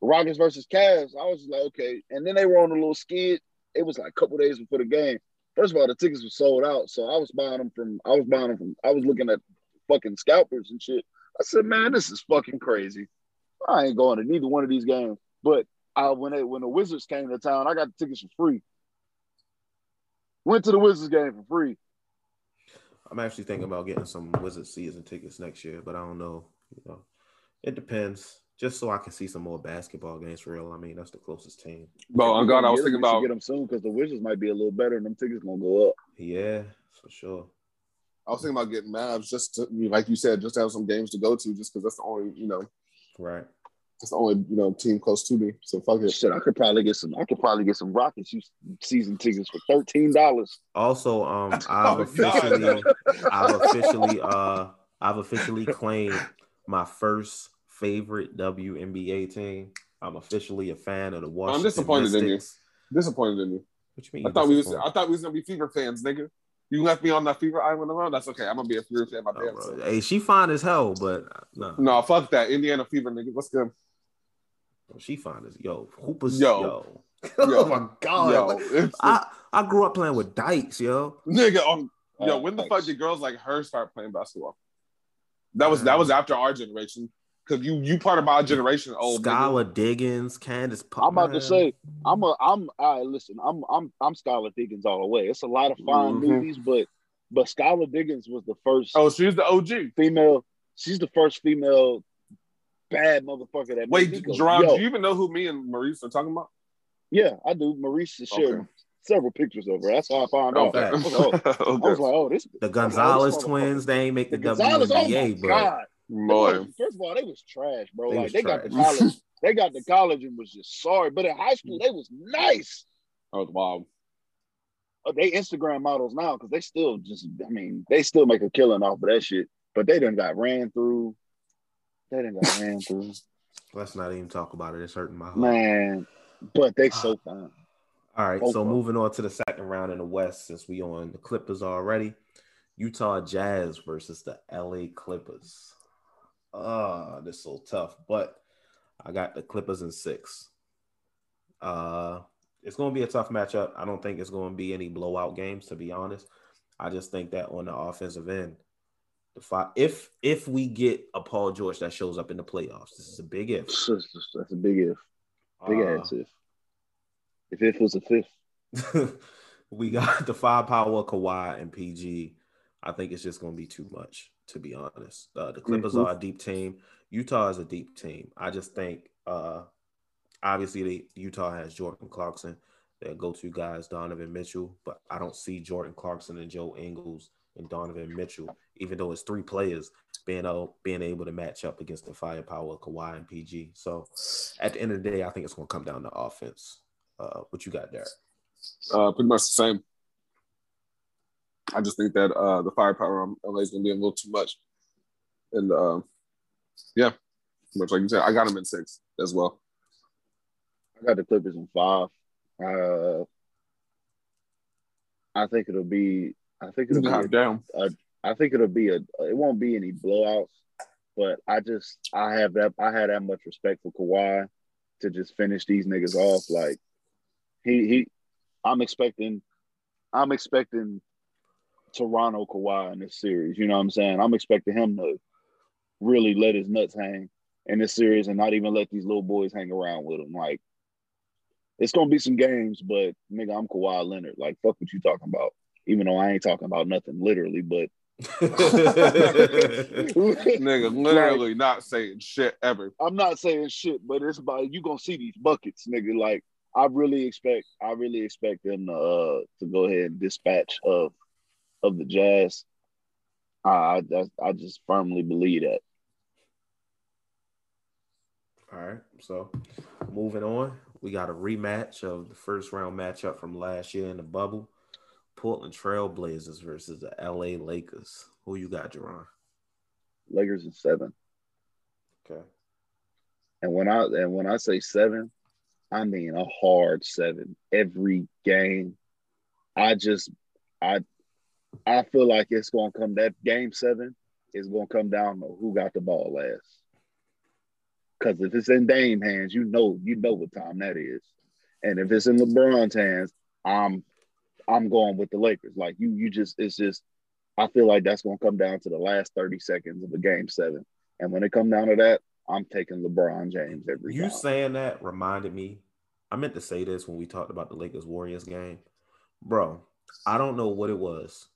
[SPEAKER 3] Rockets versus Cavs. I was like, okay. And then they were on a little skid. It was like a couple days before the game. First of all, the tickets were sold out, so I was buying them from. I was buying them from. I was looking at fucking scalpers and shit. I said, man, this is fucking crazy. I ain't going to neither one of these games. But I, when they when the Wizards came to town, I got the tickets for free. Went to the Wizards game for free.
[SPEAKER 1] I'm actually thinking about getting some Wizards season tickets next year, but I don't know. You know, it depends. Just so I can see some more basketball games for real. I mean, that's the closest team.
[SPEAKER 2] Bro, on God, I was
[SPEAKER 3] Yeah,
[SPEAKER 2] thinking about
[SPEAKER 3] get them soon because the Wizards might be a little better and them tickets gonna go up.
[SPEAKER 1] Yeah, for sure.
[SPEAKER 2] I was thinking about getting Mavs just to, like you said, just to have some games to go to, just because that's the only, you know,
[SPEAKER 1] Right.
[SPEAKER 2] That's the only, you know, team close to me. So fuck it.
[SPEAKER 3] Shit, I could probably get some. I could probably get some Rockets season tickets for thirteen dollars.
[SPEAKER 1] Also, um, (laughs) I've
[SPEAKER 2] Oh,
[SPEAKER 1] officially, I've officially, uh, I've officially claimed my first favorite WNBA team. I'm officially a fan of the Washington.
[SPEAKER 2] I'm disappointed in you. Disappointed in you.
[SPEAKER 1] What you mean?
[SPEAKER 2] I thought we was. I thought we was gonna be Fever fans, nigga. You left me on that Fever Island alone. That's okay. I'm gonna be a Fever fan. My
[SPEAKER 1] Oh,
[SPEAKER 2] damn
[SPEAKER 1] bro. Hey, she fine as hell, but uh, no,
[SPEAKER 2] No, fuck that. Indiana Fever, nigga. What's good?
[SPEAKER 1] She fine as yo. Hoopers,
[SPEAKER 2] Yo.
[SPEAKER 1] yo. (laughs)
[SPEAKER 2] Yo.
[SPEAKER 1] oh my god,
[SPEAKER 2] Yo,
[SPEAKER 1] I I grew up playing with dykes, yo.
[SPEAKER 2] nigga. Um, yo,
[SPEAKER 3] Uh,
[SPEAKER 2] when the
[SPEAKER 3] thanks.
[SPEAKER 2] fuck did girls like her start playing basketball? That was that was after our generation. Cause you you part of my generation, old nigga.
[SPEAKER 1] Skylar Diggins, Candace.
[SPEAKER 3] I'm about to say, I'm a, I'm. I listen. I'm, I'm, I'm Skylar Diggins all the way. It's a lot of fine
[SPEAKER 2] Mhm.
[SPEAKER 3] movies, but, but Skylar Diggins was the first
[SPEAKER 2] Oh, she's the OG.
[SPEAKER 3] female. She's the first female bad motherfucker that.
[SPEAKER 2] Wait,
[SPEAKER 3] made me go,
[SPEAKER 2] Gerard,
[SPEAKER 3] yo.
[SPEAKER 2] do you even know who me and Maurice are talking about?
[SPEAKER 3] Yeah, I do. Maurice has shared
[SPEAKER 2] Okay.
[SPEAKER 3] several pictures of her. That's how I found out.
[SPEAKER 1] Okay.
[SPEAKER 3] I was, oh, (laughs) I was like, oh, this.
[SPEAKER 1] The Gonzalez
[SPEAKER 3] like, this
[SPEAKER 1] twins, they ain't make the,
[SPEAKER 3] The Gonzalez, oh my
[SPEAKER 1] WNBA, but
[SPEAKER 3] god! They
[SPEAKER 2] Boy.
[SPEAKER 3] First of all, they was trash, bro.
[SPEAKER 1] They
[SPEAKER 3] like
[SPEAKER 1] was
[SPEAKER 3] they got the college, (laughs) they got the college and was just sorry. But in high school, they was nice.
[SPEAKER 2] Oh wow.
[SPEAKER 3] Uh, they Instagram models now because they still just, I mean, they still make a killing off of that shit. But they done got ran through. They done got ran through.
[SPEAKER 1] let's not even talk about it. It's hurting my heart.
[SPEAKER 3] Man, but they so fine.
[SPEAKER 1] All right, so moving on to the second round in the West, since we on the Clippers already, Utah Jazz versus the LA Clippers. Ah, this is so tough, but I got the Clippers in six. Uh, it's going to be a tough matchup. I don't think it's going to be any blowout games, to be honest. I just think that on the offensive end, the five, if if we get a Paul George that shows up in the playoffs, this is a big if.
[SPEAKER 3] That's, a big if. Big
[SPEAKER 1] Uh,
[SPEAKER 3] ass if. If if was a fifth. (laughs)
[SPEAKER 1] we got the five power Kawhi and PG. I think it's just going to be too much, to be honest. Uh, the Clippers
[SPEAKER 3] Mhm.
[SPEAKER 1] are a deep team. Utah is a deep team. I just think, uh, obviously, they, Utah has Jordan Clarkson, their go-to guys, Donovan Mitchell, but I don't see Jordan Clarkson and Joe Ingles and Donovan Mitchell, even though it's three players being able, being able to match up against the firepower, of Kawhi and PG. So, at the end of the day, I think it's going to come down to offense. Uh, what you got there?
[SPEAKER 2] Uh, pretty much the same. I just think that uh, the firepower on LA is going to be a little too much. And uh, yeah, much like you said, I got him in six as well.
[SPEAKER 3] I got the Clippers in five. Uh, I think it'll be. I think it'll be.
[SPEAKER 2] God
[SPEAKER 3] A. I think it'll be a. It won't be any blowouts, but I just I have that I had that much respect for Kawhi to just finish these niggas off. Like he he, I'm expecting, I'm expecting Toronto Kawhi in this series. You know what I'm saying? I'm expecting him to really let his nuts hang in this series and not even let these little boys hang around with him. Like it's gonna be some games, but nigga, I'm Kawhi Leonard. Like fuck what you talking about. Even though I ain't talking about nothing literally, but (laughs)
[SPEAKER 2] Nigga, (laughs) literally not saying shit ever.
[SPEAKER 3] I'm not saying shit, but it's about you gonna see these buckets, nigga. Like I really expect, I really expect them to uh, to go ahead and dispatch of of the Jazz. I I, I just firmly believe that.
[SPEAKER 1] All right. So moving on, we got a rematch of the first round matchup from last year in the bubble. Portland Trailblazers versus the LA Lakers. Who you got, Jerron?
[SPEAKER 3] Lakers in seven,
[SPEAKER 1] Okay.
[SPEAKER 3] and when I and when I say seven, I mean a hard seven every game. I just I I feel like it's gonna come that game seven is gonna come down to who got the ball last. Because if it's in Dame hands, you know you know what time that is, and if it's in LeBron's hands, I'm I'm going with the Lakers. Like you, you just it's just I feel like that's going to come down to the last 30 seconds of the game seven. And when it come down to that, I'm taking LeBron James every
[SPEAKER 1] You
[SPEAKER 3] time.
[SPEAKER 1] saying that reminded me. I meant to say this when we talked about the Lakers Warriors game, bro. I don't know what it was,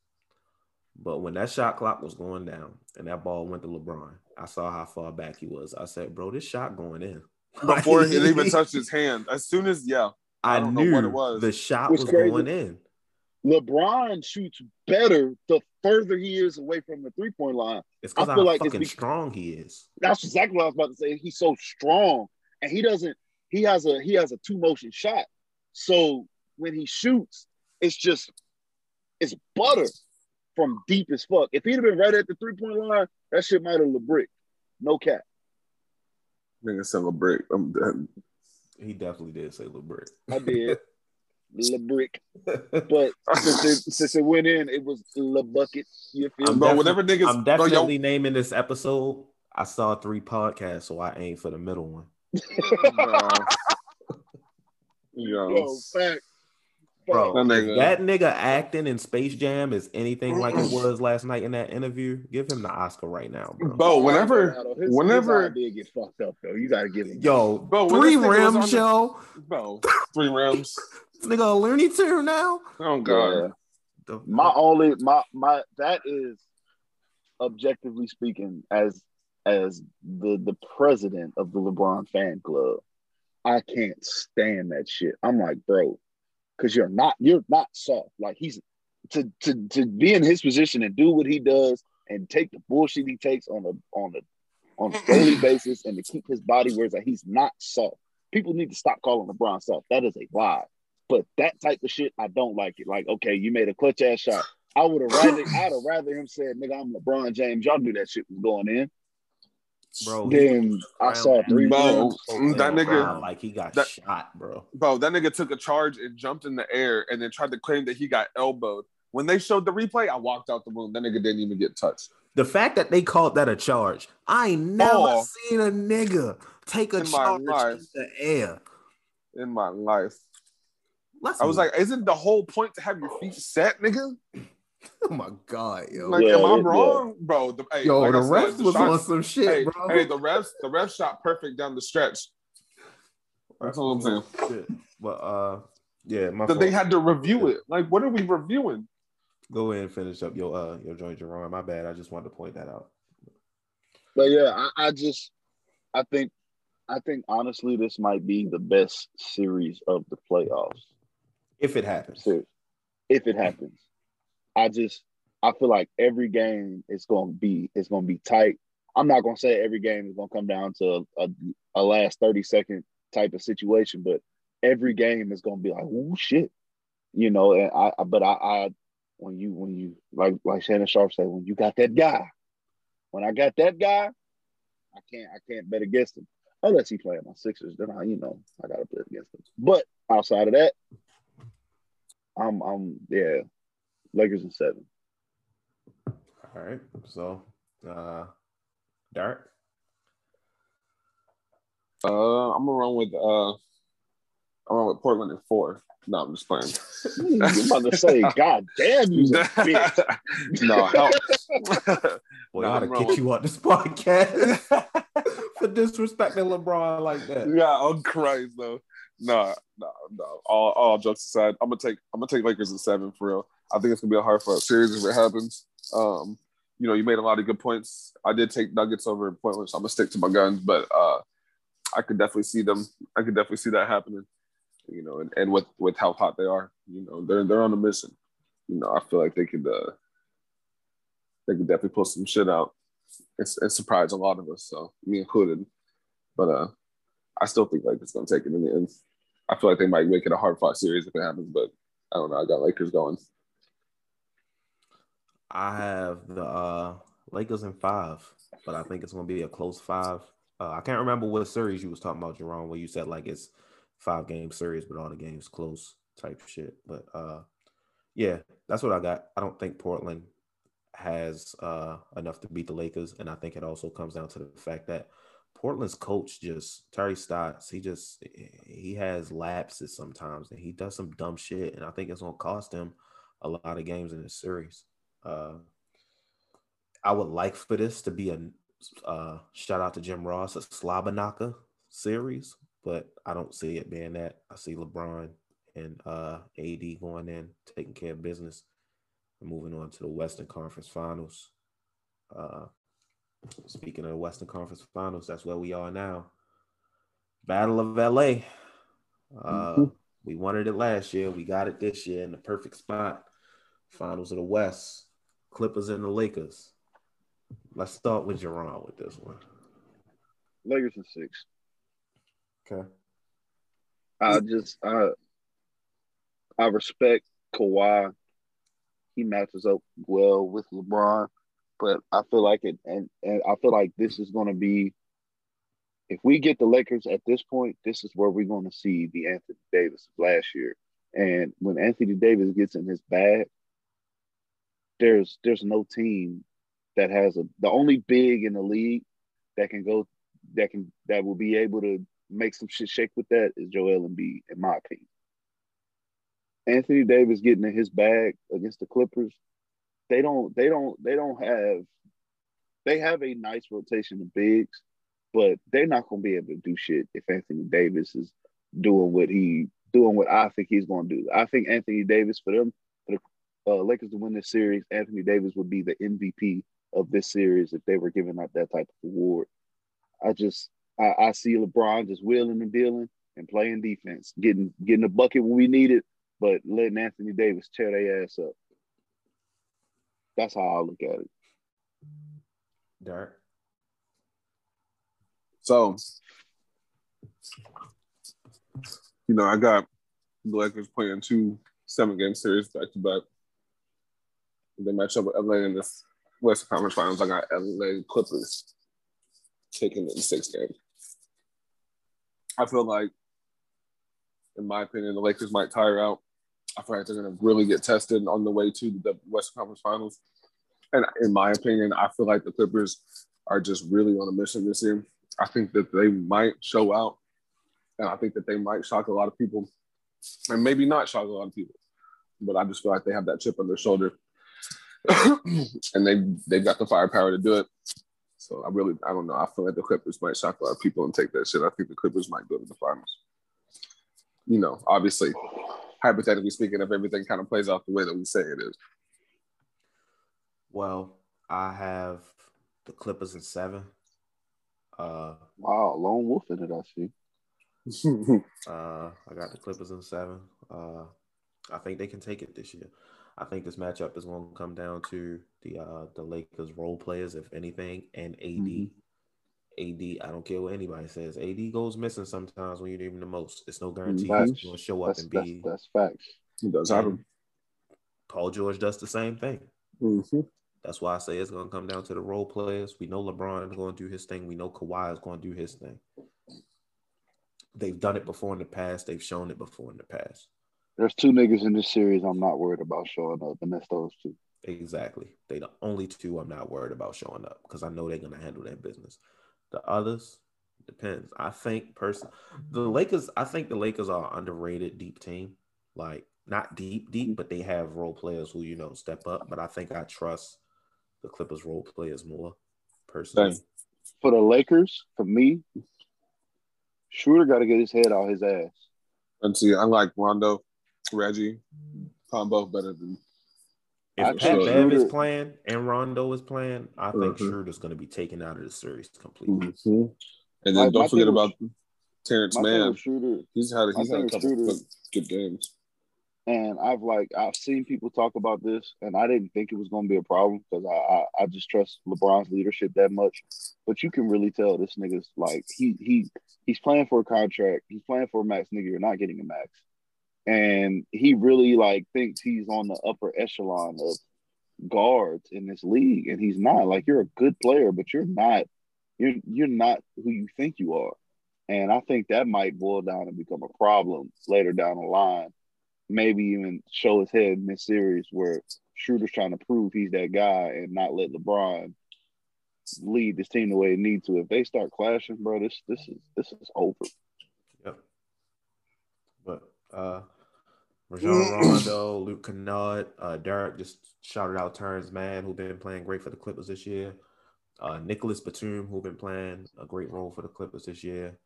[SPEAKER 1] but when that shot clock was going down and that ball went to LeBron, I saw how far back he was. I said, bro, this shot going in (laughs)
[SPEAKER 2] Before it even touched his hand, as soon as yeah,
[SPEAKER 1] I,
[SPEAKER 2] I
[SPEAKER 1] knew
[SPEAKER 2] what it was.
[SPEAKER 1] the shot
[SPEAKER 3] What's
[SPEAKER 1] was going in.
[SPEAKER 3] LeBron shoots better the further he is away from the three point line.
[SPEAKER 1] It's because
[SPEAKER 3] I
[SPEAKER 1] how
[SPEAKER 3] feel like it's
[SPEAKER 1] fucking
[SPEAKER 3] be-
[SPEAKER 1] strong he is.
[SPEAKER 3] That's exactly what I was about to say. He's so strong, and he doesn't. He has a he has a two motion shot. So when he shoots, it's just it's butter from deep as fuck. If he'd have been right at the three point line, that shit might have brick. No cap.
[SPEAKER 2] nigga said a brick. I'm dead.
[SPEAKER 1] He definitely did say LeBron.
[SPEAKER 3] I did. (laughs) Le brick. (laughs) But since it, since it went in, it was Le bucket. You feel
[SPEAKER 1] I'm
[SPEAKER 3] me?
[SPEAKER 2] Bro,
[SPEAKER 1] defi-
[SPEAKER 2] whatever niggas-
[SPEAKER 1] I'm
[SPEAKER 2] bro,
[SPEAKER 1] definitely naming this episode. I saw three podcasts, so I aim for the middle one.
[SPEAKER 2] Bro. (laughs) Yo,
[SPEAKER 3] Yo, fact.
[SPEAKER 1] Bro,
[SPEAKER 2] That nigga-
[SPEAKER 1] that nigga acting in Space Jam is anything like it (clears throat) was last night in that interview, give him the Oscar right now, bro.
[SPEAKER 2] Bro, whenever,
[SPEAKER 3] His- his
[SPEAKER 2] whenever,
[SPEAKER 3] eye did get fucked up though. You gotta give him.
[SPEAKER 1] Yo,
[SPEAKER 2] Bro,
[SPEAKER 1] three
[SPEAKER 2] this nigga was
[SPEAKER 1] rims,
[SPEAKER 2] the-
[SPEAKER 1] yo.
[SPEAKER 2] bro, three rims. (laughs)
[SPEAKER 1] This nigga a Looney Tune now.
[SPEAKER 2] Oh god,
[SPEAKER 3] Yeah. My only my my that is objectively speaking as as the the president of the LeBron fan club. I can't stand that shit. I'm like, bro, because you're not you're not soft. Like he's to to to be in his position and do what he does and take the bullshit he takes on a on a on a daily (laughs) basis and to keep his body where it's like he's not soft. People need to stop calling LeBron soft. That is a lie. But that type of shit, I don't like it. Like, okay, you made a clutch ass shot. I would have rather (laughs) I'd have rather him said, nigga, I'm LeBron James. Y'all knew that shit was going in.
[SPEAKER 1] bro,
[SPEAKER 3] Then I saw three
[SPEAKER 2] Bro,
[SPEAKER 3] rims.
[SPEAKER 2] Mm, that nigga-
[SPEAKER 1] around like he got
[SPEAKER 2] that-
[SPEAKER 1] shot, bro.
[SPEAKER 2] bro, that nigga took a charge and jumped in the air and then tried to claim that he got elbowed. When they showed the replay, I walked out the room. That nigga didn't even get touched.
[SPEAKER 1] The fact that they called that a charge, I ain't never
[SPEAKER 2] Oh.
[SPEAKER 1] seen a nigga take a
[SPEAKER 2] In my
[SPEAKER 1] charge
[SPEAKER 2] life.
[SPEAKER 1] in the air.
[SPEAKER 2] In my life,
[SPEAKER 1] Let's
[SPEAKER 2] I was like, "Isn't the whole point to have your feet set, nigga?" (laughs)
[SPEAKER 1] oh my god, yo,
[SPEAKER 2] Like,
[SPEAKER 3] Yeah,
[SPEAKER 2] am I
[SPEAKER 3] yeah.
[SPEAKER 2] wrong, bro? The, hey,
[SPEAKER 1] yo,
[SPEAKER 2] like
[SPEAKER 1] the
[SPEAKER 2] I said, the
[SPEAKER 1] was
[SPEAKER 2] shot-
[SPEAKER 1] on some shit,
[SPEAKER 2] Hey,
[SPEAKER 1] bro.
[SPEAKER 2] hey, the refs, the ref shot perfect down the stretch. That's all I'm saying.
[SPEAKER 1] Shit. But uh, yeah, my
[SPEAKER 2] That they had to review it. Like, what are we reviewing?
[SPEAKER 1] Go ahead and finish up your uh your joint, Jerome. My bad. I just wanted to point that out.
[SPEAKER 3] But yeah, I, I just I think I think honestly this might be the best series of the playoffs.
[SPEAKER 1] If it happens,
[SPEAKER 3] Serious. If it happens. I just I feel like every game is gonna be it's gonna be tight. I'm not gonna say every game is gonna come down to a, a last 30 second type of situation, but every game is gonna be like, oh shit. You know, and I, but I, I when you when you like like Shannon Sharpe said, when you got that guy, when I got that guy, I can't I can't bet against him. Unless he play my Sixers, then I, you know, I gotta bet against him. But outside of that, I'm I'm yeah, Lakers in seven.
[SPEAKER 1] all right. So, uh, Dart.
[SPEAKER 2] Uh, I'm gonna run with uh, I'm gonna run with Portland at four. No, I'm just playing.
[SPEAKER 3] You about to say, (laughs) God damn you, (laughs) bitch.
[SPEAKER 2] no, help. (laughs)
[SPEAKER 1] Boy,
[SPEAKER 2] Nah,
[SPEAKER 1] I ought to
[SPEAKER 2] I'm
[SPEAKER 1] kick you out this podcast for disrespecting LeBron like that.
[SPEAKER 2] yeah, on Christ though. No, no, no. All, all jokes aside, I'm gonna take I'm gonna take Lakers at seven for real. I think it's gonna be a hard fought series if it happens. Um, you know, you made a lot of good points. I did take Nuggets over Portland, so I'm gonna stick to my guns, but uh, I could definitely see them. I could definitely see that happening. You know, and, and with with how hot they are, you know, they're they're on a mission. You know, I feel like they could uh, they could definitely pull some shit out and, and surprise a lot of us. So me included. But uh, I still think like it's gonna take it in the end. I feel like they might make it a hard fought series if it happens, but I don't know. I got Lakers going.
[SPEAKER 1] I have the uh, Lakers in five, but I think it's going to be a close five. Uh, I can't remember what series you was talking about, Jerome, where you said like it's five game series, but all the games close type shit. But uh, yeah, that's what I got. I don't think Portland has uh, enough to beat the Lakers, and I think it also comes down to the fact that Portland's coach just Terry Stotts. He just he has lapses sometimes, and he does some dumb shit, and I think it's going to cost him a lot of games in this series. Uh, I would like for this to be a uh, shout out to Jim Ross, a slobberknocker series, but I don't see it being that. I see LeBron and uh, AD going in, taking care of business, and moving on to the Western Conference Finals. Uh, speaking of the Western Conference Finals, that's where we are now. Battle of LA. Uh, mm-hmm. We wanted it last year. We got it this year in the perfect spot. Finals of the West. Clippers and the Lakers. Let's start with Jerron with this one.
[SPEAKER 3] Lakers and six.
[SPEAKER 1] Okay.
[SPEAKER 3] I just I I respect Kawhi. He matches up well with LeBron, but I feel like it and, and I feel like this is gonna be if we get the Lakers at this point, this is where we're going to see the Anthony Davis of last year. And when Anthony Davis gets in his bag, there's there's no team that has a the only big in the league that can go that can that will be able to make some shit shake with that is Joel Embiid, in my opinion. Anthony Davis getting in his bag against the Clippers, they don't they don't they don't have they have a nice rotation of bigs, but they're not gonna be able to do shit if Anthony Davis is doing what he doing what I think he's gonna do. I think Anthony Davis for them for the uh, Lakers to win this series, Anthony Davis would be the MVP of this series if they were giving out that type of award. I just I, I see LeBron just wheeling and dealing and playing defense, getting getting a bucket when we need it, but letting Anthony Davis tear their ass up. That's how I look at it.
[SPEAKER 1] Derek.
[SPEAKER 2] So, you know, I got the Lakers playing two seven game series back to back. They match up with LA in this Western Conference Finals. I got LA Clippers taking it in six games. I feel like, in my opinion, the Lakers might tire out. I feel like they're going to really get tested on the way to the Western Conference Finals. And in my opinion, I feel like the Clippers are just really on a mission this year. I think that they might show out, and I think that they might shock a lot of people, and maybe not shock a lot of people. But I just feel like they have that chip on their shoulder, (coughs) and they they've got the firepower to do it. So I really I don't know. I feel like the Clippers might shock a lot of people and take that shit. I think the Clippers might go to the finals. You know, obviously, hypothetically speaking, if everything kind of plays off the way that we say it is.
[SPEAKER 1] Well, I have the Clippers in seven. Uh,
[SPEAKER 3] wow, lone wolf in it, I
[SPEAKER 1] see. (laughs) uh, I got the Clippers in seven. Uh, I think they can take it this year. I think this matchup is going to come down to the uh, the Lakers role players, if anything, and AD. Mm-hmm. AD, I don't care what anybody says. AD goes missing sometimes when you need him the most. It's no guarantee facts. he's going to show up
[SPEAKER 3] that's,
[SPEAKER 1] and
[SPEAKER 3] be. That's, that's facts.
[SPEAKER 2] He does happen.
[SPEAKER 1] Paul George does the same thing.
[SPEAKER 2] Mm-hmm.
[SPEAKER 1] That's why I say it's going to come down to the role players. We know LeBron is going to do his thing. We know Kawhi is going to do his thing. They've done it before in the past. They've shown it before in the past.
[SPEAKER 3] There's two niggas in this series I'm not worried about showing up, and that's those two.
[SPEAKER 1] Exactly. They the only two I'm not worried about showing up because I know they're gonna handle their business. The others depends. I think person the Lakers. I think the Lakers are underrated deep team. Like not deep, deep, but they have role players who you know step up. But I think I trust the Clippers role players more personally.
[SPEAKER 3] For the Lakers, for me, Schroeder got to get his head out his ass.
[SPEAKER 2] And see, I like Rondo, Reggie, combo better than.
[SPEAKER 1] If Pat Bev is playing and Rondo is playing, I think mm-hmm. Schroeder's going to be taken out of the series completely.
[SPEAKER 2] Mm-hmm. And then my, don't forget about Terance Mann. Schroeder, he's had he's had a couple Schroeder, good games.
[SPEAKER 3] And I've like I've seen people talk about this, and I didn't think it was going to be a problem because I, I, I just trust LeBron's leadership that much. But you can really tell this nigga's like he he he's playing for a contract. He's playing for a max. Nigga, you're not getting a max, and he really like thinks he's on the upper echelon of guards in this league, and he's not. Like you're a good player, but you're not. You're you're not who you think you are, and I think that might boil down and become a problem later down the line maybe even show his head in this series where Schroeder's trying to prove he's that guy and not let LeBron lead this team the way it needs to. If they start clashing, bro, this this is this is over.
[SPEAKER 1] Yep. But uh Rajon Rondo, Luke Kennard, uh, Derek just shouted out Terance Mann, who been playing great for the Clippers this year. Uh, Nicholas Batum, who been playing a great role for the Clippers this year.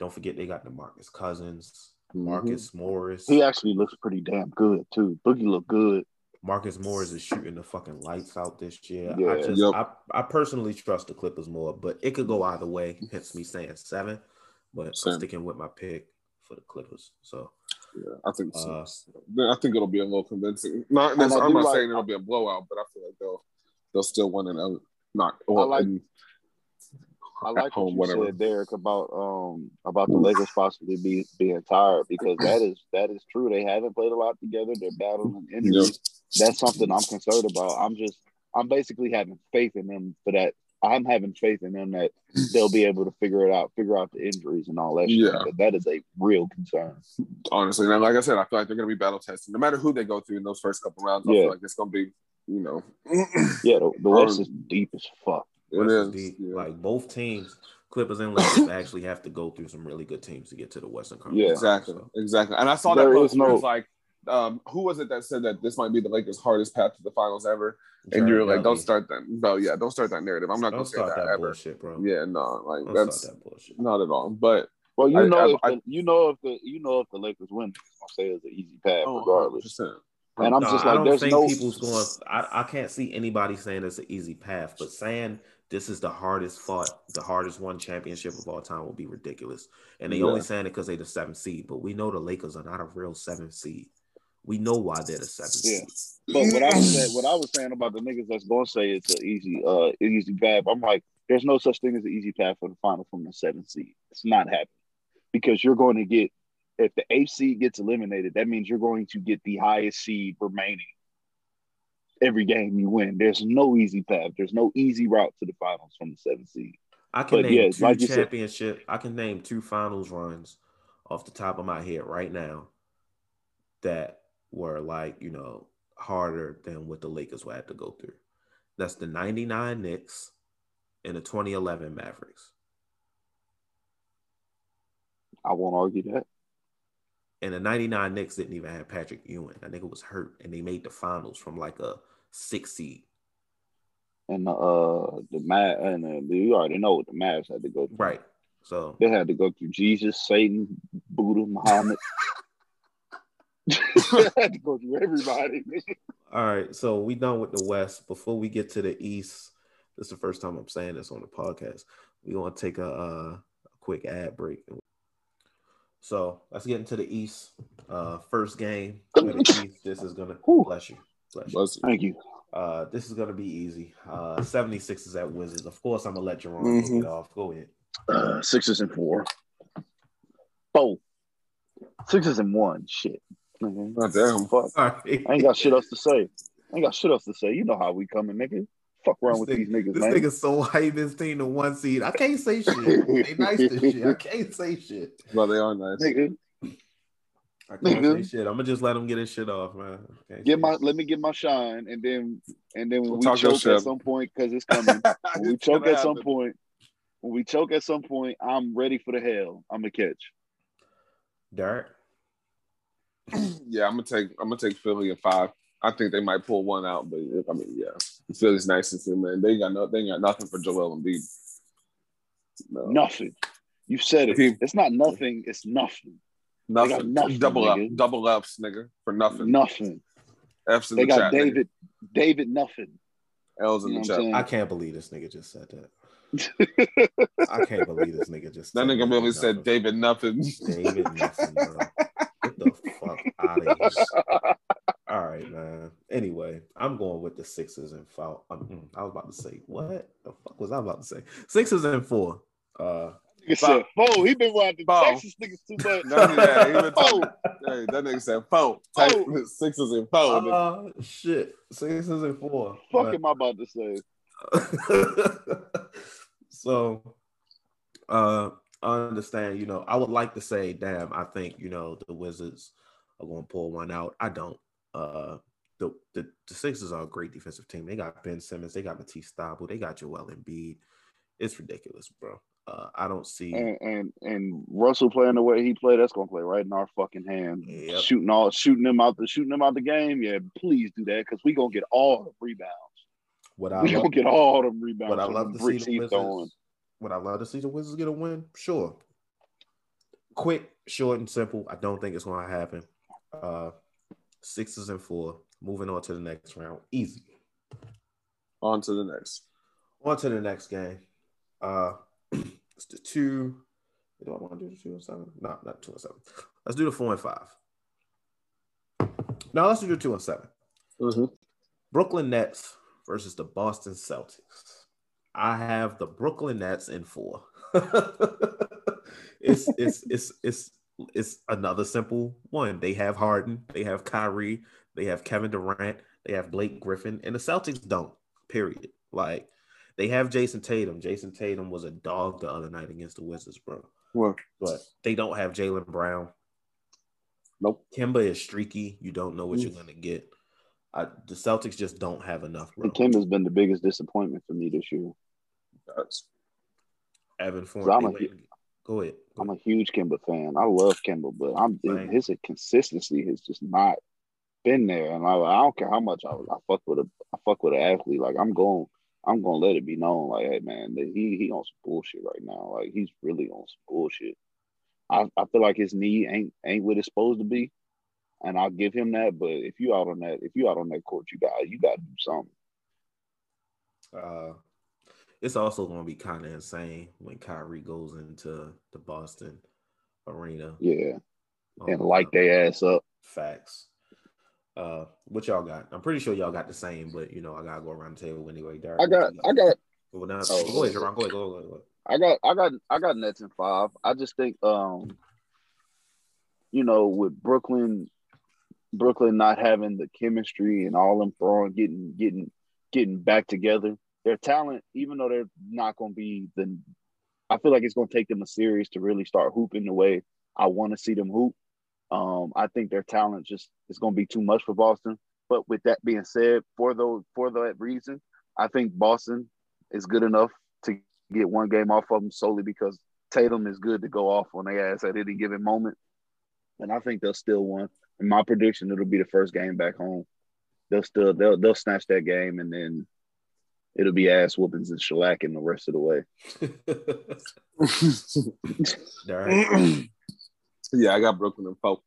[SPEAKER 1] Don't forget they got DeMarcus Cousins, Marcus Morris.
[SPEAKER 3] He actually looks pretty damn good too. Boogie look good.
[SPEAKER 1] Marcus Morris is shooting the fucking lights out this year.
[SPEAKER 3] Yeah.
[SPEAKER 1] I just
[SPEAKER 2] Yep.
[SPEAKER 1] I, I personally trust the Clippers more, but it could go either way. Hence me saying seven, but. I'm sticking with my pick for the Clippers. So
[SPEAKER 2] Yeah, I think
[SPEAKER 1] Uh.
[SPEAKER 2] I think it'll be a little convincing. Not,
[SPEAKER 3] I
[SPEAKER 2] I'm not
[SPEAKER 3] like-
[SPEAKER 2] saying it'll be a blowout, but I feel like they'll they'll still win and. Not well,
[SPEAKER 3] like-
[SPEAKER 2] and
[SPEAKER 3] I like what you
[SPEAKER 2] whatever.
[SPEAKER 3] said, Derek, about um about the Lakers possibly be, being tired because that is that is true. They haven't played a lot together. They're battling injuries. That's something I'm concerned about. I'm just I'm basically having faith in them for that. I'm having faith in them that they'll be able to figure it out, figure out the injuries and all that. shit.
[SPEAKER 2] Yeah.
[SPEAKER 3] But that is a real concern.
[SPEAKER 2] honestly, and like I said, I feel like they're going to be battle tested. No matter who they go through in those first couple rounds, I
[SPEAKER 3] Yeah.
[SPEAKER 2] feel like it's going to be, you know,
[SPEAKER 3] Yeah, the, the West
[SPEAKER 2] Um,
[SPEAKER 3] is deep as fuck.
[SPEAKER 2] it
[SPEAKER 1] West is
[SPEAKER 2] is.
[SPEAKER 1] deep.
[SPEAKER 2] yeah.
[SPEAKER 1] Like both teams, Clippers and Lakers (coughs) actually have to go through some really good teams to get to the Western Conference.
[SPEAKER 3] Yeah.
[SPEAKER 2] Exactly,
[SPEAKER 1] So,
[SPEAKER 2] exactly. And I saw
[SPEAKER 3] There
[SPEAKER 2] that
[SPEAKER 3] is
[SPEAKER 2] post where
[SPEAKER 3] no-
[SPEAKER 2] it's like, um, who was it that said that this might be the Lakers' hardest path to the finals ever? And you're like, don't start that. No, yeah, don't start that narrative. I'm not
[SPEAKER 1] Don't
[SPEAKER 2] going to say
[SPEAKER 1] start
[SPEAKER 2] that,
[SPEAKER 1] that,
[SPEAKER 2] ever.
[SPEAKER 1] bullshit, bro.
[SPEAKER 2] Yeah, no, like
[SPEAKER 1] Don't
[SPEAKER 2] that's
[SPEAKER 1] start that bullshit.
[SPEAKER 2] not at all. But
[SPEAKER 3] Well, you
[SPEAKER 2] I-
[SPEAKER 3] know,
[SPEAKER 2] I-
[SPEAKER 3] if
[SPEAKER 2] I-
[SPEAKER 3] the, you know if the you know if the Lakers win, I'll say it's an easy path
[SPEAKER 2] oh,
[SPEAKER 3] regardless.
[SPEAKER 2] 100%.
[SPEAKER 3] And I'm
[SPEAKER 1] No,
[SPEAKER 3] just
[SPEAKER 1] I
[SPEAKER 3] like,
[SPEAKER 1] don't
[SPEAKER 3] there's
[SPEAKER 1] think
[SPEAKER 3] no
[SPEAKER 1] people's going. I, I can't see anybody saying it's an easy path, but saying this is the hardest fought, the hardest won championship of all time will be ridiculous. And they
[SPEAKER 2] Yeah.
[SPEAKER 1] only saying it because they're the seventh seed, but we know the Lakers are not a real seventh seed. We know why they're the seventh
[SPEAKER 3] Yeah. But what I was saying, what I was saying about the niggas that's gonna say it's an easy, uh, easy path. I'm like, there's no such thing as an easy path for the final from the seventh seed. It's not happening because you're going to get if the eighth seed gets eliminated, that means you're going to get the highest seed remaining every game you win. There's no easy path. There's no easy route to the finals from the seventh seed.
[SPEAKER 1] I can
[SPEAKER 3] But
[SPEAKER 1] name
[SPEAKER 3] yeah,
[SPEAKER 1] two
[SPEAKER 3] like you said-
[SPEAKER 1] championship. I can name two finals runs off the top of my head right now that were like you know harder than what the Lakers would have to go through. That's the '99 Knicks and the 2011 Mavericks.
[SPEAKER 3] I won't argue that.
[SPEAKER 1] And the 99 Knicks didn't even have Patrick Ewing. I think it was hurt, and they made the finals from like a six seed.
[SPEAKER 3] And the uh the Mav and uh, you already know what the Mavs had to go through.
[SPEAKER 1] Right. So
[SPEAKER 3] They had to go through Jesus, Satan, Buddha, Muhammad. (laughs) they had to go through everybody.
[SPEAKER 1] all right. So we done with the West. Before we get to the East, this is the first time I'm saying this on the podcast. We gonna take a, uh, a quick ad break. So let's get into the East. Uh, first game the East. This is gonna
[SPEAKER 3] Whew.
[SPEAKER 1] bless you. Bless you.
[SPEAKER 2] Bless you.
[SPEAKER 3] Thank you.
[SPEAKER 1] Uh, this is gonna be easy. Uh, 76 at Wizards. Of course, I'm gonna let Jerome
[SPEAKER 2] Mhm.
[SPEAKER 1] get off. Go ahead.
[SPEAKER 3] Uh, sixes and four. Four. Sixes and one. Shit.
[SPEAKER 2] Oh, damn.
[SPEAKER 3] Fuck.
[SPEAKER 1] All right.
[SPEAKER 3] I ain't got shit else to say. I ain't got shit else to say. You know how we coming, nigga. Fuck around with
[SPEAKER 1] This
[SPEAKER 3] these niggas,
[SPEAKER 1] This
[SPEAKER 3] man.
[SPEAKER 1] nigga so hype his team to one seed. I can't say shit. (laughs) they nice this shit. I can't say shit.
[SPEAKER 2] Well, they are nice.
[SPEAKER 3] Nigga,
[SPEAKER 1] I can't
[SPEAKER 3] Nigga.
[SPEAKER 1] say shit. I'm gonna just let him get his shit off, man.
[SPEAKER 3] Get my
[SPEAKER 1] shit.
[SPEAKER 3] let me get my shine, and then and then when
[SPEAKER 2] We'll
[SPEAKER 3] we choke at some point because it's coming. (laughs) When we choke
[SPEAKER 2] gonna
[SPEAKER 3] at some point, when we choke at some point, I'm ready for the hell. I'm gonna catch.
[SPEAKER 1] Derek. (clears throat)
[SPEAKER 2] Yeah, I'm gonna take I'm gonna take Philly at five. I think they might pull one out, but I mean, yeah, Philly's nice to see, man. They got no, they got nothing for Joel Embiid. No,
[SPEAKER 3] Nothing. You said it.
[SPEAKER 2] He-
[SPEAKER 3] It's not nothing. It's nothing. got
[SPEAKER 2] nothing.
[SPEAKER 3] nothing,
[SPEAKER 2] double up,
[SPEAKER 3] nigga.
[SPEAKER 2] double ups, nigga, for nothing.
[SPEAKER 3] Nothing.
[SPEAKER 2] F's in
[SPEAKER 3] They
[SPEAKER 2] the
[SPEAKER 3] got
[SPEAKER 2] chat. nigga.
[SPEAKER 3] David. David. Nothing.
[SPEAKER 2] L's in
[SPEAKER 3] You
[SPEAKER 2] the
[SPEAKER 3] I'm
[SPEAKER 2] chat.
[SPEAKER 1] I can't believe this nigga just said that. (laughs) I can't believe this nigga just
[SPEAKER 2] That
[SPEAKER 1] said
[SPEAKER 2] nigga really said. David nothing.
[SPEAKER 1] David nothing, bro. (laughs) Get the fuck out of here. All right, man. Anyway, I'm going with the Sixers and foul. Um, I was about to say what the fuck was I about to say? Sixers and four. Uh,
[SPEAKER 3] Nigga said, "Bo, he been riding
[SPEAKER 2] Bo.
[SPEAKER 3] Texas niggas too much."
[SPEAKER 2] No, yeah, he been
[SPEAKER 3] Bo,
[SPEAKER 2] talking- hey, that nigga said four. Type sixes and four. nigga.
[SPEAKER 1] uh, shit. Sixers and four.
[SPEAKER 3] fuck
[SPEAKER 1] But-
[SPEAKER 3] am I about to say? (laughs)
[SPEAKER 1] so uh I understand, you know, I would like to say, damn, I think, you know, the Wizards are gonna pull one out. I don't. Uh the, the the Sixers are a great defensive team. They got Ben Simmons, they got Matisse Thybulle, they got Joel Embiid. It's ridiculous, bro. Uh, I don't see.
[SPEAKER 3] And, and and Russell playing the way he played, that's gonna play right in our fucking hand.
[SPEAKER 1] Yep.
[SPEAKER 3] Shooting all, shooting them out the, shooting them out the game. Yeah, please do that because we're gonna get all the rebounds.
[SPEAKER 1] What I
[SPEAKER 3] We
[SPEAKER 1] love,
[SPEAKER 3] gonna get all them rebounds.
[SPEAKER 1] what I love to see the Wizards.
[SPEAKER 3] throwing.
[SPEAKER 1] Would I love to see the Wizards get a win? Sure. Quick, short, and simple. I don't think it's going to happen. Uh, sixes and four. Moving on to the next round. Easy.
[SPEAKER 2] On to the next.
[SPEAKER 1] On to the next game. Uh, (clears throat) it's the two. Do I want to do the two and seven? No, not two and seven. Let's do the four and five. Now let's do the two and 7
[SPEAKER 2] Mhm.
[SPEAKER 1] Brooklyn Nets versus the Boston Celtics. I have the Brooklyn Nets in four. (laughs) it's it's it's it's it's another simple one. They have Harden, they have Kyrie, they have Kevin Durant, they have Blake Griffin, and the Celtics don't. Period. Like they have Jayson Tatum. Jayson Tatum was a dog the other night against the Wizards, bro.
[SPEAKER 2] Well,
[SPEAKER 1] But they don't have Jaylen Brown.
[SPEAKER 2] nope.
[SPEAKER 1] Kemba is streaky. You don't know what you're mm. gonna get. I, the Celtics just don't have enough, bro.
[SPEAKER 3] And has been the biggest disappointment for me this year.
[SPEAKER 2] That's,
[SPEAKER 1] Evan Fournier.
[SPEAKER 3] So I'm a-
[SPEAKER 1] Go ahead. Go
[SPEAKER 3] I'm a huge Kemba fan. I love Kemba, but I'm
[SPEAKER 1] Same.
[SPEAKER 3] his consistency has just not been there. And I, I don't care how much I, I fuck with a I fuck with an athlete. Like I'm going, I'm gonna let it be known. Like, hey man, that he he on some bullshit right now. Like he's really on some bullshit. I, I feel like his knee ain't ain't what it's supposed to be, and I'll give him that. But if you out on that, if you out on that court, you got you got to do something.
[SPEAKER 1] Uh, it's also going to be kind of insane when Kyrie goes into the Boston arena
[SPEAKER 3] Yeah, and
[SPEAKER 1] Um,
[SPEAKER 3] light their ass up.
[SPEAKER 1] facts. Uh, what y'all got? I'm pretty sure y'all got the same, but you know I gotta go around the table anyway. Derek,
[SPEAKER 3] I got I got
[SPEAKER 1] Well, now,
[SPEAKER 3] Oh.
[SPEAKER 1] go ahead, Jerron. Go ahead. Go ahead. Go ahead.
[SPEAKER 3] I got I got I got Nets in five. I just think um you know, with Brooklyn Brooklyn not having the chemistry and all them throwing getting getting getting back together, their talent, even though they're not gonna be the I feel like it's gonna take them a series to really start hooping the way I want to see them hoop. Um, I think their talent just is gonna be too much for Boston. But with that being said, for those for that reason, I think Boston is good enough to get one game off of them solely because Tatum is good to go off on their ass at any given moment. And I think they'll still win. In my prediction, it'll be the first game back home. They'll still they'll they'll snatch that game and then it'll be ass whoopings and shellacking the rest of the way. (laughs) (clears throat)
[SPEAKER 2] Yeah, I got Brooklyn and four.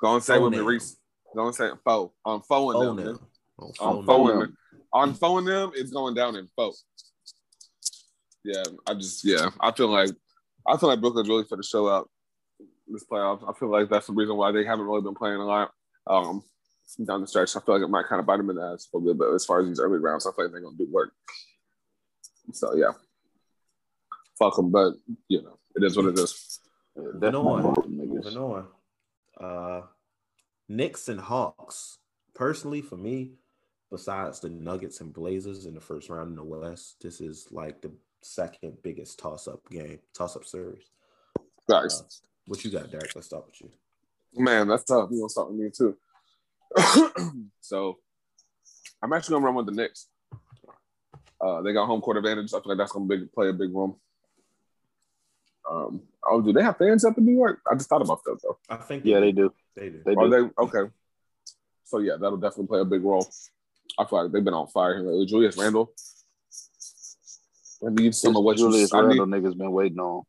[SPEAKER 2] Go and say
[SPEAKER 1] Phone
[SPEAKER 2] with me,
[SPEAKER 1] them.
[SPEAKER 2] Reese. Go and say four. I'm four
[SPEAKER 1] phone
[SPEAKER 2] them.
[SPEAKER 1] them. Oh,
[SPEAKER 2] I'm
[SPEAKER 1] phone
[SPEAKER 2] phone
[SPEAKER 1] them.
[SPEAKER 2] them. On phone them, it's going down in four. Yeah, I just yeah, I feel like I feel like Brooklyn's really for the show out this playoff. I feel like that's the reason why they haven't really been playing a lot. Um, down the stretch, I feel like it might kind of bite them in the ass a little bit. But as far as these early rounds, I feel like they're gonna do work. So yeah, fuck them. But you know, it is what it is.
[SPEAKER 1] Moving on.
[SPEAKER 3] Definitely niggas.
[SPEAKER 1] Moving on. Uh, Knicks and Hawks. Personally, for me, besides the Nuggets and Blazers in the first round in the West, this is like the second biggest toss-up game, toss-up series.
[SPEAKER 2] Guys,
[SPEAKER 1] Uh, what you got, Derek? Let's start with you.
[SPEAKER 2] man, that's tough. You gonna start with me too. (coughs) so I'm actually gonna run with the Knicks. Uh, they got home court advantage. I feel like that's gonna big, play a big role. Um, oh, do they have fans up in New York? I just thought about that though.
[SPEAKER 1] I think
[SPEAKER 3] Yeah, they do.
[SPEAKER 1] They do.
[SPEAKER 3] They
[SPEAKER 2] Are
[SPEAKER 3] do.
[SPEAKER 2] they okay? So yeah, that'll definitely play a big role. I feel like they've been on fire here lately. Julius Randle. I need some of what
[SPEAKER 3] Julius
[SPEAKER 2] you. I need,
[SPEAKER 3] Randle niggas been waiting on.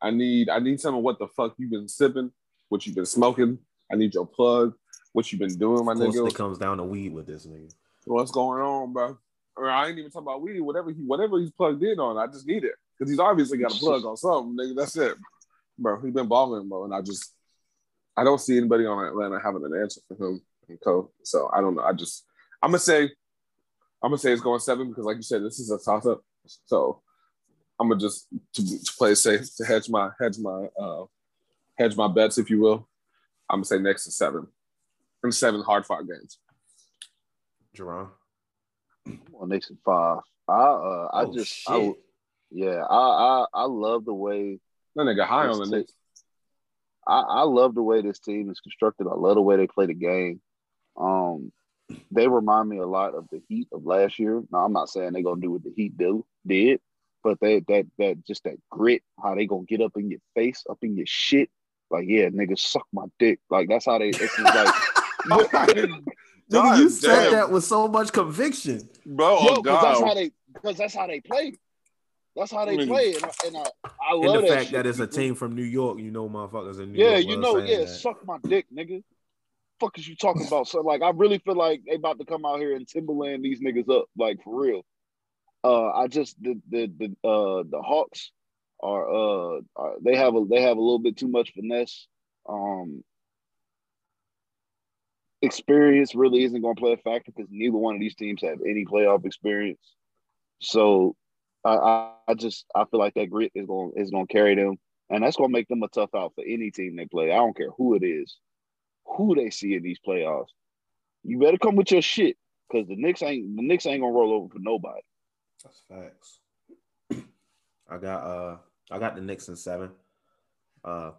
[SPEAKER 2] I need. I need some of what the fuck you've been sipping, what you've been smoking. I need your plug. What you been doing, my
[SPEAKER 1] Of course,
[SPEAKER 2] nigga?
[SPEAKER 1] it comes down to weed with this nigga.
[SPEAKER 2] What's going on, bro? Or I ain't even talking about weed. Whatever he, whatever he's plugged in on, I just need it because he's obviously got a plug on something, nigga. That's it, bro. He's been balling, bro, and I just, I don't see anybody on Atlanta having an answer for him and Co. So I don't know. I just, I'm gonna say, I'm gonna say it's going seven because, like you said, this is a toss up. So I'm gonna just to, to play safe to hedge my hedge my uh hedge my bets, if you will. I'm gonna say next to seven, and seven hard fought games.
[SPEAKER 1] Jerron.
[SPEAKER 3] on Knicks in five. I uh I
[SPEAKER 1] Oh,
[SPEAKER 3] just
[SPEAKER 1] shit.
[SPEAKER 3] I yeah, I, I I love the way
[SPEAKER 2] That nigga high on the
[SPEAKER 3] this
[SPEAKER 2] Knicks.
[SPEAKER 3] I, I love the way this team is constructed. I love the way they play the game. Um they remind me a lot of the Heat of last year. Now I'm not saying they're gonna do what the Heat do did, but they that that just that grit, how they gonna get up in your face, up in your shit. Like, yeah, niggas suck my dick. Like that's how they. It's just like, (laughs) (laughs)
[SPEAKER 1] Nigga,
[SPEAKER 2] God
[SPEAKER 1] you said
[SPEAKER 2] damn.
[SPEAKER 1] that with so much conviction.
[SPEAKER 2] Bro,
[SPEAKER 3] yo,
[SPEAKER 2] oh
[SPEAKER 3] because that's how they, because that's how they play. That's how they
[SPEAKER 2] I mean-
[SPEAKER 3] play, and I, and I, I
[SPEAKER 1] And
[SPEAKER 3] love
[SPEAKER 1] the
[SPEAKER 3] that
[SPEAKER 1] fact
[SPEAKER 3] shit.
[SPEAKER 1] that it's a team from New York, you know, motherfuckers in New
[SPEAKER 3] Yeah,
[SPEAKER 1] York.
[SPEAKER 3] you know,
[SPEAKER 1] saying
[SPEAKER 3] yeah,
[SPEAKER 1] that.
[SPEAKER 3] suck my dick, nigga. Fuck is you talking about? So like, I really feel like they about to come out here and Timberland these niggas up, like for real. Uh, I just the the the uh the Hawks are uh are, they have a they have a little bit too much finesse. Um, experience really isn't going to play a factor because neither one of these teams have any playoff experience. So I, I, just I feel like that grit is going is going to carry them, and that's going to make them a tough out for any team they play. I don't care who it is, who they see in these playoffs. You better come with your shit because the Knicks ain't the Knicks ain't gonna roll over for nobody.
[SPEAKER 1] That's facts. I got uh I got the Knicks in seven. Uh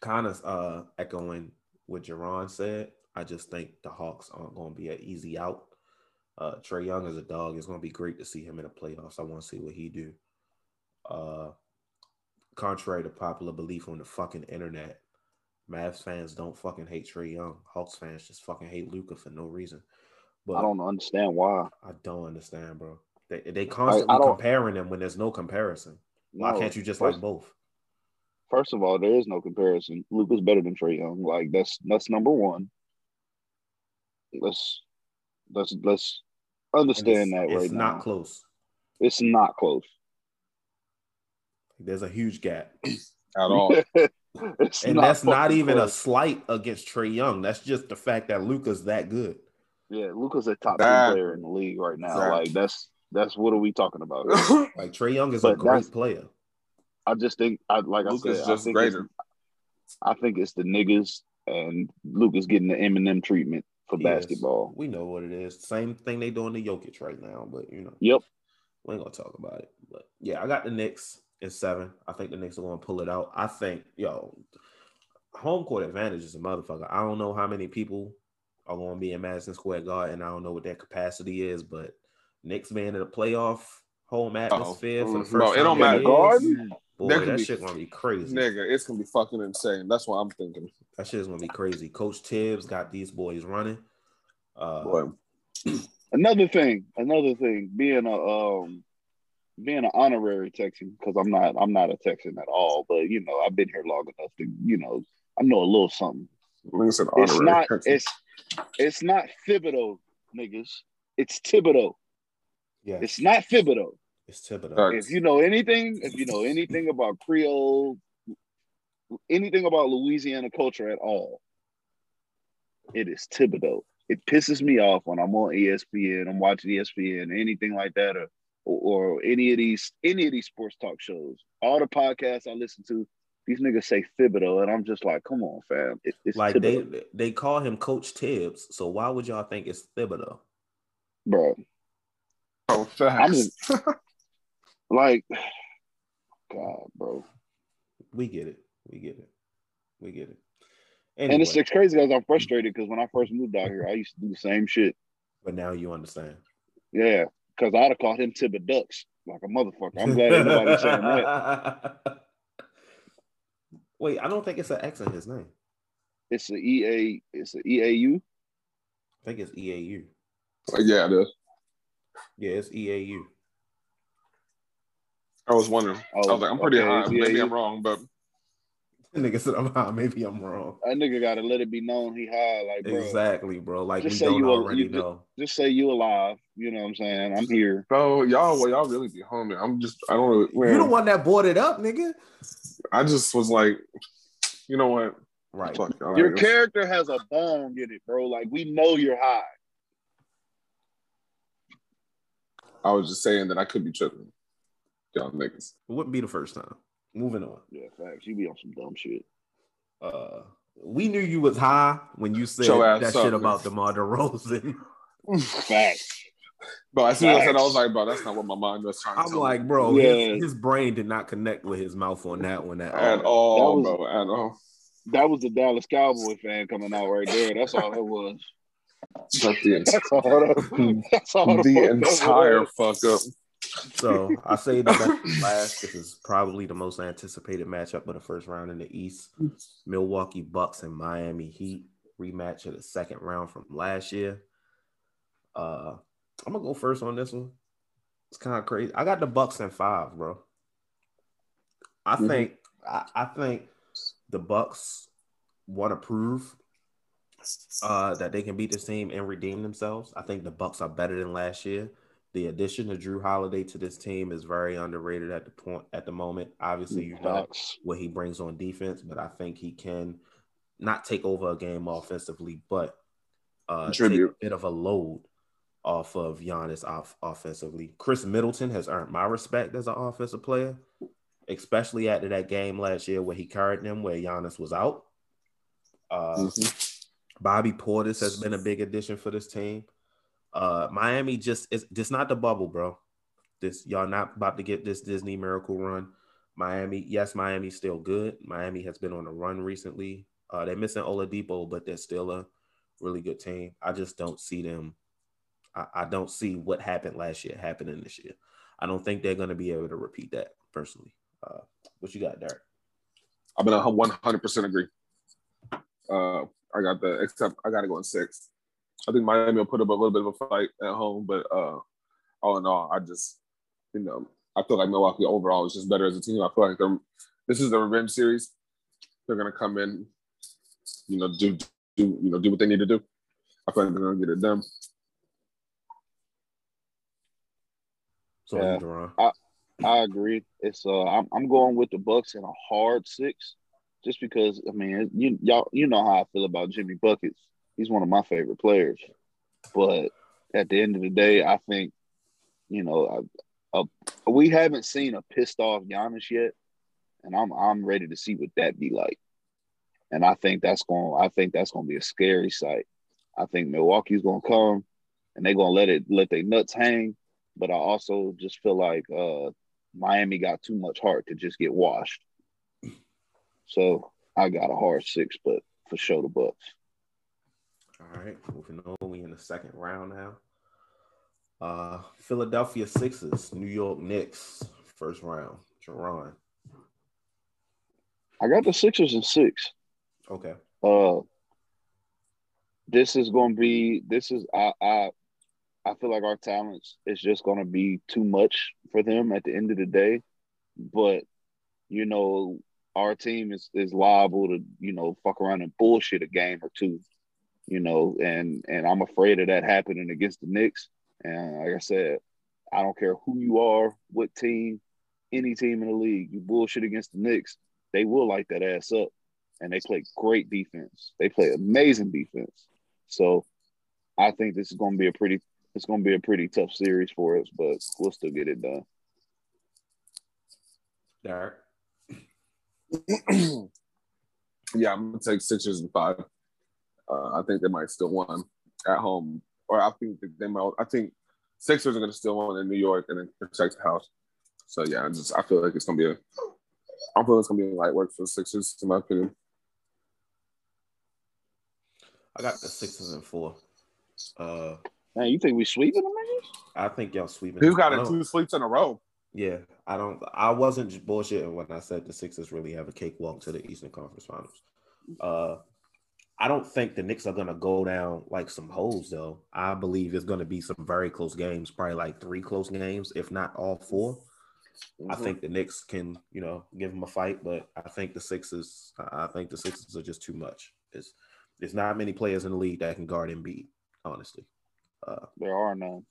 [SPEAKER 1] kind of uh echoing what Jerron said. I just think the Hawks aren't gonna be an easy out. Uh Trae Young is a dog. It's gonna be great to see him in the playoffs. I want to see what he do. Uh contrary to popular belief on the fucking internet, Mavs fans don't fucking hate Trae Young. Hawks fans just fucking hate Luka for no reason. But
[SPEAKER 3] I don't understand why.
[SPEAKER 1] I don't understand, bro. They they constantly
[SPEAKER 3] I don't-
[SPEAKER 1] comparing them when there's no comparison. Why
[SPEAKER 3] No.
[SPEAKER 1] can't you just
[SPEAKER 3] first,
[SPEAKER 1] like both?
[SPEAKER 3] First of all, there is no comparison. Luka's better than Trae Young. Like that's that's number one. Let's let's let's understand
[SPEAKER 1] it's,
[SPEAKER 3] that
[SPEAKER 1] it's
[SPEAKER 3] right
[SPEAKER 1] not close.
[SPEAKER 3] It's not close.
[SPEAKER 1] There's a huge gap, (clears throat)
[SPEAKER 2] At all. (laughs)
[SPEAKER 3] it's
[SPEAKER 1] and that's not
[SPEAKER 3] fucking
[SPEAKER 1] even a slight against Trae Young. That's just the fact that Luka's that good.
[SPEAKER 3] Yeah, Luka's a top
[SPEAKER 2] That-
[SPEAKER 3] ten player in the league right now.
[SPEAKER 2] That-
[SPEAKER 3] Like that's that's what are we talking about? here? (laughs)
[SPEAKER 1] Like Trae Young is a great player.
[SPEAKER 3] I just think I like I said,
[SPEAKER 2] just
[SPEAKER 3] I think
[SPEAKER 2] greater.
[SPEAKER 3] It's, I think it's the niggas and Luka's getting the Eminem treatment for
[SPEAKER 1] He is.
[SPEAKER 3] basketball.
[SPEAKER 1] We know what it is. Same thing they doing to Jokic right now, but you know.
[SPEAKER 3] Yep.
[SPEAKER 1] We ain't gonna talk about it. But yeah, I got the Knicks in seven. I think the Knicks are gonna pull it out. I think, yo, home court advantage is a motherfucker. I don't know how many people are gonna be in Madison Square Garden. I don't know what their capacity is, but Knicks man in the playoff home atmosphere for the first
[SPEAKER 2] bro, it don't matter.
[SPEAKER 3] Garden?
[SPEAKER 1] Boy,
[SPEAKER 2] There could
[SPEAKER 1] that
[SPEAKER 2] be-
[SPEAKER 1] shit gonna be crazy.
[SPEAKER 2] Nigga, it's gonna be fucking insane. That's what I'm thinking.
[SPEAKER 1] That shit is gonna be crazy. Coach Thibs got these boys running. Uh,
[SPEAKER 2] Boy. (clears throat)
[SPEAKER 3] Another thing, another thing, being a um being an honorary Texan, because I'm not I'm not a Texan at all, but you know, I've been here long enough to, you know, I know a little something.
[SPEAKER 2] Like I said,
[SPEAKER 3] It's not
[SPEAKER 2] Texan.
[SPEAKER 3] it's it's not Thibodeau, niggas. It's Thibodeau.
[SPEAKER 1] yeah,
[SPEAKER 3] It's not Thibodeau.
[SPEAKER 1] It's Thibodeau.
[SPEAKER 3] If you know anything, if you know anything about Creole, anything about Louisiana culture at all, it is Thibodeau. It pisses me off when I'm on ESPN, I'm watching ESPN, anything like that, or, or or any of these any of these sports talk shows. All the podcasts I listen to, these niggas say Thibodeau, and I'm just like, come on, fam. It, it's
[SPEAKER 1] Like
[SPEAKER 3] Thibodeau,
[SPEAKER 1] they they call him Coach Thibs, so why would y'all think it's Thibodeau?
[SPEAKER 3] bro.
[SPEAKER 2] Oh, facts.
[SPEAKER 3] I'm (laughs) just like, (sighs) God, bro.
[SPEAKER 1] We get it. We get it. We get it.
[SPEAKER 3] And it's, it's crazy because I'm frustrated because when I first moved out here, I used to do the same shit.
[SPEAKER 1] but now you understand.
[SPEAKER 3] Yeah, because I'd have called him Tibba Ducks like a motherfucker. I'm glad (laughs) nobody saying that.
[SPEAKER 1] Wait, I don't think it's an X in his name.
[SPEAKER 3] It's a EA. It's a E EAU.
[SPEAKER 1] I think it's EAU.
[SPEAKER 2] yeah, it is.
[SPEAKER 1] Yeah, it's E EAU.
[SPEAKER 2] I was wondering.
[SPEAKER 3] Oh,
[SPEAKER 2] I was oh, like, I'm pretty
[SPEAKER 3] okay,
[SPEAKER 2] high.
[SPEAKER 3] it's
[SPEAKER 2] Maybe
[SPEAKER 3] EAU.
[SPEAKER 2] I'm wrong, but
[SPEAKER 1] Nigga said I'm high. Maybe I'm wrong.
[SPEAKER 3] That nigga gotta let it be known he high. Like, bro,
[SPEAKER 1] Exactly, bro. Like
[SPEAKER 3] Just
[SPEAKER 1] we
[SPEAKER 3] say
[SPEAKER 1] don't
[SPEAKER 3] you a-
[SPEAKER 1] already
[SPEAKER 3] you
[SPEAKER 1] know.
[SPEAKER 3] just say you alive. You know what I'm saying? I'm here.
[SPEAKER 2] bro, y'all, well, y'all really be homie. I'm just, I don't really.
[SPEAKER 1] You the one that bought it up, nigga.
[SPEAKER 2] I just was like, you know what?
[SPEAKER 1] Right.
[SPEAKER 2] Fuck y'all.
[SPEAKER 3] Your
[SPEAKER 2] It's-
[SPEAKER 3] character has a bong in it, bro. Like we know you're high.
[SPEAKER 2] I was just saying that I could be tripping. Y'all niggas.
[SPEAKER 1] It wouldn't be the first time. Moving on.
[SPEAKER 3] Yeah, facts. You be on some dumb shit.
[SPEAKER 1] Uh, we knew you was high when you said that
[SPEAKER 2] up,
[SPEAKER 1] shit about DeMar DeRozan. (laughs)
[SPEAKER 3] Facts.
[SPEAKER 2] But as soon as I said, I was
[SPEAKER 3] Facts.
[SPEAKER 2] like, bro, that's not what my mind was trying to
[SPEAKER 1] I'm
[SPEAKER 2] tell
[SPEAKER 1] like,
[SPEAKER 2] me.
[SPEAKER 1] bro,
[SPEAKER 3] Yeah.
[SPEAKER 1] his, his brain did not connect with his mouth on that one at
[SPEAKER 2] at
[SPEAKER 1] all.
[SPEAKER 2] all,
[SPEAKER 3] That was-
[SPEAKER 2] bro, at all.
[SPEAKER 3] That was the Dallas Cowboy fan coming out right there. That's all it was.
[SPEAKER 2] That's the, (laughs)
[SPEAKER 3] That's all. That, (laughs) that's all.
[SPEAKER 2] the
[SPEAKER 3] fuck that
[SPEAKER 2] entire
[SPEAKER 3] was.
[SPEAKER 2] fuck up.
[SPEAKER 1] So I say the (laughs) best last. This is probably the most anticipated matchup of the first round in the East. Milwaukee Bucks and Miami Heat rematch of the second round from last year. Uh, I'm gonna go first on this one. It's kind of crazy. I got the Bucks in five, bro. I
[SPEAKER 2] Mhm.
[SPEAKER 1] think I, I think the Bucks want to prove uh, that they can beat this team and redeem themselves. I think the Bucks are better than last year. The addition of Jrue Holiday to this team is very underrated at the point at the moment. Obviously, you know what he brings on defense, but I think he can not take over a game offensively, but uh, take a bit of a load off of Giannis off offensively. Khris Middleton has earned my respect as an offensive player, especially after that game last year where he carried them where Giannis was out. Uh,
[SPEAKER 2] Mhm.
[SPEAKER 1] Bobby Portis has been a big addition for this team. Uh, Miami just is just not the bubble, bro. This y'all not about to get this Disney miracle run. Miami, yes, Miami's still good. Miami has been on a run recently. Uh, they're missing Oladipo, but they're still a really good team. I just don't see them. I, I don't see what happened last year happening this year. I don't think they're going to be able to repeat that personally. Uh, what you got, Derek?
[SPEAKER 2] I'm gonna 100 percent agree. Uh, I got the except I got to go in six. I think Miami will put up a little bit of a fight at home, but uh, all in all, I just you know I feel like Milwaukee overall is just better as a team. I feel like they're this is the revenge series. They're gonna come in, you know, do do you know do what they need to do. I feel like they're gonna get it done.
[SPEAKER 1] So,
[SPEAKER 3] Yeah.
[SPEAKER 1] you, Deron.
[SPEAKER 3] I agree. It's uh, I'm I'm going with the Bucks in a hard six, just because I mean you y'all you know how I feel about Jimmy buckets. He's one of my favorite players, but at the end of the day, I think you know uh, uh, we haven't seen a pissed off Giannis yet, and I'm I'm ready to see what that be like. And I think that's going I think that's going to be a scary sight. I think Milwaukee's going to come, and they're going to let it let their nuts hang. But I also just feel like uh, Miami got too much heart to just get washed. So I got a hard six, but for sure the Bucks.
[SPEAKER 1] All right, moving on. We in the second round now. Uh, Philadelphia Sixers, New York Knicks, first round. Jerron.
[SPEAKER 3] I got the Sixers in six.
[SPEAKER 1] Okay.
[SPEAKER 3] Uh, this is going to be. This is I. I I feel like our talents is just going to be too much for them at the end of the day. But you know, our team is is liable to you know fuck around and bullshit a game or two. You know, and and I'm afraid of that happening against the Knicks. And like I said, I don't care who you are, what team, any team in the league, you bullshit against the Knicks, they will light that ass up. And they play great defense. They play amazing defense. So I think this is going to be a pretty it's going to be a pretty tough series for us, but we'll still get it done.
[SPEAKER 1] Derek. (clears throat)
[SPEAKER 2] yeah, I'm gonna take Sixers and five. Uh, I think they might still win at home, or I think they might. I think Sixers are gonna still win in New York and then protect the house. So yeah, I just I feel like it's gonna be a. I feel it's gonna be a light work for the Sixers, in my opinion.
[SPEAKER 1] I got the Sixers and four. Uh,
[SPEAKER 3] Man, you think we sweeping them, man?
[SPEAKER 1] I think y'all sweeping.
[SPEAKER 2] Who's got it two sleeps in a row?
[SPEAKER 1] Yeah, I don't. I wasn't just bullshitting when I said the Sixers really have a cakewalk to the Eastern Conference Finals. Uh, I don't think the Knicks are gonna go down like some holes though. I believe it's gonna be some very close games, probably like three close games, if not all 4 I
[SPEAKER 2] Mhm.
[SPEAKER 1] think the Knicks can, you know, give them a fight, but I think the Sixers, I I think the Sixers are just too much. It's there's not many players in the league that can guard Embiid, honestly. Uh,
[SPEAKER 3] There are none.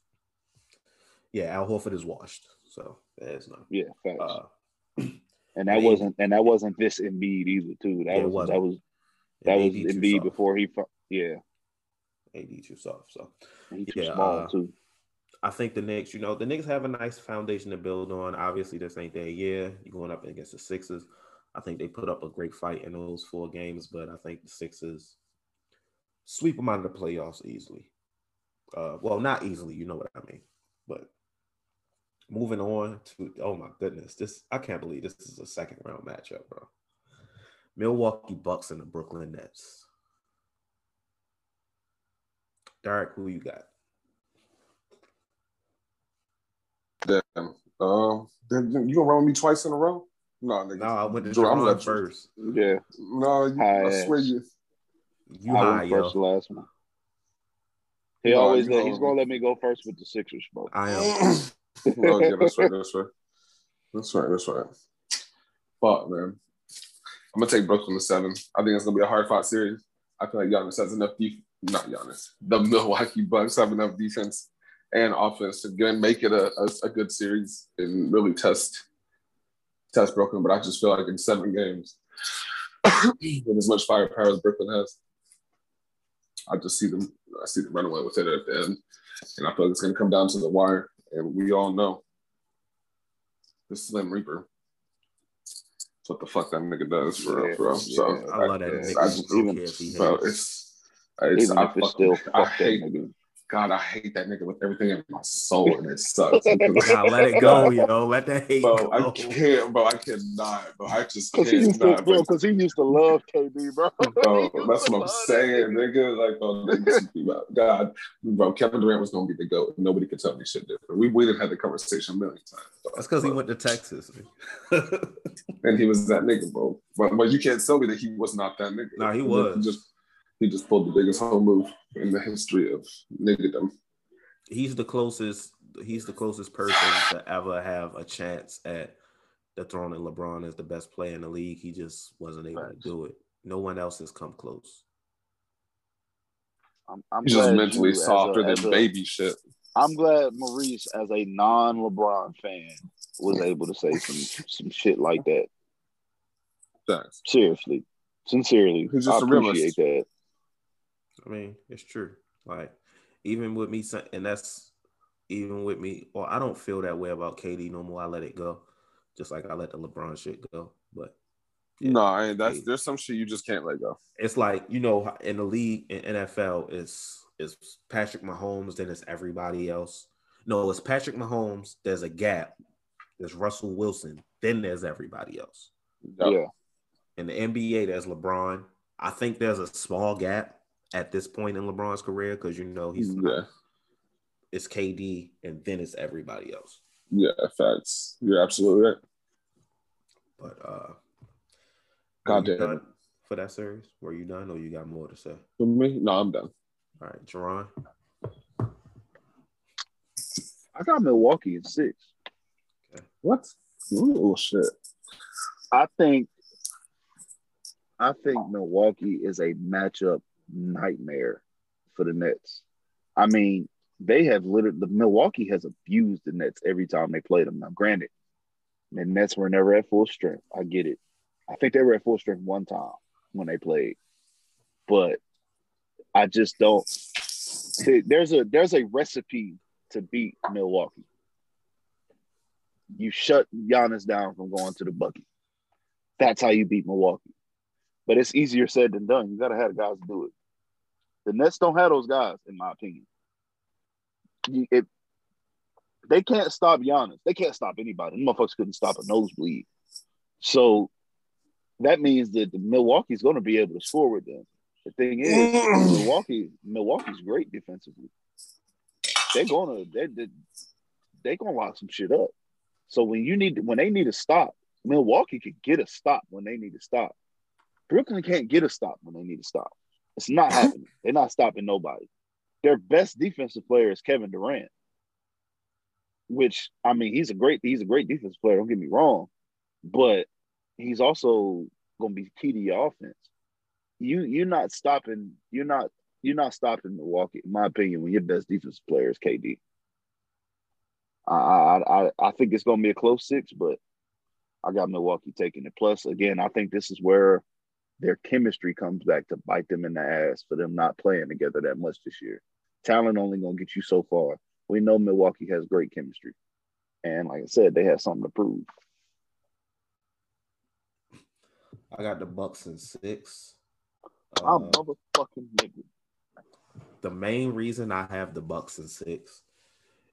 [SPEAKER 1] yeah, Al Horford is washed, so there's none.
[SPEAKER 3] Yeah, facts.
[SPEAKER 1] Uh,
[SPEAKER 3] and that (clears throat) wasn't and that wasn't this Embiid either, too. That was
[SPEAKER 1] wasn't.
[SPEAKER 3] that was that was Embiid before he. Yeah,
[SPEAKER 1] AD too soft. So
[SPEAKER 3] too
[SPEAKER 1] Yeah,
[SPEAKER 3] small
[SPEAKER 1] uh,
[SPEAKER 3] too.
[SPEAKER 1] I think the Knicks, you know, the Knicks have a nice foundation to build on. Obviously, this ain't their year. You're going up against the Sixers. I think they put up a great fight in those four games, but I think the Sixers sweep them out of the playoffs easily. Uh, well, not easily, you know what I mean. But moving on to oh my goodness, this I can't believe this is a second round matchup, bro. Milwaukee Bucks and the Brooklyn Nets. Derek, who you got?
[SPEAKER 2] Damn. Um, you gonna run with me twice in a row? No, nigga.
[SPEAKER 1] No, I went to
[SPEAKER 2] Jerome, I'm
[SPEAKER 1] first.
[SPEAKER 3] Yeah,
[SPEAKER 2] No, you,
[SPEAKER 3] High
[SPEAKER 2] I swear you.
[SPEAKER 1] You
[SPEAKER 3] I
[SPEAKER 1] high,
[SPEAKER 3] went
[SPEAKER 1] yo.
[SPEAKER 3] first last one. He
[SPEAKER 2] No,
[SPEAKER 3] always
[SPEAKER 2] you
[SPEAKER 3] let, he's gonna let me go first with the Sixers, bro.
[SPEAKER 1] I am. (laughs)
[SPEAKER 2] oh, yeah, that's right. That's right. That's right. That's right. Fuck, man. I'm gonna take Brooklyn to seven. I think it's gonna be a hard fought series. I feel like Giannis has enough def- not Giannis. The (laughs) Milwaukee Bucks have enough defense and offense to get, make it a, a, a good series and really test test Brooklyn. But I just feel like in seven games, (clears throat) with as much firepower as Brooklyn has, I just see them. I see them run away with it at the end, and I feel like it's gonna come down to the wire. And we all know the Slim Reaper. That's what the fuck that nigga does for real,
[SPEAKER 3] Yeah,
[SPEAKER 2] for real. So
[SPEAKER 3] yeah.
[SPEAKER 1] I love that
[SPEAKER 3] Yeah,
[SPEAKER 1] nigga.
[SPEAKER 2] I
[SPEAKER 1] I
[SPEAKER 2] just-
[SPEAKER 1] don't
[SPEAKER 3] even-
[SPEAKER 1] care if he
[SPEAKER 2] bro,
[SPEAKER 1] hates.
[SPEAKER 2] it's, it's
[SPEAKER 3] Even
[SPEAKER 2] I
[SPEAKER 3] if it's
[SPEAKER 2] fuck-
[SPEAKER 3] still
[SPEAKER 2] I
[SPEAKER 3] fuck that
[SPEAKER 2] hate
[SPEAKER 3] nigga.
[SPEAKER 2] God, I hate that nigga with everything in my soul, and it sucks. (laughs) Because-
[SPEAKER 1] Nah, let it go, yo. Let that hate
[SPEAKER 2] bro, I can't, bro. I cannot, bro. I just
[SPEAKER 3] Cause he used to,
[SPEAKER 2] cannot.
[SPEAKER 3] bro,
[SPEAKER 2] Bro,
[SPEAKER 3] cause he used to love KD, (laughs) (laughs) bro. He
[SPEAKER 2] bro, that's what I'm
[SPEAKER 3] love that
[SPEAKER 2] saying,
[SPEAKER 3] nigga.
[SPEAKER 2] nigga. Like, bro, niggas, God, bro, Kevin Durant was gonna be the goat. Nobody could tell me shit different. We we done had the conversation a million times. bro.
[SPEAKER 1] That's because he went to Texas.
[SPEAKER 2] and he was that nigga, bro. But, but you can't tell me that he was not that nigga.
[SPEAKER 1] Nah, he
[SPEAKER 2] He
[SPEAKER 1] was.
[SPEAKER 2] just he just pulled the biggest home move in the history of niggerdom.
[SPEAKER 1] he's the closest. He's the closest person to ever have a chance at the throne. And LeBron is the best player in the league. He just wasn't able
[SPEAKER 3] Facts.
[SPEAKER 1] to do it. No one else has come close.
[SPEAKER 3] I'm, I'm
[SPEAKER 2] He's just mentally
[SPEAKER 3] you, as a-
[SPEAKER 2] softer than
[SPEAKER 3] a-
[SPEAKER 2] baby shit.
[SPEAKER 3] I'm glad Maurice, as a non-LeBron fan, was able to say some some shit like that.
[SPEAKER 2] Thanks.
[SPEAKER 3] Seriously, sincerely,
[SPEAKER 2] He's just
[SPEAKER 3] I
[SPEAKER 2] a realist.
[SPEAKER 3] appreciate that.
[SPEAKER 1] I mean, it's true. Like even with me, and that's even with me. Well, I don't feel that way about KD no more. I let it go, just like I let the LeBron shit go. But yeah.
[SPEAKER 2] No, I ain't, that's
[SPEAKER 1] Hey.
[SPEAKER 2] there's some shit you just can't let go.
[SPEAKER 1] it's like you know in the league in NFL it's it's Patrick Mahomes then it's everybody else. No, it's Patrick Mahomes. There's a gap. There's Russell Wilson. Then there's everybody else.
[SPEAKER 2] Yep.
[SPEAKER 3] Yeah,
[SPEAKER 1] In the NBA, there's LeBron. I think there's a small gap at this point in LeBron's career because you know he's
[SPEAKER 2] Yeah,
[SPEAKER 1] it's KD and then it's everybody else.
[SPEAKER 2] yeah, facts. You're absolutely right.
[SPEAKER 1] But uh,
[SPEAKER 2] God damn
[SPEAKER 1] done for that series? Were you done or you got more to say?
[SPEAKER 2] For me, no, I'm done.
[SPEAKER 1] All right, Jerron.
[SPEAKER 3] I got Milwaukee in six. Okay.
[SPEAKER 2] What? Ooh, shit.
[SPEAKER 3] I think I think Milwaukee is a matchup nightmare for the Nets. I mean, they have literally the Milwaukee has abused the Nets every time they played them. Now, granted, the Nets were never at full strength. I get it. I think they were at full strength one time when they played, but I just don't. There's a there's a recipe to beat Milwaukee. You shut Giannis down from going to the bucket. That's how you beat Milwaukee. But it's easier said than done. You got to have guys do it. The Nets don't have those guys, in my opinion. It, they can't stop Giannis. They can't stop anybody. Them motherfuckers couldn't stop a nosebleed. So that means that the Milwaukee's going to be able to score with them. The thing is, mm. Milwaukee, Milwaukee's great defensively. They're gonna they they they gonna lock some shit up. So when you need when they need a stop, Milwaukee can get a stop when they need a stop. Brooklyn can't get a stop when they need a stop. It's not happening. They're not stopping nobody. Their best defensive player is Kevin Durant, which I mean he's a great he's a great defensive player. Don't get me wrong, but he's also going to be key to your offense. You you're not stopping. You're not you're not stopping Milwaukee, in my opinion, when your best defensive player is KD. I I I, I think it's going to be a close six, but I got Milwaukee taking it. Plus, again, I think this is where their chemistry comes back to bite them in the ass for them not playing together that much this year. Talent only going to get you so far. We know Milwaukee has great chemistry, and like I said, they have something to prove.
[SPEAKER 1] I got the Bucks in six.
[SPEAKER 3] I'm
[SPEAKER 1] Uh,
[SPEAKER 3] motherfucking nigga.
[SPEAKER 1] the main reason I have the Bucks in six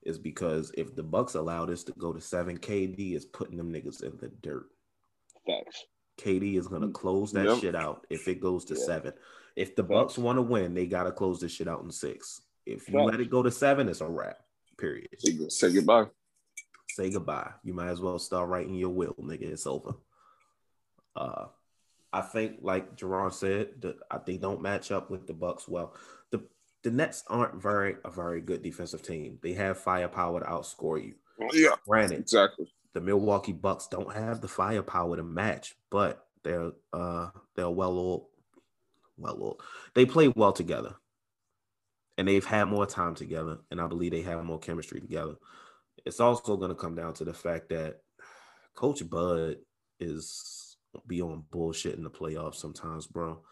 [SPEAKER 1] is because if the Bucks allow this to go to seven, KD is putting them niggas in the dirt.
[SPEAKER 3] Facts.
[SPEAKER 1] KD is gonna close that
[SPEAKER 2] Yep.
[SPEAKER 1] shit out if it goes to
[SPEAKER 3] Yeah.
[SPEAKER 1] seven. If the Bucks want to win, they gotta close this shit out in six. If you let it go to seven, it's a wrap. Period.
[SPEAKER 2] Say, goodbye.
[SPEAKER 1] say goodbye. You might as well start writing your will, nigga. It's over. Uh, I think, like Jerron said, I think don't match up with the Bucks well. The the Nets aren't very a very good defensive team. They have firepower to outscore you.
[SPEAKER 2] Yeah,
[SPEAKER 1] Granted,
[SPEAKER 2] exactly.
[SPEAKER 1] The Milwaukee Bucks don't have the firepower to match, but they're uh they're well oiled, well oiled. They play well together, and they've had more time together, and I believe they have more chemistry together. It's also going to come down to the fact that Coach Bud is be on bullshit in the playoffs sometimes, bro.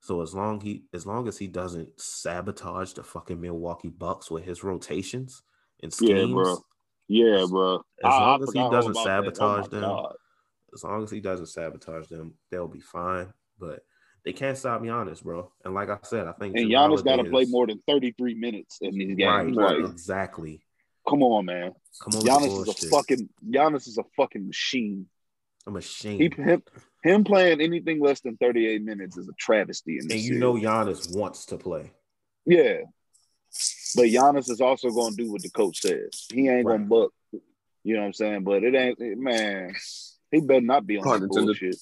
[SPEAKER 1] So as long he as long as he doesn't sabotage the fucking Milwaukee Bucks with his rotations and schemes,
[SPEAKER 3] Yeah, bro. Yeah, bro.
[SPEAKER 1] as
[SPEAKER 3] I- I
[SPEAKER 1] long as he doesn't.
[SPEAKER 3] Oh,
[SPEAKER 1] sabotage them,
[SPEAKER 3] God.
[SPEAKER 1] as long as he doesn't sabotage them, they'll be fine. But they can't stop Giannis, bro. And like I said, I think
[SPEAKER 3] And Giannis got to play more than 33 minutes in these games.
[SPEAKER 2] Right.
[SPEAKER 3] Like,
[SPEAKER 1] exactly.
[SPEAKER 3] come on, man.
[SPEAKER 1] Come on,
[SPEAKER 3] Giannis is a fucking Giannis is a fucking machine.
[SPEAKER 1] a machine.
[SPEAKER 3] He him, him playing anything less than 38 minutes is a travesty in this
[SPEAKER 1] and you
[SPEAKER 3] series.
[SPEAKER 1] know Giannis wants to play.
[SPEAKER 3] Yeah. But Giannis is also gonna do what the coach says. He ain't
[SPEAKER 1] Right.
[SPEAKER 3] gonna buck. You know what I'm saying? But it ain't man. He better not be on
[SPEAKER 2] Pun
[SPEAKER 3] that
[SPEAKER 2] intended.
[SPEAKER 3] bullshit.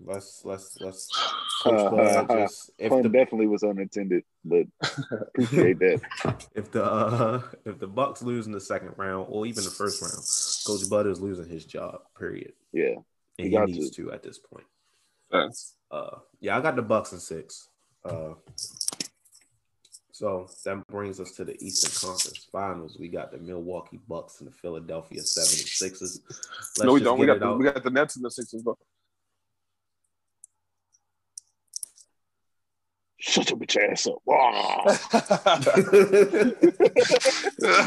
[SPEAKER 1] Let's let's let's (laughs) Coach Bud just if the
[SPEAKER 3] definitely was unintended, but appreciate that. (laughs)
[SPEAKER 1] if the uh, if the Bucks lose in the second round or even the first round, Coach Bud is losing his job. Period.
[SPEAKER 3] Yeah.
[SPEAKER 1] And
[SPEAKER 3] He
[SPEAKER 1] he,
[SPEAKER 3] got
[SPEAKER 1] needs to. at this point.
[SPEAKER 2] That's
[SPEAKER 1] Uh, yeah, I got the Bucks in six. Uh, so that brings us to the Eastern Conference Finals. We got the Milwaukee Bucks and the Philadelphia 76ers. Let's
[SPEAKER 2] no, we don't. We got the,
[SPEAKER 1] out.
[SPEAKER 2] we got the Nets and the Sixers, bro.
[SPEAKER 3] Shut your bitch ass up. (laughs)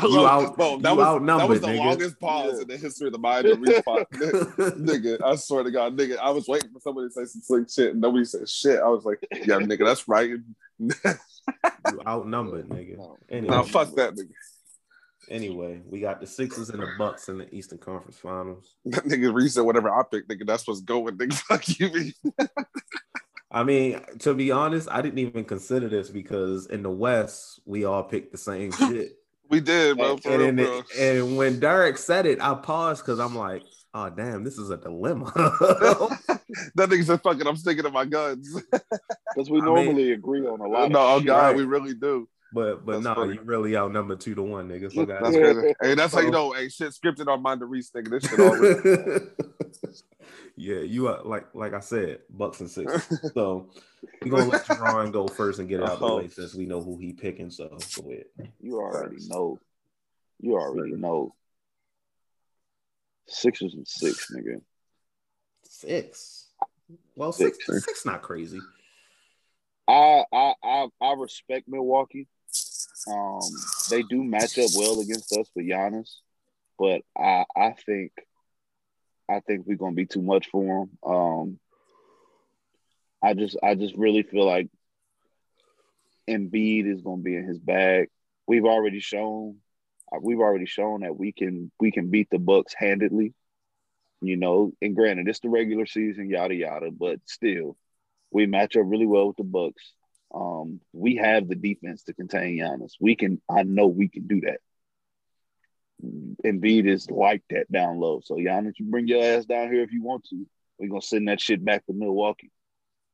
[SPEAKER 1] You out-
[SPEAKER 2] Bro,
[SPEAKER 1] you
[SPEAKER 2] that was, that was the
[SPEAKER 1] nigga.
[SPEAKER 2] longest pause
[SPEAKER 3] Yeah.
[SPEAKER 2] in the history of the mind response. (laughs) nigga, I swear to God, nigga, I was waiting for somebody to say some slick shit and nobody said shit. I was like, yeah, nigga, that's right.
[SPEAKER 1] You outnumbered, nigga.
[SPEAKER 3] No.
[SPEAKER 1] Anyway,
[SPEAKER 2] nah, fuck that, nigga.
[SPEAKER 1] anyway, we got the Sixers and the Bucks in the Eastern Conference Finals. (laughs)
[SPEAKER 2] That nigga reset whatever I picked, nigga. That's what's going, nigga. (laughs) Fuck you, man.
[SPEAKER 1] I mean, to be honest, I didn't even consider this because in the West, we all picked the same (laughs) shit.
[SPEAKER 2] We did, bro. For
[SPEAKER 1] and,
[SPEAKER 2] real,
[SPEAKER 1] in
[SPEAKER 2] bro.
[SPEAKER 1] the, and when Derek said it, I paused because I'm like, oh damn, this is a dilemma. (laughs)
[SPEAKER 2] that nigga said, "Fuck it, I'm sticking to my guns." (laughs)
[SPEAKER 3] Because we
[SPEAKER 1] I mean-
[SPEAKER 3] normally agree on a lot.
[SPEAKER 2] no,
[SPEAKER 3] of
[SPEAKER 2] oh
[SPEAKER 3] shit.
[SPEAKER 2] God,
[SPEAKER 1] Right.
[SPEAKER 2] we really do.
[SPEAKER 1] but but
[SPEAKER 2] That's
[SPEAKER 1] no,
[SPEAKER 2] funny.
[SPEAKER 1] you really outnumbered two to one, nigga. Fuck
[SPEAKER 2] That's
[SPEAKER 1] out
[SPEAKER 2] crazy. Hey, that's how you know. Hey, shit, scripted on mind to Reese, nigga. This shit always. (laughs)
[SPEAKER 1] yeah, you are like like I said, Bucks and six. So we're gonna let Jerron go first and get it out the
[SPEAKER 2] Uh-huh.
[SPEAKER 1] way since we know who he picking. So go ahead.
[SPEAKER 3] You already know. You already know. Sixers and six, nigga.
[SPEAKER 1] Six. Well, six,
[SPEAKER 3] Six.
[SPEAKER 1] six, not crazy.
[SPEAKER 3] I I I, I respect Milwaukee. Um, they do match up well against us with Giannis, but I I think I think we're gonna be too much for them. Um, I just I just really feel like Embiid is gonna be in his bag. We've already shown we've already shown that we can we can beat the Bucks handedly. You know, and granted, it's the regular season, yada yada, but still, we match up really well with the Bucks. Um, we have the defense to contain Giannis. We can. I know we can do that. Embiid is like that down low. So Giannis, you bring your ass down here if you want to. We're gonna send that shit back to Milwaukee.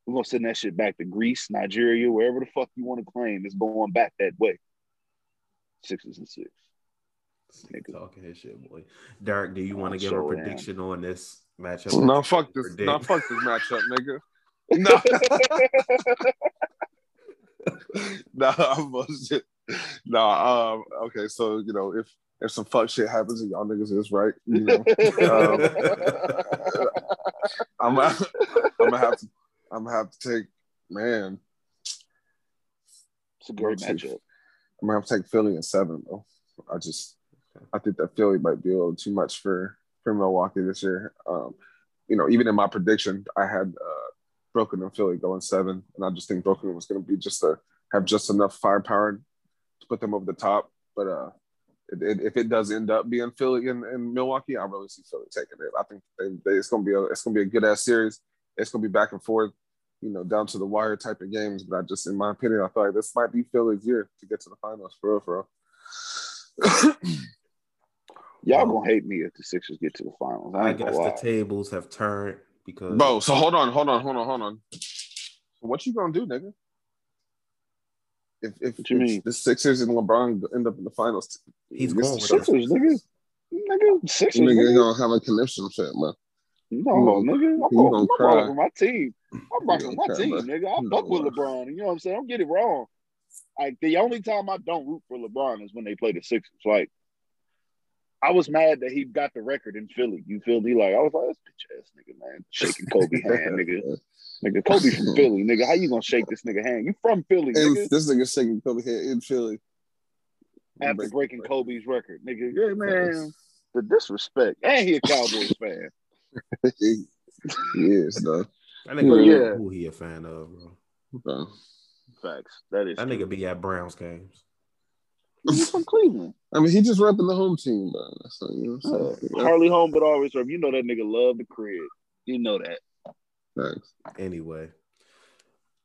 [SPEAKER 3] We're gonna send that shit back to Greece, Nigeria, wherever the fuck you want to claim. It's going back that way. Sixes and six. Nigga.
[SPEAKER 1] Talking his shit, boy. Derek, do you want to give
[SPEAKER 3] sure
[SPEAKER 1] a
[SPEAKER 3] am.
[SPEAKER 1] prediction on this matchup?
[SPEAKER 2] No, fuck this.
[SPEAKER 1] Predict.
[SPEAKER 2] No, fuck this matchup, nigga. (laughs) No, no, (laughs) I'm bullshit. No, um, okay, so you know, if if some fuck shit happens and y'all niggas is right, you know, I'm I'm gonna have to I'm gonna have to take man,
[SPEAKER 3] It's a great matchup.
[SPEAKER 2] I'm gonna have to take Philly in seven though. I just I think that Philly might be a little too much for for Milwaukee this year. Um, you know, even in my prediction, I had uh, Brooklyn and Philly going seven, and I just think Brooklyn was going to be just to have just enough firepower to put them over the top. But uh, it, it, if it does end up being Philly and, and Milwaukee, I really see Philly taking it. I think they, they, it's going to be a it's going to be a good ass series. It's going to be back and forth, you know, down to the wire type of games. But I just, in my opinion, I feel like this might be Philly's year to get to the finals for real, for real.
[SPEAKER 3] Y'all gonna hate me if the Sixers get to the finals. I,
[SPEAKER 1] I guess the tables have turned because
[SPEAKER 2] Bro, so hold on, hold on, hold on, hold on. What you gonna do, nigga? If if,
[SPEAKER 3] What you
[SPEAKER 2] if
[SPEAKER 3] mean?
[SPEAKER 2] the Sixers and LeBron end up in the finals,
[SPEAKER 1] He's going with
[SPEAKER 3] Sixers, nigga. Nigga, Sixers,
[SPEAKER 2] Nigga,
[SPEAKER 3] nigga.
[SPEAKER 2] you gonna have a connection fit, man.
[SPEAKER 3] No,
[SPEAKER 2] gonna-
[SPEAKER 3] nigga. I'm,
[SPEAKER 2] you
[SPEAKER 3] going,
[SPEAKER 2] gonna
[SPEAKER 3] I'm
[SPEAKER 2] cry.
[SPEAKER 3] rocking with my team. I'm rocking with my
[SPEAKER 2] cry,
[SPEAKER 3] team,
[SPEAKER 2] bro.
[SPEAKER 3] nigga. I
[SPEAKER 2] You
[SPEAKER 3] fuck with? LeBron. You know what I'm saying? Don't get it wrong. Like the only time I don't root for LeBron is when they play the Sixers. Like I was mad that he got the record in Philly. You feel me? Like I was like, this bitch ass nigga, man, shaking Kobe (laughs) hand, nigga. Nigga, Kobe from (laughs) Philly, nigga. How you gonna shake this nigga hand? You from Philly,
[SPEAKER 2] And
[SPEAKER 3] nigga.
[SPEAKER 2] this nigga shaking Kobe hand in Philly.
[SPEAKER 3] After breaking Kobe's record, nigga. Yeah, (laughs) man. The disrespect. And he a Cowboys fan.
[SPEAKER 2] he is, though.
[SPEAKER 1] that nigga
[SPEAKER 3] Yeah.
[SPEAKER 1] yeah. who he a fan of, bro.
[SPEAKER 2] Bro.
[SPEAKER 3] Facts. That is
[SPEAKER 1] That
[SPEAKER 3] true.
[SPEAKER 1] nigga be at Browns games.
[SPEAKER 3] He's from Cleveland.
[SPEAKER 2] I mean, he just repping the home team, bro. That's what, you know what I'm
[SPEAKER 3] Uh,
[SPEAKER 2] saying?
[SPEAKER 3] Harley home, but always serve. You know that nigga love the crib. You know that.
[SPEAKER 2] Thanks.
[SPEAKER 1] Anyway,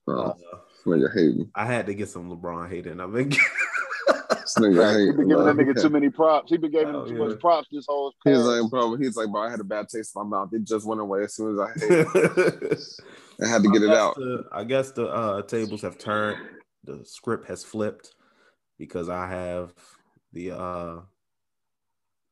[SPEAKER 2] Bro,
[SPEAKER 1] uh,
[SPEAKER 2] this nigga hating.
[SPEAKER 1] I had to get some LeBron hating. I've been (laughs)
[SPEAKER 2] This nigga
[SPEAKER 3] He been giving that
[SPEAKER 2] bro.
[SPEAKER 3] nigga too many props. He been giving him too
[SPEAKER 1] yeah.
[SPEAKER 3] much props this whole.
[SPEAKER 2] He's like, bro, he's like, bro, I had a bad taste in my mouth. It just went away as soon as I (laughs) hate it. I had to get
[SPEAKER 1] I
[SPEAKER 2] it out.
[SPEAKER 1] The, I guess the uh, tables have turned. The script has flipped because I have the. uh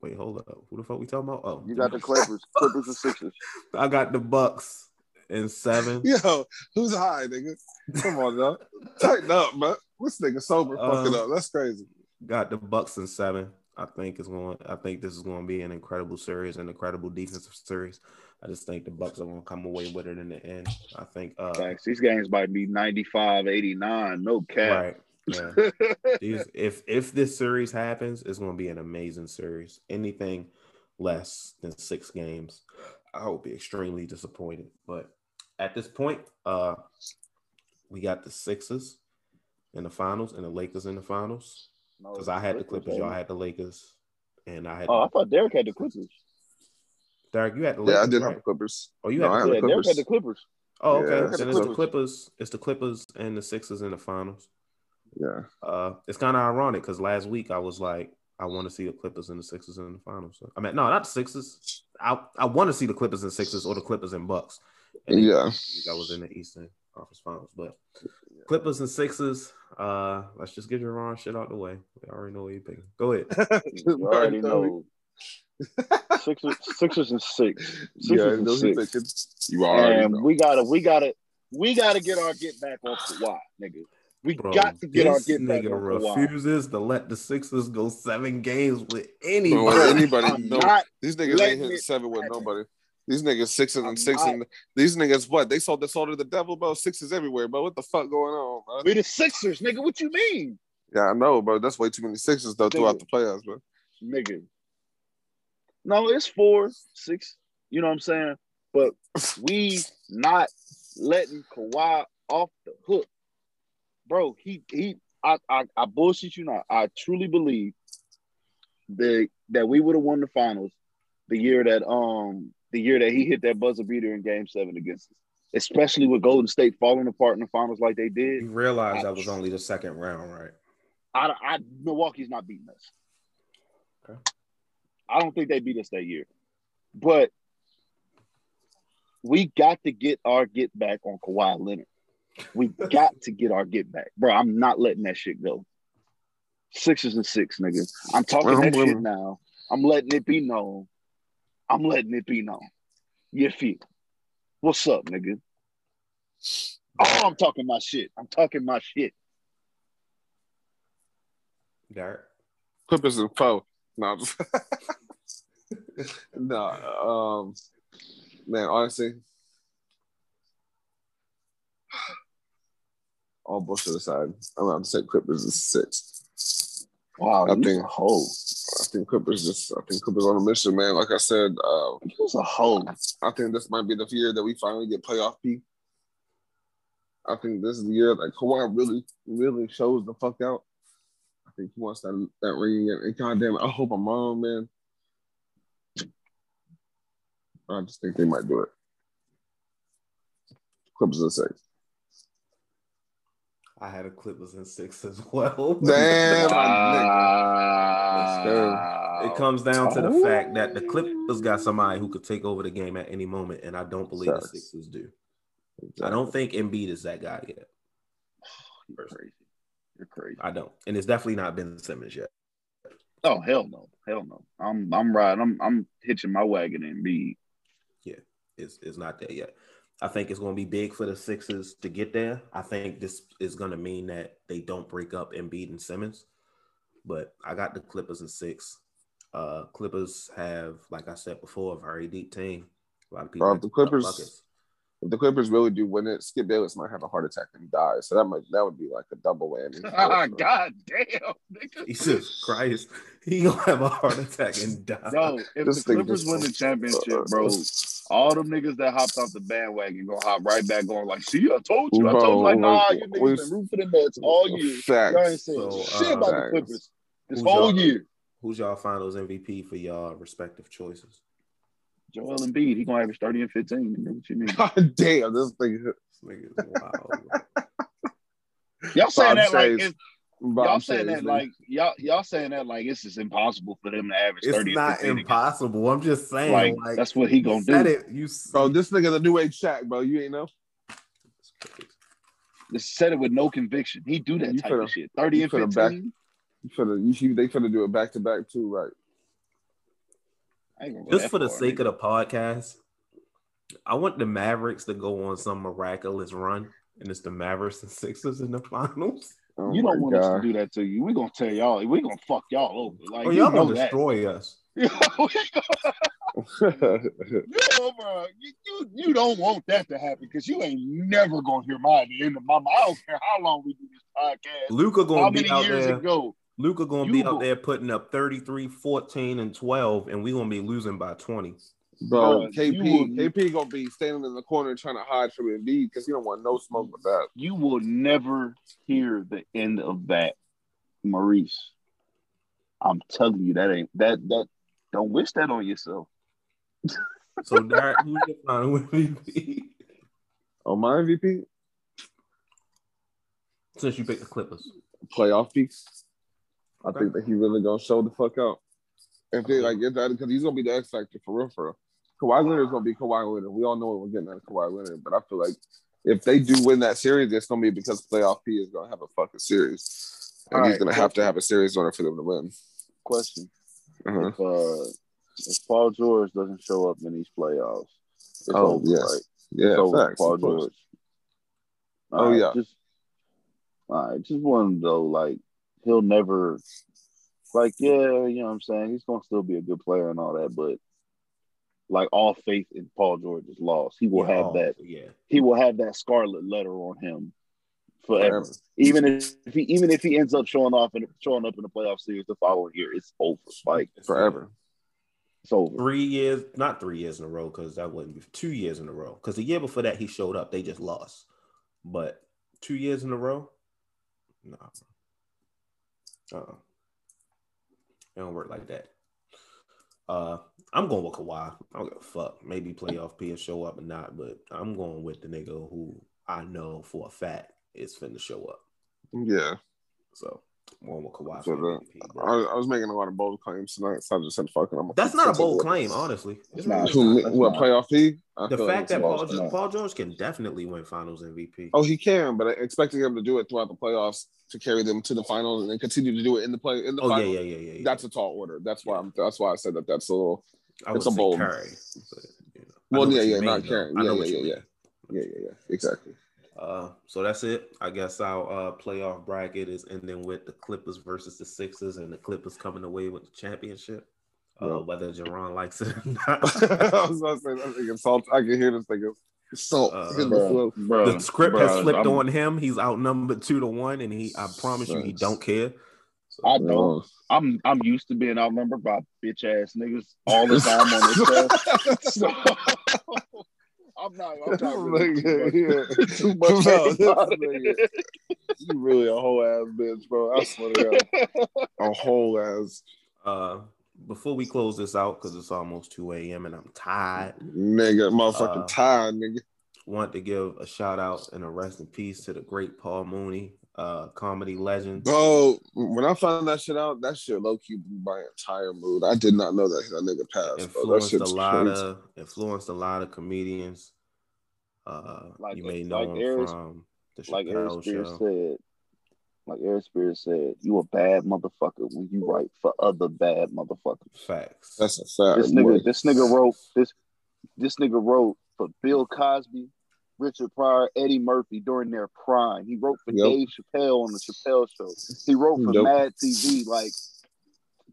[SPEAKER 1] Wait, hold up. Who the fuck we talking about? Oh,
[SPEAKER 3] you got the Clippers, (laughs) Clippers and Sixers.
[SPEAKER 1] I got the Bucks and seven.
[SPEAKER 2] Yo, who's high, nigga? Come on, dog. Tighten up, man. This nigga sober fucking
[SPEAKER 1] Um,
[SPEAKER 2] up. That's crazy.
[SPEAKER 1] Got the Bucks and seven. I think it's going. I think this is going to be an incredible series, an incredible defensive series. I just think the Bucks are going to come away with it in the end. I think. uh
[SPEAKER 3] Facts. These games might be 95, 89. No cap.
[SPEAKER 1] Right. Yeah. (laughs) These, if if this series happens, it's going to be an amazing series. Anything less than six games, I would be extremely disappointed. But at this point, uh, we got the Sixers in the finals and the Lakers in the finals.
[SPEAKER 3] No,
[SPEAKER 1] Because I had the
[SPEAKER 3] Clippers,
[SPEAKER 1] Clippers, y'all had the Lakers, and I had
[SPEAKER 3] Oh, I thought Derek had the Clippers.
[SPEAKER 1] Derek. You had the
[SPEAKER 2] Yeah, I did
[SPEAKER 1] right?
[SPEAKER 2] have the Clippers.
[SPEAKER 1] Oh, you
[SPEAKER 2] No, I
[SPEAKER 1] had.
[SPEAKER 2] had
[SPEAKER 3] Yeah,
[SPEAKER 2] the
[SPEAKER 3] Derek had
[SPEAKER 2] Clippers.
[SPEAKER 3] the Clippers.
[SPEAKER 1] Oh, okay.
[SPEAKER 2] I had the
[SPEAKER 1] then it's the
[SPEAKER 2] Clippers.
[SPEAKER 1] Clippers. It's the Clippers and the Sixers in the finals.
[SPEAKER 2] Yeah.
[SPEAKER 1] Uh, it's kind of ironic because last week I was like, I want to see the Clippers and the Sixers in the finals. So, I mean, no, not the Sixers. I I want to see the Clippers and Sixers or the Clippers and Bucks. And
[SPEAKER 2] Yeah.
[SPEAKER 1] I was in the Eastern Conference Finals, but Clippers and Sixers. Uh, let's just get your wrong shit out the way. We already know what you're picking. Go ahead. (laughs)
[SPEAKER 3] You already know. Sixers, Sixers and six. Sixers
[SPEAKER 2] Yeah,
[SPEAKER 3] and
[SPEAKER 2] know
[SPEAKER 3] six.
[SPEAKER 2] You already
[SPEAKER 3] And
[SPEAKER 2] know.
[SPEAKER 3] we gotta, we gotta, we gotta get our get back off Kawhi, nigga. We
[SPEAKER 1] Bro,
[SPEAKER 3] got to get our
[SPEAKER 1] this
[SPEAKER 3] get
[SPEAKER 1] nigga
[SPEAKER 3] on
[SPEAKER 1] refuses to let the Sixers go seven games with anybody.
[SPEAKER 2] with anybody, no, these niggas ain't hitting
[SPEAKER 3] it
[SPEAKER 2] seven with nobody. These niggas sixes and six and these niggas what? They sold the soul to the devil, bro. Sixes everywhere, bro. What the fuck going on, bro?
[SPEAKER 3] We the Sixers, nigga. What you mean,
[SPEAKER 2] Yeah, I know, bro. That's way too many sixes though throughout the playoffs, bro.
[SPEAKER 3] nigga? No, it's four, six. You know what I'm saying? But (laughs) we not letting Kawhi off the hook, bro. He he. I I, I bullshit you not. I truly believe that that we would have won the finals the year that um the year that he hit that buzzer beater in Game Seven against us, especially with Golden State falling apart in the finals like they did.
[SPEAKER 1] You realize that was only the second round, right?
[SPEAKER 3] I, I Milwaukee's not beating us.
[SPEAKER 1] Okay.
[SPEAKER 3] I don't think they beat us that year, but we got to get our get back on Kawhi Leonard. We got to get our get back, bro. I'm not letting that shit go. Sixes and six, nigga. I'm talking
[SPEAKER 2] I'm
[SPEAKER 3] that shit now. I'm letting it be known. I'm letting it be known. You feel? What's up, nigga? Oh, I'm talking my shit. I'm talking my shit.
[SPEAKER 1] Derek.
[SPEAKER 2] Clippers and four. No, I'm just- (laughs) no. Um, man, honestly, all bullshit aside, I'm about to say Clippers is six.
[SPEAKER 3] Wow,
[SPEAKER 2] I think-
[SPEAKER 3] a hoe.
[SPEAKER 2] I think Clippers just. I think Clippers on a mission, man. Like I said, uh,
[SPEAKER 3] You a hoe.
[SPEAKER 2] I think this might be the year that we finally get playoff P. I think this is the year that Kawhi really, really shows the fuck out. I think he wants that that ring, and, and goddamn, it, I hope I'm wrong, man. I just think they might do it. Clippers are six.
[SPEAKER 1] I had a Clippers in six as well. (laughs)
[SPEAKER 2] Damn,
[SPEAKER 3] Wow.
[SPEAKER 1] It comes down to the
[SPEAKER 3] Oh.
[SPEAKER 1] fact that the Clippers got somebody who could take over the game at any moment, and I don't believe the
[SPEAKER 2] Facts.
[SPEAKER 1] Sixers do.
[SPEAKER 2] nigga.
[SPEAKER 1] I don't think Embiid is that guy yet. (sighs)
[SPEAKER 3] You're crazy. You're crazy.
[SPEAKER 1] I don't, and it's definitely not Ben Simmons yet.
[SPEAKER 3] Oh hell no, hell no. I'm I'm riding. I'm I'm hitching my wagon Embiid. Yeah.
[SPEAKER 1] It's, it's not there yet. I think it's going to be big for the Sixers to get there. I think this is going to mean that they don't break up Embiid and Simmons. But I got the Clippers in six. Uh, Clippers have, like I said before, a very deep team. A lot of people. Have
[SPEAKER 2] the
[SPEAKER 1] to put up
[SPEAKER 2] Clippers-. If the Clippers really do win it, Skip Bayless might have a heart attack and die. So that might that would be like a double whammy. (laughs)
[SPEAKER 3] God damn, nigga.
[SPEAKER 1] Jesus Christ, (laughs) he gonna have a heart attack and die.
[SPEAKER 3] No, if
[SPEAKER 2] This
[SPEAKER 3] the Clippers
[SPEAKER 2] just-
[SPEAKER 3] win the championship, bro, all them niggas that hopped off the bandwagon gonna hop right back on like, see, I told you. I told you, like,
[SPEAKER 2] Bro,
[SPEAKER 3] nah, you niggas been rooting for the Nets all year.
[SPEAKER 2] Facts.
[SPEAKER 3] Y'all ain't saying
[SPEAKER 1] So,
[SPEAKER 3] shit
[SPEAKER 1] uh,
[SPEAKER 3] about the Clippers this
[SPEAKER 1] Who's
[SPEAKER 3] whole
[SPEAKER 1] y'all-
[SPEAKER 3] year.
[SPEAKER 1] Who's y'all Finals MVP for y'all respective choices?
[SPEAKER 3] Joel Embiid, he gonna average 30 and 15. Nigga, What you mean?
[SPEAKER 2] God (laughs) damn, this thing.
[SPEAKER 1] This nigga is wild.
[SPEAKER 3] Y'all saying
[SPEAKER 2] Bob
[SPEAKER 3] that like
[SPEAKER 2] Chase.
[SPEAKER 3] it's, y'all saying
[SPEAKER 2] Chase,
[SPEAKER 3] that
[SPEAKER 2] nigga.
[SPEAKER 3] like y'all y'all saying that like it's just impossible for them to average
[SPEAKER 1] it's
[SPEAKER 3] 30
[SPEAKER 1] not
[SPEAKER 3] and 15.
[SPEAKER 1] impossible. I'm just saying,
[SPEAKER 3] Like,
[SPEAKER 1] like,
[SPEAKER 3] that's what he gonna
[SPEAKER 1] said
[SPEAKER 3] do.
[SPEAKER 1] It, you
[SPEAKER 2] bro, this nigga the new age Shaq, bro. You ain't know.
[SPEAKER 3] Just said it with no conviction. He do that
[SPEAKER 2] You
[SPEAKER 3] type of shit. 30
[SPEAKER 2] you
[SPEAKER 3] and 15.
[SPEAKER 2] back- You finna, you should, they finna do it back to back too, right?
[SPEAKER 3] I ain't gonna go
[SPEAKER 1] just for the
[SPEAKER 3] far,
[SPEAKER 1] sake
[SPEAKER 3] nigga.
[SPEAKER 1] of the podcast, I want the Mavericks to go on some miraculous run, and it's the Mavericks and Sixers in the (laughs) finals.
[SPEAKER 2] Oh
[SPEAKER 3] you don't want us to do that to you. We're gonna tell y'all. We're gonna fuck y'all over. Like
[SPEAKER 1] Or
[SPEAKER 3] you
[SPEAKER 1] y'all gonna
[SPEAKER 3] that.
[SPEAKER 1] destroy (laughs) us.
[SPEAKER 3] you, (laughs) know, bro, you, you, you don't want that to happen because you ain't never gonna hear my the end of my mouth. I don't care how long we do this podcast. Luka
[SPEAKER 1] gonna
[SPEAKER 3] many
[SPEAKER 1] be out
[SPEAKER 3] years
[SPEAKER 1] there.
[SPEAKER 3] ago?
[SPEAKER 1] Luka gonna
[SPEAKER 3] You
[SPEAKER 1] be
[SPEAKER 3] go-
[SPEAKER 1] out there putting up 33, 14, and 12, and we gonna be losing by 20.
[SPEAKER 2] Bro,
[SPEAKER 3] Bruh,
[SPEAKER 2] KP,
[SPEAKER 3] you-
[SPEAKER 2] KP gonna be standing in the corner trying to hide from Embiid because he don't want no smoke with that.
[SPEAKER 3] You will never hear the end of that, Maurice. I'm telling you, that ain't that that. Don't wish that on yourself.
[SPEAKER 1] So Derek, who's your final MVP?
[SPEAKER 2] Oh, my MVP
[SPEAKER 1] Since you picked the Clippers.
[SPEAKER 2] playoff piece. I think that he really gonna show the fuck out. If they like get that, because he's gonna be the X factor for real, for real. Kawhi Leonard's gonna be Kawhi Leonard. We all know what we're getting out of Kawhi Leonard, but I feel like if they do win that series, it's gonna be because playoff P is gonna have a fucking series, and
[SPEAKER 3] All
[SPEAKER 2] he's
[SPEAKER 3] right,
[SPEAKER 2] gonna have to have a series winner for them to win.
[SPEAKER 3] Question:
[SPEAKER 2] Uh-huh.
[SPEAKER 3] If uh, if Paul George doesn't show up in these playoffs, it's
[SPEAKER 2] Oh,
[SPEAKER 3] over,
[SPEAKER 2] yes.
[SPEAKER 3] right?
[SPEAKER 2] Yeah,
[SPEAKER 3] it's over
[SPEAKER 2] facts.
[SPEAKER 3] Paul. George.
[SPEAKER 2] Oh,
[SPEAKER 3] All right,
[SPEAKER 2] yeah.
[SPEAKER 3] Just all right. Just one though. Like he'll never. Like yeah, you know what I'm saying. He's gonna still be a good player and all that, but like all faith in Paul George is lost. He will
[SPEAKER 1] Yeah,
[SPEAKER 3] have that.
[SPEAKER 1] Yeah.
[SPEAKER 3] He will have that scarlet letter on him forever.
[SPEAKER 2] Forever.
[SPEAKER 3] Even if, he even if he ends up showing off and showing up in the playoff series the following year, it's over. Like
[SPEAKER 2] Forever.
[SPEAKER 3] it's over.
[SPEAKER 1] Three years, not three years in a row, because that wouldn't be two years in a row. Because the year before that he showed up, they just lost. But two years in a row, no. Uh, it don't work like that. Uh, I'm going with Kawhi. I don't give a fuck. Maybe playoff P show up or not, but I'm going with the nigga who I know for a fact is finna show up.
[SPEAKER 2] Yeah.
[SPEAKER 1] So I'm with Kawhi.
[SPEAKER 2] So the-
[SPEAKER 1] MVP,
[SPEAKER 2] I. I was making a lot of bold claims tonight, so I just said, "Fuck it." I'm
[SPEAKER 1] That's not a bold claim,
[SPEAKER 2] with
[SPEAKER 1] honestly. It's
[SPEAKER 3] Nah,
[SPEAKER 1] really
[SPEAKER 2] Who,
[SPEAKER 1] not.
[SPEAKER 2] what
[SPEAKER 3] not.
[SPEAKER 2] playoff P? I
[SPEAKER 1] The fact
[SPEAKER 2] like
[SPEAKER 1] that Paul,
[SPEAKER 2] lost.
[SPEAKER 1] Paul George can definitely win Finals MVP.
[SPEAKER 2] Oh, he can, but expecting him to do it throughout the playoffs to carry them to the finals and then continue to do it in the play in the
[SPEAKER 1] Oh yeah,
[SPEAKER 2] finals.
[SPEAKER 1] yeah, yeah, yeah. yeah.
[SPEAKER 2] That's a tall order. That's why I'm. That's why I said that. That's a little.
[SPEAKER 1] I
[SPEAKER 2] it's a bold.
[SPEAKER 1] Curry. But, you know,
[SPEAKER 2] Well, yeah, yeah,
[SPEAKER 1] mean,
[SPEAKER 2] not
[SPEAKER 1] though.
[SPEAKER 2] Curry.
[SPEAKER 1] I know
[SPEAKER 2] Yeah, yeah, yeah. Yeah, yeah, yeah. Exactly.
[SPEAKER 1] Uh, so that's it. I guess our uh, playoff bracket is ending with the Clippers versus the Sixers, and the Clippers coming away with the championship. Uh,
[SPEAKER 2] Yeah.
[SPEAKER 1] Whether Jerron likes it or (laughs)
[SPEAKER 2] I
[SPEAKER 1] not.
[SPEAKER 2] was about to say that salt. I can hear this nigga salt
[SPEAKER 1] Uh,
[SPEAKER 2] in the
[SPEAKER 3] Bruh,
[SPEAKER 2] flow.
[SPEAKER 1] the script has
[SPEAKER 3] bruh,
[SPEAKER 1] flipped
[SPEAKER 3] I'm-
[SPEAKER 1] on him. He's outnumbered two to one, and he. I promise you, he don't care. So,
[SPEAKER 3] I don't. I'm I'm used to being outnumbered by bitch ass niggas all the time on this (laughs) show. So (laughs) I'm not. I'm not really too much,
[SPEAKER 2] Nigga, yeah.
[SPEAKER 3] too much
[SPEAKER 2] Bro, this
[SPEAKER 3] about it.
[SPEAKER 2] nigga, you really a whole ass bitch, bro. I swear to God, a whole ass
[SPEAKER 1] uh, before we close this out, because it's almost two a.m. and I'm tired.
[SPEAKER 2] nigga, motherfucking
[SPEAKER 1] Uh,
[SPEAKER 2] tired, nigga.
[SPEAKER 1] want to give a shout out and a rest in peace to the great Paul Mooney. Uh, comedy legends.
[SPEAKER 2] Bro, when I found that shit out, that shit low key blew my entire mood. I did not know that that nigga passed. Bro. That
[SPEAKER 1] influenced a lot
[SPEAKER 2] crazy.
[SPEAKER 1] of influenced a lot of comedians. Uh,
[SPEAKER 3] Like-
[SPEAKER 1] you may know
[SPEAKER 3] like
[SPEAKER 1] him
[SPEAKER 3] Eric-
[SPEAKER 1] from the
[SPEAKER 3] like Eric
[SPEAKER 1] Chappelle
[SPEAKER 3] Spears
[SPEAKER 1] show.
[SPEAKER 3] said, like Eric Spears said, you a bad motherfucker when you write for other bad motherfuckers.
[SPEAKER 1] Facts.
[SPEAKER 2] That's a fact.
[SPEAKER 3] This nigga, this nigga wrote this. This nigga wrote for Bill Cosby, Richard Pryor, Eddie Murphy during their prime. He wrote for
[SPEAKER 2] Yep.
[SPEAKER 3] Dave Chappelle on the Chappelle Show. He wrote for
[SPEAKER 2] Yep.
[SPEAKER 3] Mad TV. Like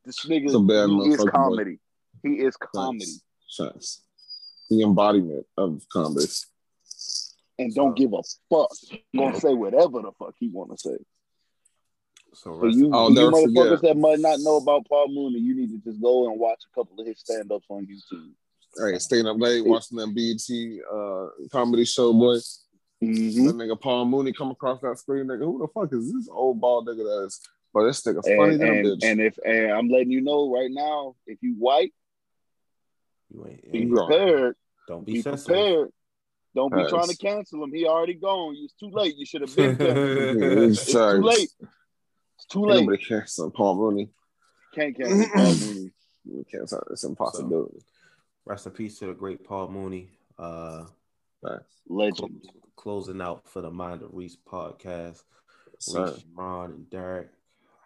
[SPEAKER 3] this nigga,
[SPEAKER 2] a bad
[SPEAKER 3] he is
[SPEAKER 2] motherfucker, boy.
[SPEAKER 3] comedy. He is comedy,
[SPEAKER 2] Facts. Facts. The embodiment of comedy.
[SPEAKER 3] and don't give a fuck. Gonna say whatever the fuck he want to say.
[SPEAKER 1] So
[SPEAKER 3] So you,
[SPEAKER 2] I'll
[SPEAKER 3] you
[SPEAKER 2] never
[SPEAKER 3] motherfuckers
[SPEAKER 2] forget.
[SPEAKER 3] that might not know about Paul Mooney, you need to just go and watch a couple of his stand ups on YouTube.
[SPEAKER 2] Hey, staying up late watching that BET uh, comedy show, boy.
[SPEAKER 3] Mm-hmm.
[SPEAKER 2] That nigga Paul Mooney come across that screen, nigga. Who the fuck is this old bald nigga that is? But this nigga funny
[SPEAKER 3] And,
[SPEAKER 2] than
[SPEAKER 3] and,
[SPEAKER 2] bitch.
[SPEAKER 3] and if and I'm letting you know right now, if you white,
[SPEAKER 1] you ain't,
[SPEAKER 3] be
[SPEAKER 2] You
[SPEAKER 1] ain't-
[SPEAKER 3] prepared.
[SPEAKER 1] don't be,
[SPEAKER 3] Be
[SPEAKER 1] sensitive.
[SPEAKER 3] prepared. Don't be
[SPEAKER 2] Facts.
[SPEAKER 3] trying to cancel him. He already gone. It's too late. You should have been canceled. (laughs)
[SPEAKER 2] it's
[SPEAKER 3] It's too late. It's too late.
[SPEAKER 2] Nobody cares on Paul Mooney.
[SPEAKER 3] Can't cancel Paul Mooney.
[SPEAKER 2] We can't. It's an impossibility.
[SPEAKER 1] Rest in peace to the great Paul Mooney. Uh,
[SPEAKER 2] Facts.
[SPEAKER 3] Legend.
[SPEAKER 1] closing out for the Mind of Reese podcast.
[SPEAKER 2] Sir.
[SPEAKER 1] Reese, Ron, and Derek.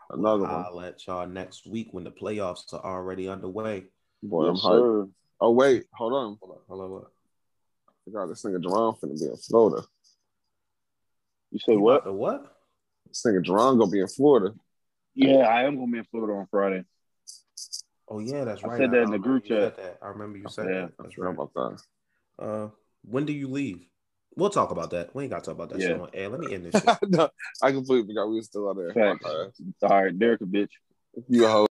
[SPEAKER 2] Another one.
[SPEAKER 1] I'll let y'all next week when the playoffs are already underway.
[SPEAKER 2] Boy, I'm
[SPEAKER 3] Yes,
[SPEAKER 2] hyped.
[SPEAKER 3] sir.
[SPEAKER 2] Oh wait, hold on.
[SPEAKER 1] Hold on, hold on. What?
[SPEAKER 2] I forgot this nigga Jerome finna be in Florida.
[SPEAKER 3] You say
[SPEAKER 1] You
[SPEAKER 3] what?
[SPEAKER 1] what?
[SPEAKER 2] This nigga Jerome gonna be in Florida.
[SPEAKER 3] Yeah, I am gonna be in Florida on Friday.
[SPEAKER 1] Oh yeah, that's right.
[SPEAKER 3] I
[SPEAKER 1] right.
[SPEAKER 3] said that in the group chat.
[SPEAKER 1] that. I remember you said
[SPEAKER 3] Yeah,
[SPEAKER 1] that. That's right.
[SPEAKER 2] about that.
[SPEAKER 1] Uh, when do you leave? We'll talk about that. We ain't got to talk about that
[SPEAKER 3] Yeah.
[SPEAKER 1] shit on air. Let me end this (laughs) shit.
[SPEAKER 2] no, I completely forgot we were still out there.
[SPEAKER 3] Facts.
[SPEAKER 2] My.
[SPEAKER 3] All right, Derek a bitch.
[SPEAKER 2] You a hoe.